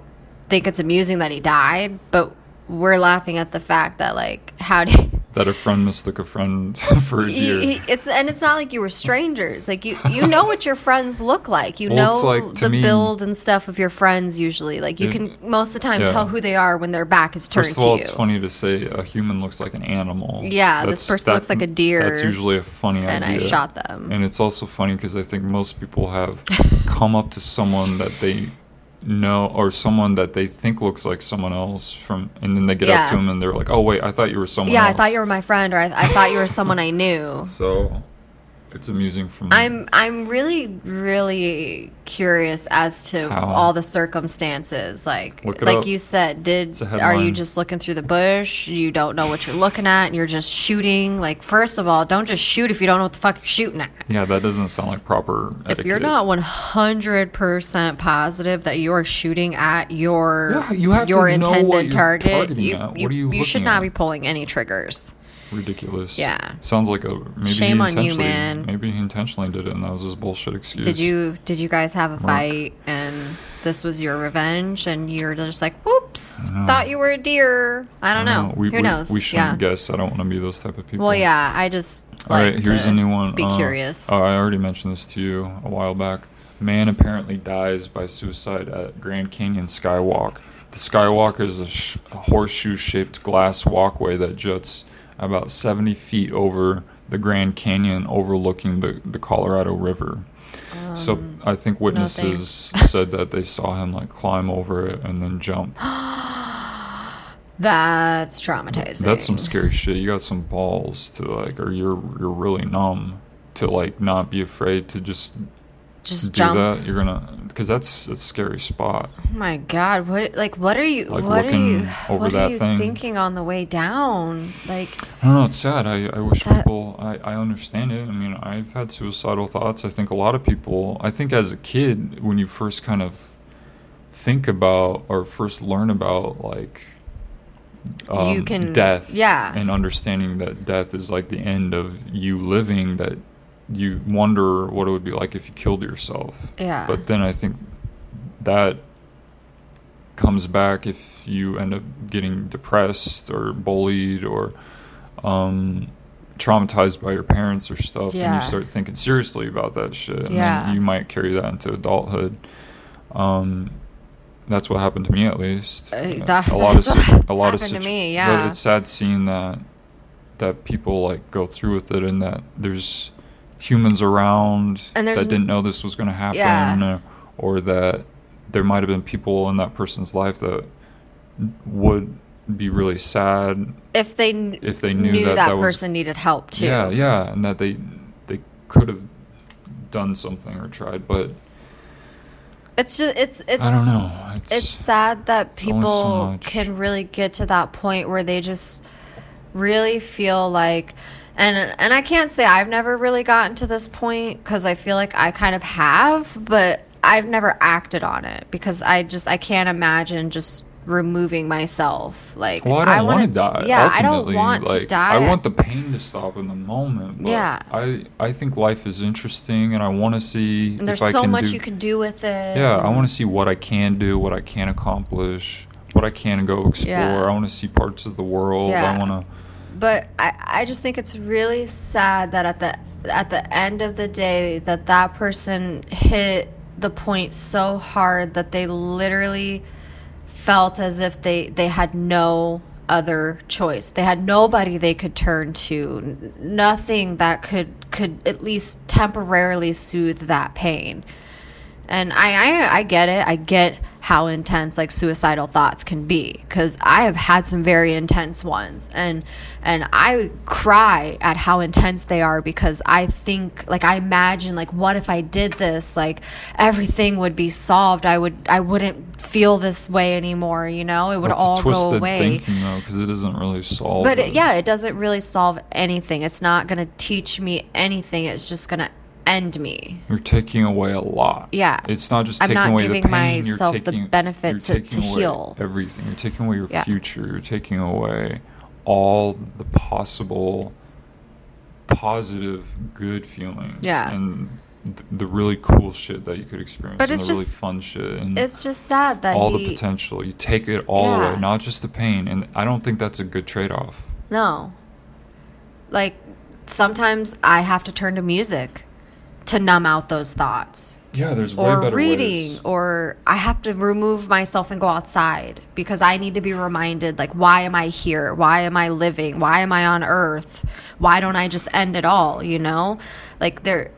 [SPEAKER 4] think it's amusing that he died, but we're laughing at the fact that like how do you,
[SPEAKER 3] that a friend mistook a friend [laughs] for a deer.
[SPEAKER 4] he, he- it's and it's not like you were strangers. Like you you know what your friends look like. You
[SPEAKER 3] Well,
[SPEAKER 4] know
[SPEAKER 3] like,
[SPEAKER 4] the
[SPEAKER 3] me-
[SPEAKER 4] build and stuff of your friends usually. Like you
[SPEAKER 3] Yeah.
[SPEAKER 4] can most of the time
[SPEAKER 3] Yeah.
[SPEAKER 4] tell who they are when their back is turned
[SPEAKER 3] First of all,
[SPEAKER 4] to
[SPEAKER 3] it's funny to say a human looks like an animal.
[SPEAKER 4] Yeah, this person looks like a deer,
[SPEAKER 3] That's usually a funny idea.
[SPEAKER 4] and I shot them.
[SPEAKER 3] And it's also funny because I think most people have [laughs] come up to someone that they know or someone that they think looks like someone else from, and then they get
[SPEAKER 4] Yeah.
[SPEAKER 3] up to him and they're like, "Oh wait, I thought you were someone
[SPEAKER 4] Yeah,
[SPEAKER 3] else."
[SPEAKER 4] I thought you were my friend, or I, I thought you were someone I knew. [laughs]
[SPEAKER 3] So, it's amusing from.
[SPEAKER 4] I'm I'm really really curious as to
[SPEAKER 3] How?
[SPEAKER 4] all the circumstances. Like like
[SPEAKER 3] up.
[SPEAKER 4] you said, did are you just looking through the bush? You don't know what you're looking at, and you're just shooting. Like first of all, don't just shoot if you don't know what the fuck you're shooting at.
[SPEAKER 3] Yeah, that doesn't sound like proper.
[SPEAKER 4] If you're not 100% positive that you are shooting at your
[SPEAKER 3] Yeah, you have
[SPEAKER 4] your intended target, you,
[SPEAKER 3] at. What
[SPEAKER 4] you,
[SPEAKER 3] are you
[SPEAKER 4] you should not
[SPEAKER 3] at?
[SPEAKER 4] be pulling any triggers.
[SPEAKER 3] Ridiculous.
[SPEAKER 4] Yeah.
[SPEAKER 3] sounds like a maybe
[SPEAKER 4] Shame
[SPEAKER 3] he
[SPEAKER 4] on you,
[SPEAKER 3] intentionally-
[SPEAKER 4] man.
[SPEAKER 3] Maybe he intentionally did it, and that was his bullshit excuse.
[SPEAKER 4] Did you did you guys have a
[SPEAKER 3] Mark.
[SPEAKER 4] fight and this was your revenge and you're just like, whoops,
[SPEAKER 3] know.
[SPEAKER 4] thought you were a deer. I don't know.
[SPEAKER 3] We,
[SPEAKER 4] Who
[SPEAKER 3] we,
[SPEAKER 4] knows?
[SPEAKER 3] We shouldn't
[SPEAKER 4] yeah.
[SPEAKER 3] guess. I don't want to be those type of people.
[SPEAKER 4] Well, yeah. I just
[SPEAKER 3] All
[SPEAKER 4] like
[SPEAKER 3] right, here's a new one.
[SPEAKER 4] Be
[SPEAKER 3] Uh,
[SPEAKER 4] curious.
[SPEAKER 3] Oh, I already mentioned this to you a while back. Man apparently dies by suicide at Grand Canyon Skywalk. The Skywalk is a, sh- a horseshoe-shaped glass walkway that juts about 70 feet over the Grand Canyon, overlooking the, the Colorado River. so um, I think witnesses said that they saw him like climb over it and then jump. [gasps]
[SPEAKER 4] That's traumatizing.
[SPEAKER 3] That's some scary shit. You got some balls to like, or you're you're really numb to like not be afraid to just
[SPEAKER 4] just
[SPEAKER 3] do
[SPEAKER 4] jump.
[SPEAKER 3] that. You're gonna because that's a scary spot.
[SPEAKER 4] Oh my god, what like what are you
[SPEAKER 3] Like,
[SPEAKER 4] what are you
[SPEAKER 3] over
[SPEAKER 4] what are you
[SPEAKER 3] thing.
[SPEAKER 4] thinking on the way down? Like
[SPEAKER 3] I don't know. It's sad. I, I wish
[SPEAKER 4] That-
[SPEAKER 3] people. I, I understand it. I mean, I've had suicidal thoughts. I think a lot of people. I think as a kid, when you first kind of think about or first learn about like um,
[SPEAKER 4] You can-
[SPEAKER 3] death,
[SPEAKER 4] yeah.
[SPEAKER 3] and understanding that death is like the end of you living. That you wonder what it would be like if you killed yourself.
[SPEAKER 4] yeah.
[SPEAKER 3] But then I think that comes back if you end up getting depressed or bullied or um, traumatized by your parents or stuff, and you start thinking seriously about that shit, and
[SPEAKER 4] Yeah.
[SPEAKER 3] then you might carry that into adulthood. Um, that's what happened to me, at least.
[SPEAKER 4] Uh, that-
[SPEAKER 3] a [laughs] lot of si- a lot of
[SPEAKER 4] happened to
[SPEAKER 3] situ-
[SPEAKER 4] me,
[SPEAKER 3] But
[SPEAKER 4] yeah.
[SPEAKER 3] it's sad seeing that that people like go through with it, and that there's humans around
[SPEAKER 4] And
[SPEAKER 3] that didn't know this was going to happen,
[SPEAKER 4] Yeah.
[SPEAKER 3] or, that there might have been people in that person's life that would be really sad
[SPEAKER 4] if they
[SPEAKER 3] if they knew that
[SPEAKER 4] that,
[SPEAKER 3] that was-
[SPEAKER 4] person needed help too.
[SPEAKER 3] yeah yeah and that they they could have done something or tried but
[SPEAKER 4] It's just it's it's
[SPEAKER 3] i don't know it's,
[SPEAKER 4] it's sad that
[SPEAKER 3] only so
[SPEAKER 4] people can really get to that point where they just really feel like and and I can't say I've never really gotten to this point cuz I feel like I kind of have but I've never acted on it because I just I can't imagine just removing myself like
[SPEAKER 3] well, I don't
[SPEAKER 4] wanna
[SPEAKER 3] want to die.
[SPEAKER 4] yeah I don't want
[SPEAKER 3] like,
[SPEAKER 4] to die
[SPEAKER 3] I want the pain to stop in the moment. But
[SPEAKER 4] Yeah.
[SPEAKER 3] I I think life is interesting, and I want to see
[SPEAKER 4] and there's
[SPEAKER 3] I
[SPEAKER 4] so
[SPEAKER 3] can
[SPEAKER 4] much
[SPEAKER 3] do,
[SPEAKER 4] you can do with it
[SPEAKER 3] Yeah, I want to see what I can do, what I can accomplish, what I can go explore.
[SPEAKER 4] Yeah.
[SPEAKER 3] I want to see parts of the world.
[SPEAKER 4] Yeah.
[SPEAKER 3] I want to.
[SPEAKER 4] But I, I just think it's really sad that at the at the end of the day that that person hit the point so hard that they literally felt as if they they had no other choice. They had nobody they could turn to. Nothing that could could at least temporarily soothe that pain. And I, I I get it. I get how intense like suicidal thoughts can be because I have had some very intense ones, and and I cry at how intense they are because I think like I imagine like what if I did this like everything would be solved. I would I wouldn't feel this way anymore. You know, it would
[SPEAKER 3] That's
[SPEAKER 4] all
[SPEAKER 3] a twisted
[SPEAKER 4] go away.
[SPEAKER 3] thinking though, because it doesn't really solve.
[SPEAKER 4] But
[SPEAKER 3] it,
[SPEAKER 4] yeah, it doesn't really solve anything. It's not going to teach me anything. It's just going to end me.
[SPEAKER 3] You're taking away a lot.
[SPEAKER 4] Yeah.
[SPEAKER 3] It's not just
[SPEAKER 4] I'm
[SPEAKER 3] taking
[SPEAKER 4] not
[SPEAKER 3] away
[SPEAKER 4] giving
[SPEAKER 3] the pain.
[SPEAKER 4] myself
[SPEAKER 3] you're
[SPEAKER 4] the
[SPEAKER 3] taking,
[SPEAKER 4] benefit
[SPEAKER 3] you're
[SPEAKER 4] to- to heal.
[SPEAKER 3] Everything. You're taking away your
[SPEAKER 4] Yeah.
[SPEAKER 3] future. You're taking away all the possible positive good feelings.
[SPEAKER 4] Yeah.
[SPEAKER 3] And th- the really cool shit that you could experience.
[SPEAKER 4] But
[SPEAKER 3] and
[SPEAKER 4] it's
[SPEAKER 3] the really
[SPEAKER 4] just-
[SPEAKER 3] fun shit. And
[SPEAKER 4] It's just sad that
[SPEAKER 3] all
[SPEAKER 4] he
[SPEAKER 3] the potential. You take it all
[SPEAKER 4] Yeah.
[SPEAKER 3] away, not just the pain. And I don't think that's a good trade off.
[SPEAKER 4] No. Like sometimes I have to turn to music to numb out those thoughts.
[SPEAKER 3] Yeah, there's way
[SPEAKER 4] Or
[SPEAKER 3] better
[SPEAKER 4] reading,
[SPEAKER 3] ways.
[SPEAKER 4] or I have to remove myself and go outside because I need to be reminded like, why am I here? Why am I living? Why am I on earth? Why don't I just end it all? You know, like there,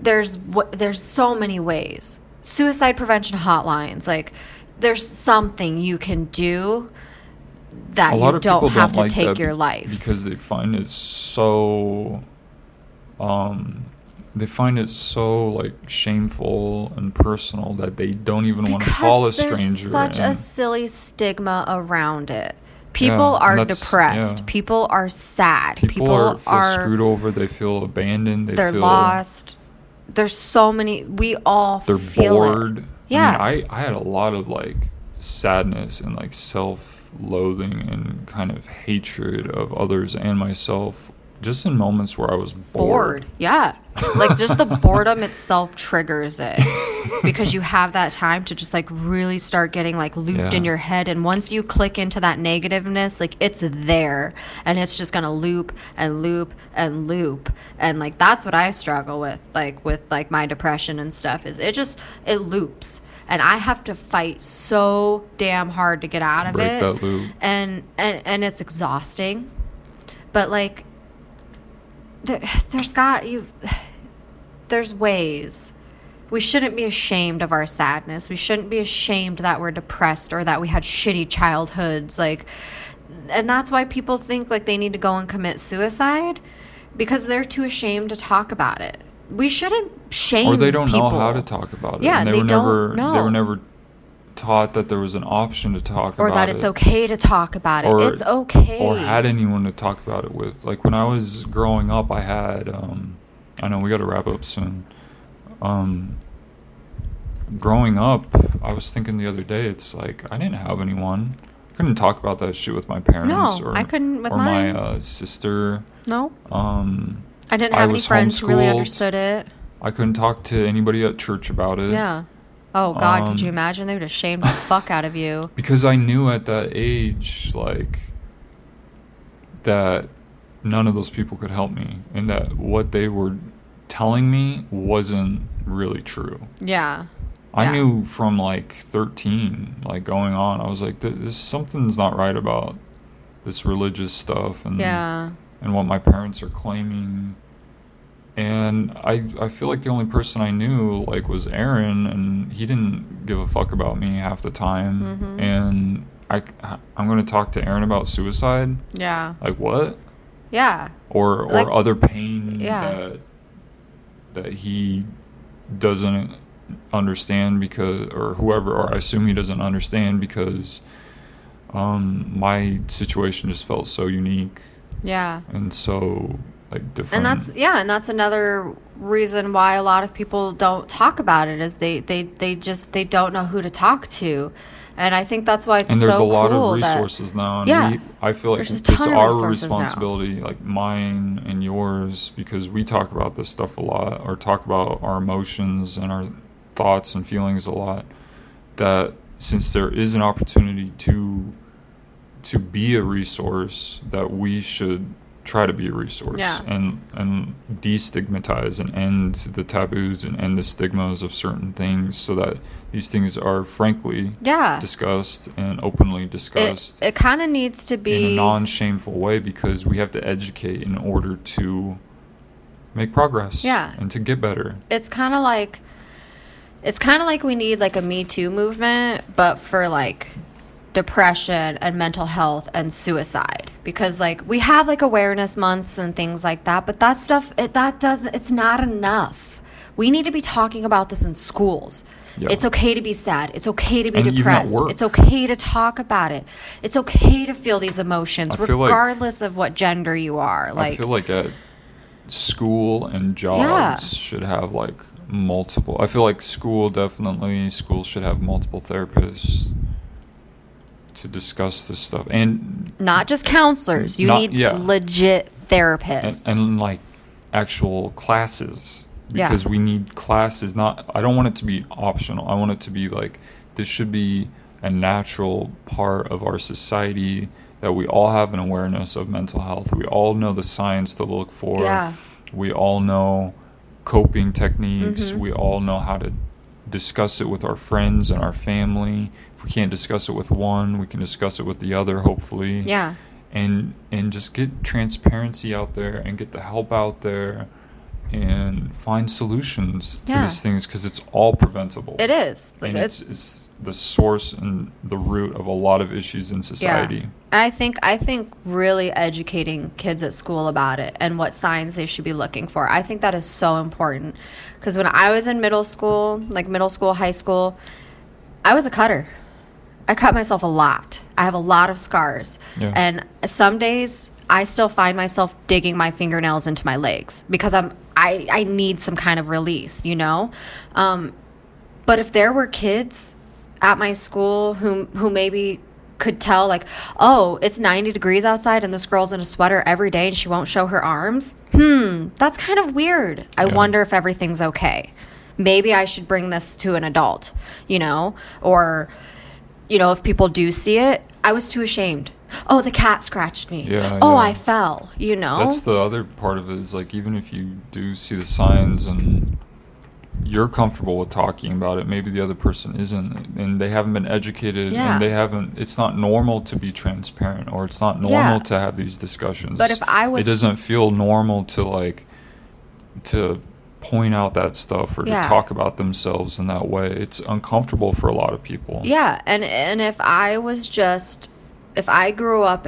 [SPEAKER 4] there's wh- there's so many ways. Suicide prevention hotlines, like there's something you can do that you don't have to
[SPEAKER 3] like
[SPEAKER 4] take your life.
[SPEAKER 3] because they find it so um they find it so like shameful and personal that they don't even want to call a stranger
[SPEAKER 4] there's such a silly stigma around it. People
[SPEAKER 3] Yeah,
[SPEAKER 4] are depressed.
[SPEAKER 3] yeah.
[SPEAKER 4] People are sad.
[SPEAKER 3] people,
[SPEAKER 4] People,
[SPEAKER 3] are, feel
[SPEAKER 4] are
[SPEAKER 3] screwed over they feel abandoned they
[SPEAKER 4] they're
[SPEAKER 3] feel
[SPEAKER 4] lost. There's so many. We all
[SPEAKER 3] they're
[SPEAKER 4] feel
[SPEAKER 3] bored
[SPEAKER 4] It. Yeah.
[SPEAKER 3] I, mean, I i had a lot of like sadness and like self-loathing and kind of hatred of others and myself just in moments where i was bored,
[SPEAKER 4] bored. Yeah. Like just the [laughs] boredom itself triggers it because you have that time to just like really start getting like looped in your head. And once you click into that negativeness, like it's there and it's just gonna loop and loop and loop. And like that's what I struggle with, like with like my depression and stuff, is it just it loops. And I have to fight so damn hard to get out
[SPEAKER 3] To
[SPEAKER 4] of it.
[SPEAKER 3] that loop.
[SPEAKER 4] And and and it's exhausting. But like there, there's got you there's ways we shouldn't be ashamed of our sadness we shouldn't be ashamed that we're depressed or that we had shitty childhoods like and that's why people think like they need to go and commit suicide because they're too ashamed to talk about it we shouldn't shame
[SPEAKER 3] or they don't
[SPEAKER 4] people.
[SPEAKER 3] know how to talk about it.
[SPEAKER 4] Yeah,
[SPEAKER 3] and they,
[SPEAKER 4] they
[SPEAKER 3] were
[SPEAKER 4] don't
[SPEAKER 3] never they were never taught that there was an option to talk about it.
[SPEAKER 4] or
[SPEAKER 3] about
[SPEAKER 4] that it's
[SPEAKER 3] it.
[SPEAKER 4] okay to talk about it
[SPEAKER 3] Or-
[SPEAKER 4] it's okay
[SPEAKER 3] or had anyone to talk about it with. Like when I was growing up, I had. Um, I know we got to wrap up soon. Um, growing up, I was thinking the other day, it's like I didn't have anyone. I couldn't talk about that shit with my parents.
[SPEAKER 4] No,
[SPEAKER 3] or,
[SPEAKER 4] I couldn't with
[SPEAKER 3] or my uh, sister.
[SPEAKER 4] no
[SPEAKER 3] Um,
[SPEAKER 4] i didn't
[SPEAKER 3] I
[SPEAKER 4] have any friends who really understood it
[SPEAKER 3] I couldn't talk to anybody at church about it.
[SPEAKER 4] yeah oh god could you
[SPEAKER 3] Um,
[SPEAKER 4] imagine they would have shamed the [laughs] fuck out of you
[SPEAKER 3] because I knew at that age, like, that none of those people could help me, and that what they were telling me wasn't really true.
[SPEAKER 4] yeah
[SPEAKER 3] I
[SPEAKER 4] Yeah.
[SPEAKER 3] knew from like 13, like going on, I was like, "Th- this something's not right about this religious stuff and
[SPEAKER 4] yeah
[SPEAKER 3] and what my parents are claiming. And I I feel like the only person I knew like was Aaron, and he didn't give a fuck about me half the time.
[SPEAKER 4] Mm-hmm.
[SPEAKER 3] And I I'm gonna talk to Aaron about suicide.
[SPEAKER 4] Yeah.
[SPEAKER 3] Like what?
[SPEAKER 4] Yeah.
[SPEAKER 3] Or or
[SPEAKER 4] Like-
[SPEAKER 3] other pain
[SPEAKER 4] Yeah.
[SPEAKER 3] that that he doesn't understand because or whoever or I assume he doesn't understand because um my situation just felt so unique
[SPEAKER 4] Yeah.
[SPEAKER 3] and so like different.
[SPEAKER 4] And that's yeah, and that's another reason why a lot of people don't talk about it is they they they just they don't know who to talk to. And I think that's why it's
[SPEAKER 3] and there's
[SPEAKER 4] so
[SPEAKER 3] a lot
[SPEAKER 4] cool
[SPEAKER 3] of
[SPEAKER 4] that-
[SPEAKER 3] resources now and
[SPEAKER 4] Yeah.
[SPEAKER 3] we, i feel like it's our
[SPEAKER 4] resources now.
[SPEAKER 3] responsibility like mine and yours because we talk about this stuff a lot or talk about our emotions and our thoughts and feelings a lot that since there is an opportunity to to be a resource that we should try to be a resource
[SPEAKER 4] Yeah.
[SPEAKER 3] and and destigmatize and end the taboos and end the stigmas of certain things so that these things are frankly
[SPEAKER 4] Yeah.
[SPEAKER 3] discussed and openly
[SPEAKER 4] it
[SPEAKER 3] discussed
[SPEAKER 4] it kind of needs to be
[SPEAKER 3] in a non-shameful way because we have to educate in order to make progress
[SPEAKER 4] Yeah.
[SPEAKER 3] and to get better
[SPEAKER 4] it's kind of like it's kind of like we need like a me too movement but for like depression and mental health and suicide because like we have like awareness months and things like that but that stuff it, that doesn't it's not enough we need to be talking about this in schools
[SPEAKER 3] Yeah.
[SPEAKER 4] It's okay to be sad. It's okay to be
[SPEAKER 3] And
[SPEAKER 4] depressed. It's okay to talk about it. It's okay to feel these emotions,
[SPEAKER 3] feel like-
[SPEAKER 4] regardless of what gender you are. Like,
[SPEAKER 3] I feel like at school and jobs
[SPEAKER 4] Yeah.
[SPEAKER 3] should have like multiple. I feel like school definitely schools should have multiple therapists to discuss this stuff and
[SPEAKER 4] not just counselors. You
[SPEAKER 3] Not-
[SPEAKER 4] need
[SPEAKER 3] yeah.
[SPEAKER 4] legit
[SPEAKER 3] and,
[SPEAKER 4] therapists.
[SPEAKER 3] and like actual classes
[SPEAKER 4] Yeah.
[SPEAKER 3] because we need classes not i don't want it to be optional i want it to be like this should be a natural part of our society that we all have an awareness of mental health we all know the signs to look for
[SPEAKER 4] Yeah.
[SPEAKER 3] we all know coping techniques
[SPEAKER 4] Mhm.
[SPEAKER 3] we all know how to discuss it with our friends and our family we can't discuss it with one we can discuss it with the other hopefully
[SPEAKER 4] yeah.
[SPEAKER 3] and and just get transparency out there and get the help out there and find solutions to
[SPEAKER 4] Yeah.
[SPEAKER 3] these things because it's all preventable
[SPEAKER 4] It is.
[SPEAKER 3] And it's,
[SPEAKER 4] it's,
[SPEAKER 3] it's the source and the root of a lot of issues in society
[SPEAKER 4] Yeah. I think I think really educating kids at school about it and what signs they should be looking for. I think that is so important because when I was in middle school, like middle school, high school, I was a cutter. I cut myself a lot. I have a lot of scars.
[SPEAKER 3] Yeah.
[SPEAKER 4] And some days I still find myself digging my fingernails into my legs because I'm I, I need some kind of release, you know? Um, but if there were kids at my school who who maybe could tell like, oh, it's 90 degrees outside and this girl's in a sweater every day and she won't show her arms. Hmm, that's kind of weird. I
[SPEAKER 3] Yeah.
[SPEAKER 4] wonder if everything's okay. Maybe I should bring this to an adult, you know? Or you know, if people do see it, I was too ashamed. Oh, the cat scratched me.
[SPEAKER 3] Yeah,
[SPEAKER 4] oh,
[SPEAKER 3] yeah.
[SPEAKER 4] I fell, you know?
[SPEAKER 3] that's the other part of it is like even if you do see the signs and you're comfortable with talking about it maybe the other person isn't and they haven't been educated
[SPEAKER 4] Yeah.
[SPEAKER 3] and they haven't it's not normal to be transparent or it's not normal to have these discussions
[SPEAKER 4] But if I was-
[SPEAKER 3] it doesn't feel normal to like to point out that stuff or
[SPEAKER 4] Yeah.
[SPEAKER 3] to talk about themselves in that way it's uncomfortable for a lot of people
[SPEAKER 4] Yeah, and and if I was just if I grew up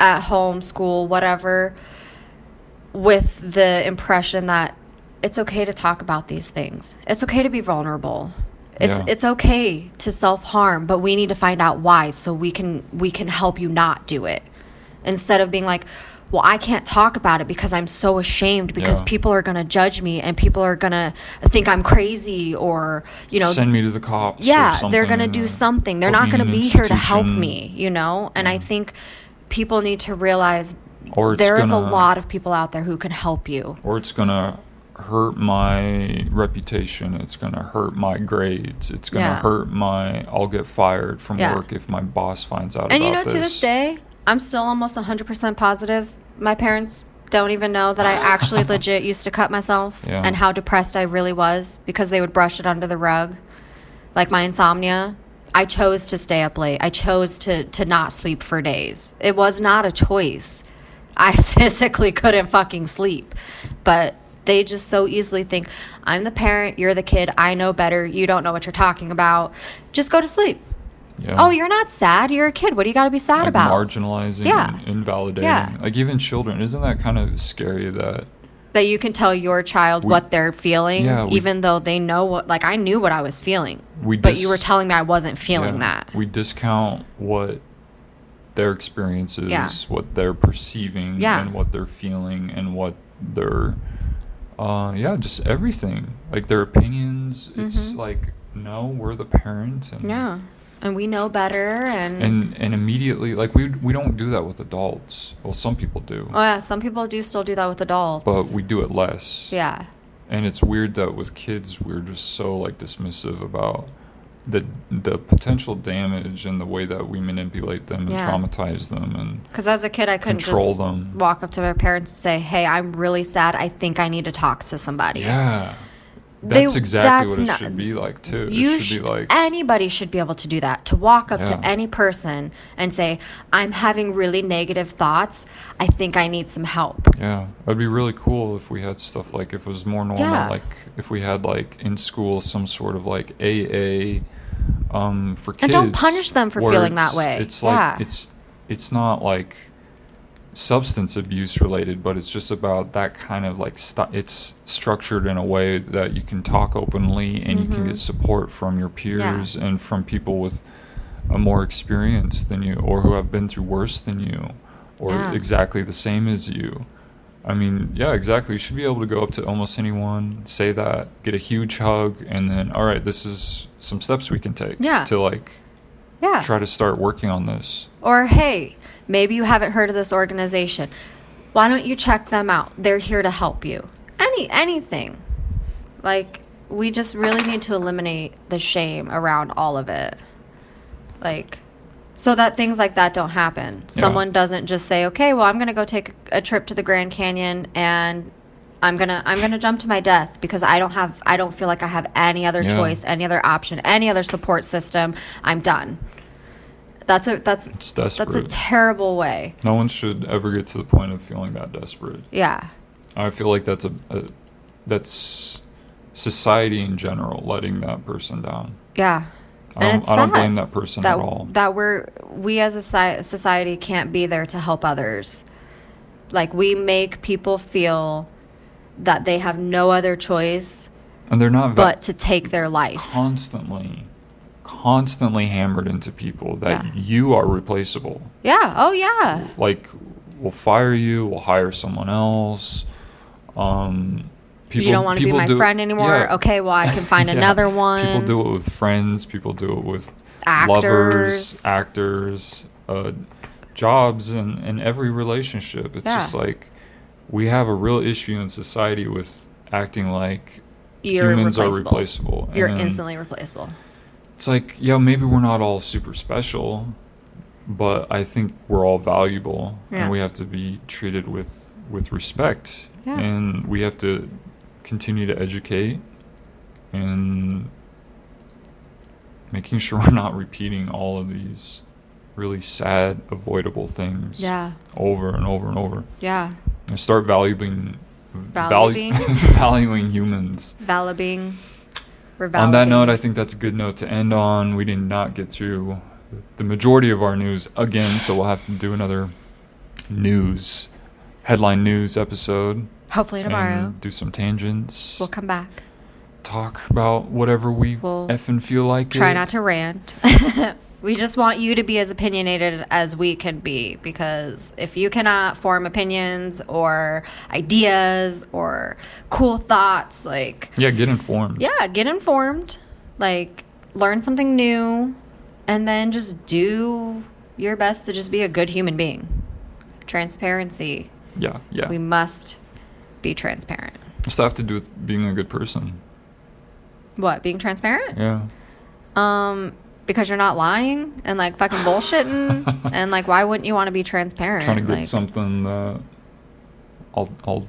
[SPEAKER 4] at home, school, whatever with the impression that it's okay to talk about these things. It's okay to be vulnerable. It's
[SPEAKER 3] Yeah.
[SPEAKER 4] it's okay to self-harm, but we need to find out why so we can we can help you not do it. Instead of being like, well, I can't talk about it because I'm so ashamed because
[SPEAKER 3] Yeah.
[SPEAKER 4] people are going to judge me and people are going to think I'm crazy or, you know,
[SPEAKER 3] send me to the cops or
[SPEAKER 4] yeah they're gonna do something they're not gonna be here to help me you know and i think people need to realize
[SPEAKER 3] or
[SPEAKER 4] there is a
[SPEAKER 3] gonna-
[SPEAKER 4] lot of people out there who can help you
[SPEAKER 3] or it's gonna hurt my reputation it's gonna hurt my grades it's gonna
[SPEAKER 4] Yeah.
[SPEAKER 3] hurt my i'll get fired from
[SPEAKER 4] Yeah.
[SPEAKER 3] work if my boss finds out about it.
[SPEAKER 4] and you know
[SPEAKER 3] this
[SPEAKER 4] to this day i'm still almost 100% positive my parents don't even know that i actually [laughs] legit used to cut myself
[SPEAKER 3] Yeah.
[SPEAKER 4] and how depressed i really was because they would brush it under the rug like my insomnia i chose to stay up late i chose to to not sleep for days it was not a choice i [laughs] physically couldn't fucking sleep but they just so easily think, I'm the parent, you're the kid, I know better, you don't know what you're talking about. Just go to sleep.
[SPEAKER 3] Yeah.
[SPEAKER 4] Oh, you're not sad, you're a kid. What do you got to be sad
[SPEAKER 3] like
[SPEAKER 4] about?
[SPEAKER 3] marginalizing
[SPEAKER 4] Yeah.
[SPEAKER 3] invalidating.
[SPEAKER 4] Yeah.
[SPEAKER 3] Like even children, isn't that kind of scary that
[SPEAKER 4] that you can tell your child
[SPEAKER 3] We-
[SPEAKER 4] what they're feeling,
[SPEAKER 3] Yeah, we-
[SPEAKER 4] even though they know what, like, I knew what I was feeling.
[SPEAKER 3] we
[SPEAKER 4] but you were telling me I wasn't feeling
[SPEAKER 3] yeah,
[SPEAKER 4] that.
[SPEAKER 3] We discount what their experience is,
[SPEAKER 4] Yeah.
[SPEAKER 3] what they're perceiving and what they're feeling and what their uh yeah, just everything. Like their opinions. It's
[SPEAKER 4] Mhm.
[SPEAKER 3] like no, we're the parent and
[SPEAKER 4] yeah. And we know better. And,
[SPEAKER 3] and and immediately like we we don't do that with adults. Well, some people do.
[SPEAKER 4] oh, yeah, some people do still do that with adults.
[SPEAKER 3] but we do it less.
[SPEAKER 4] yeah.
[SPEAKER 3] And it's weird that with kids we're just so like dismissive about the the potential damage and the way that we manipulate them and
[SPEAKER 4] Yeah.
[SPEAKER 3] traumatize them and
[SPEAKER 4] Because as a kid, I couldn't
[SPEAKER 3] Control
[SPEAKER 4] just
[SPEAKER 3] them.
[SPEAKER 4] walk up to my parents and say, "Hey, I'm really sad. I think I need to talk to somebody."
[SPEAKER 3] yeah.
[SPEAKER 4] They-
[SPEAKER 3] That's exactly
[SPEAKER 4] that's
[SPEAKER 3] what it
[SPEAKER 4] not-
[SPEAKER 3] should be like too.
[SPEAKER 4] You
[SPEAKER 3] it should
[SPEAKER 4] sh-
[SPEAKER 3] be like
[SPEAKER 4] anybody should be able to do that. To walk up
[SPEAKER 3] Yeah.
[SPEAKER 4] to any person and say, "I'm having really negative thoughts. I think I need some help."
[SPEAKER 3] yeah. It'd be really cool if we had stuff like if it was more normal
[SPEAKER 4] Yeah.
[SPEAKER 3] like if we had like in school some sort of like AA um for kids
[SPEAKER 4] And don't punish them for feeling that way.
[SPEAKER 3] It's like
[SPEAKER 4] Yeah.
[SPEAKER 3] it's it's not like substance abuse related, but it's just about that kind of like stu- it's structured in a way that you can talk openly and you can get mm-hmm. support from your peers and from people with a more experience than you or who have been through worse than you or
[SPEAKER 4] Yeah.
[SPEAKER 3] exactly the same as you. I mean, yeah, exactly. You should be able to go up to almost anyone, say that, get a huge hug, and then, all right, this is some steps we can take
[SPEAKER 4] Yeah.
[SPEAKER 3] to like
[SPEAKER 4] Yeah.
[SPEAKER 3] try to start working on this.
[SPEAKER 4] Or hey, maybe you haven't heard of this organization. Why don't you check them out? They're here to help you. Any anything. Like we just really need to eliminate the shame around all of it. Like so that things like that don't happen. Someone doesn't just say, "Okay, well, I'm going to go take a trip to the Grand Canyon and I'm going to I'm going to jump to my death because I don't have I don't feel like I have any other
[SPEAKER 3] Yeah.
[SPEAKER 4] choice, any other option, any other support system. I'm done." That's a that's
[SPEAKER 3] It's
[SPEAKER 4] that's a terrible way.
[SPEAKER 3] no one should ever get to the point of feeling that desperate.
[SPEAKER 4] Yeah.
[SPEAKER 3] I feel like that's a, a that's society in general letting that person down.
[SPEAKER 4] Yeah.
[SPEAKER 3] I don't,
[SPEAKER 4] and it's
[SPEAKER 3] I don't blame that person
[SPEAKER 4] that
[SPEAKER 3] at all.
[SPEAKER 4] that we're we as a society can't be there to help others. Like we make people feel that they have no other choice
[SPEAKER 3] and they're not va-
[SPEAKER 4] but to take their life.
[SPEAKER 3] constantly, constantly hammered into people that
[SPEAKER 4] Yeah.
[SPEAKER 3] you are replaceable.
[SPEAKER 4] Yeah. Oh yeah.
[SPEAKER 3] Like, we'll fire you, we'll hire someone else. Um, people,
[SPEAKER 4] you don't want to be my
[SPEAKER 3] do-
[SPEAKER 4] friend anymore.
[SPEAKER 3] yeah.
[SPEAKER 4] Okay, well I can find [laughs]
[SPEAKER 3] Yeah.
[SPEAKER 4] another one.
[SPEAKER 3] People do it with friends. People do it with
[SPEAKER 4] Actors.
[SPEAKER 3] lovers, actors, uh, jobs, and in every relationship. It's just like we have a real issue in society with acting like
[SPEAKER 4] You're
[SPEAKER 3] humans are
[SPEAKER 4] replaceable.
[SPEAKER 3] replaceable.
[SPEAKER 4] You're
[SPEAKER 3] and
[SPEAKER 4] instantly replaceable.
[SPEAKER 3] It's like, yeah, maybe we're not all super special, but I think we're all valuable,
[SPEAKER 4] Yeah.
[SPEAKER 3] and we have to be treated with with respect,
[SPEAKER 4] Yeah.
[SPEAKER 3] and we have to continue to educate and making [laughs] sure we're not repeating all of these really sad avoidable things
[SPEAKER 4] Yeah.
[SPEAKER 3] over and over and over
[SPEAKER 4] Yeah.
[SPEAKER 3] and start valuing
[SPEAKER 4] Valuing? [laughs]
[SPEAKER 3] valuing humans
[SPEAKER 4] Valibing.
[SPEAKER 3] On that note, I think that's a good note to end on. We did not get through the majority of our news again, so we'll have to do another news, headline news episode.
[SPEAKER 4] hopefully tomorrow
[SPEAKER 3] do some tangents.
[SPEAKER 4] we'll come back.
[SPEAKER 3] talk about whatever we
[SPEAKER 4] We'll
[SPEAKER 3] effing feel like.
[SPEAKER 4] try
[SPEAKER 3] it.
[SPEAKER 4] not to rant. [laughs] we just want you to be as opinionated as we can be because if you cannot form opinions or ideas or cool thoughts, like,
[SPEAKER 3] Yeah, get informed.
[SPEAKER 4] yeah, get informed, like, learn something new, and then just do your best to just be a good human being. Transparency.
[SPEAKER 3] Yeah, yeah.
[SPEAKER 4] We must be transparent.
[SPEAKER 3] What's that have to do with being a good person?
[SPEAKER 4] What, being transparent?
[SPEAKER 3] Yeah.
[SPEAKER 4] Um, because you're not lying and like fucking bullshitting, [laughs] and like why wouldn't you want to be transparent?
[SPEAKER 3] Trying to get
[SPEAKER 4] like,
[SPEAKER 3] something that al-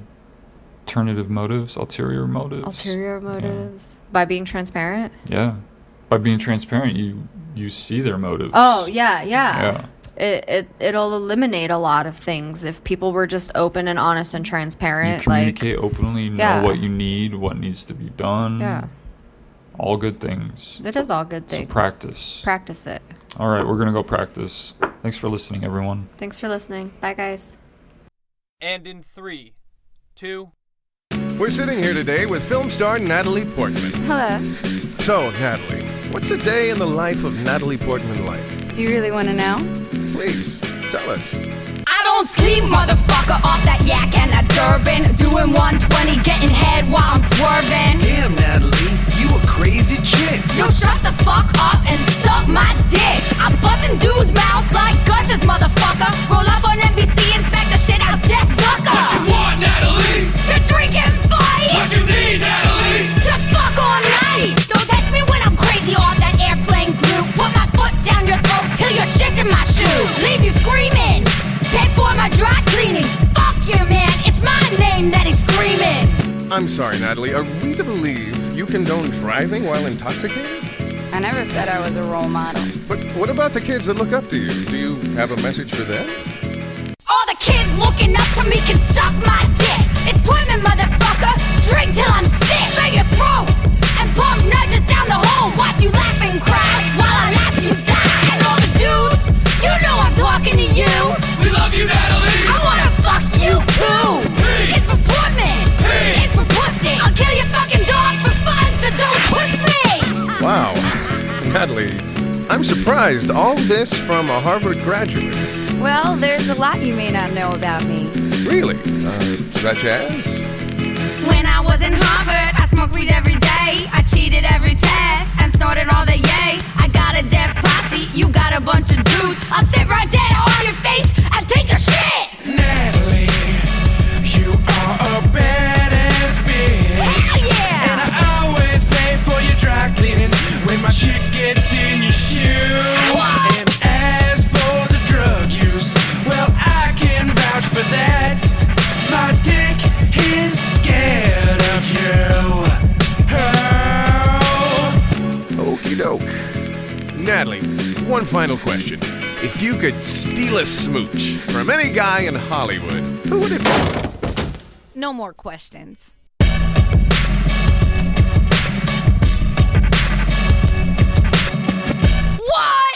[SPEAKER 3] alternative motives, ulterior motives.
[SPEAKER 4] ulterior
[SPEAKER 3] Yeah.
[SPEAKER 4] motives by being transparent.
[SPEAKER 3] Yeah. By being transparent, you you see their motives.
[SPEAKER 4] Oh yeah, yeah,
[SPEAKER 3] Yeah.
[SPEAKER 4] it, it it'll eliminate a lot of things if people were just open and honest and
[SPEAKER 3] You
[SPEAKER 4] transparent. Like,
[SPEAKER 3] communicate openly, know
[SPEAKER 4] Yeah.
[SPEAKER 3] what you need, what needs to be done.
[SPEAKER 4] yeah,
[SPEAKER 3] All good things.
[SPEAKER 4] it is all good
[SPEAKER 3] So
[SPEAKER 4] things.
[SPEAKER 3] practice.
[SPEAKER 4] Practice it.
[SPEAKER 3] All right, we're gonna go practice. Thanks for listening, everyone.
[SPEAKER 4] Thanks for listening. Bye, guys.
[SPEAKER 1] And in three, two,
[SPEAKER 5] We're sitting here today with film star Natalie Portman.
[SPEAKER 6] Hello.
[SPEAKER 5] So, Natalie, what's a day in the life of Natalie Portman like?
[SPEAKER 6] Do you really want to know?
[SPEAKER 5] Please, tell us.
[SPEAKER 7] Don't sleep, motherfucker, off that yak and that bourbon. Doing 120, getting head while I'm swerving.
[SPEAKER 8] Damn, Natalie, you a crazy chick.
[SPEAKER 7] Yo, shut the fuck up and suck my dick. I'm busting dudes' mouths like gushers, motherfucker. Roll up on NBC and smack the shit out Jeff Zucker.
[SPEAKER 8] What you want, Natalie?
[SPEAKER 7] To drink and fight.
[SPEAKER 8] What you need, Natalie?
[SPEAKER 7] To fuck all night. Don't text me when I'm crazy off that airplane glue. Put my foot down your throat till your shit's in my shoe. Leave you screaming. Pay for my dry cleaning. Fuck you, man. It's my name that he's screaming.
[SPEAKER 5] I'm sorry, Natalie, are we to believe you condone driving while intoxicated?
[SPEAKER 6] I never said I was a role model.
[SPEAKER 5] But what about the kids that look up to you? Do you have a message for them?
[SPEAKER 7] All the kids looking up to me can suck my dick. It's Portman, motherfucker. Drink till I'm sick. Clear your throat and bump nudges down the hole. Watch you laugh and cry while I laugh you die. You know I'm talking to you.
[SPEAKER 8] We love you, Natalie.
[SPEAKER 7] I wanna fuck you too.
[SPEAKER 8] Hey.
[SPEAKER 7] It's for Portman.
[SPEAKER 8] Hey.
[SPEAKER 7] It's for pussy. I'll kill your fucking dog for fun, so don't push me.
[SPEAKER 5] Wow. Natalie, I'm surprised. All this from a Harvard graduate.
[SPEAKER 6] Well, there's a lot you may not know about me.
[SPEAKER 5] Really? Uh, such as?
[SPEAKER 7] When I was in Harvard, I smoked weed every day. I cheated every test and snorted all the yay. I got a deaf posse, you got a bunch of dudes. I'll sit right there on your face and take a shit.
[SPEAKER 8] Natalie, you are a badass bitch.
[SPEAKER 7] Hell yeah!
[SPEAKER 8] And I always pay for your dry cleaning when my shit gets in your shoe.
[SPEAKER 7] What?
[SPEAKER 5] Natalie, one final question. If you could steal a smooch from any guy in Hollywood, who would it be?
[SPEAKER 6] No more questions. What?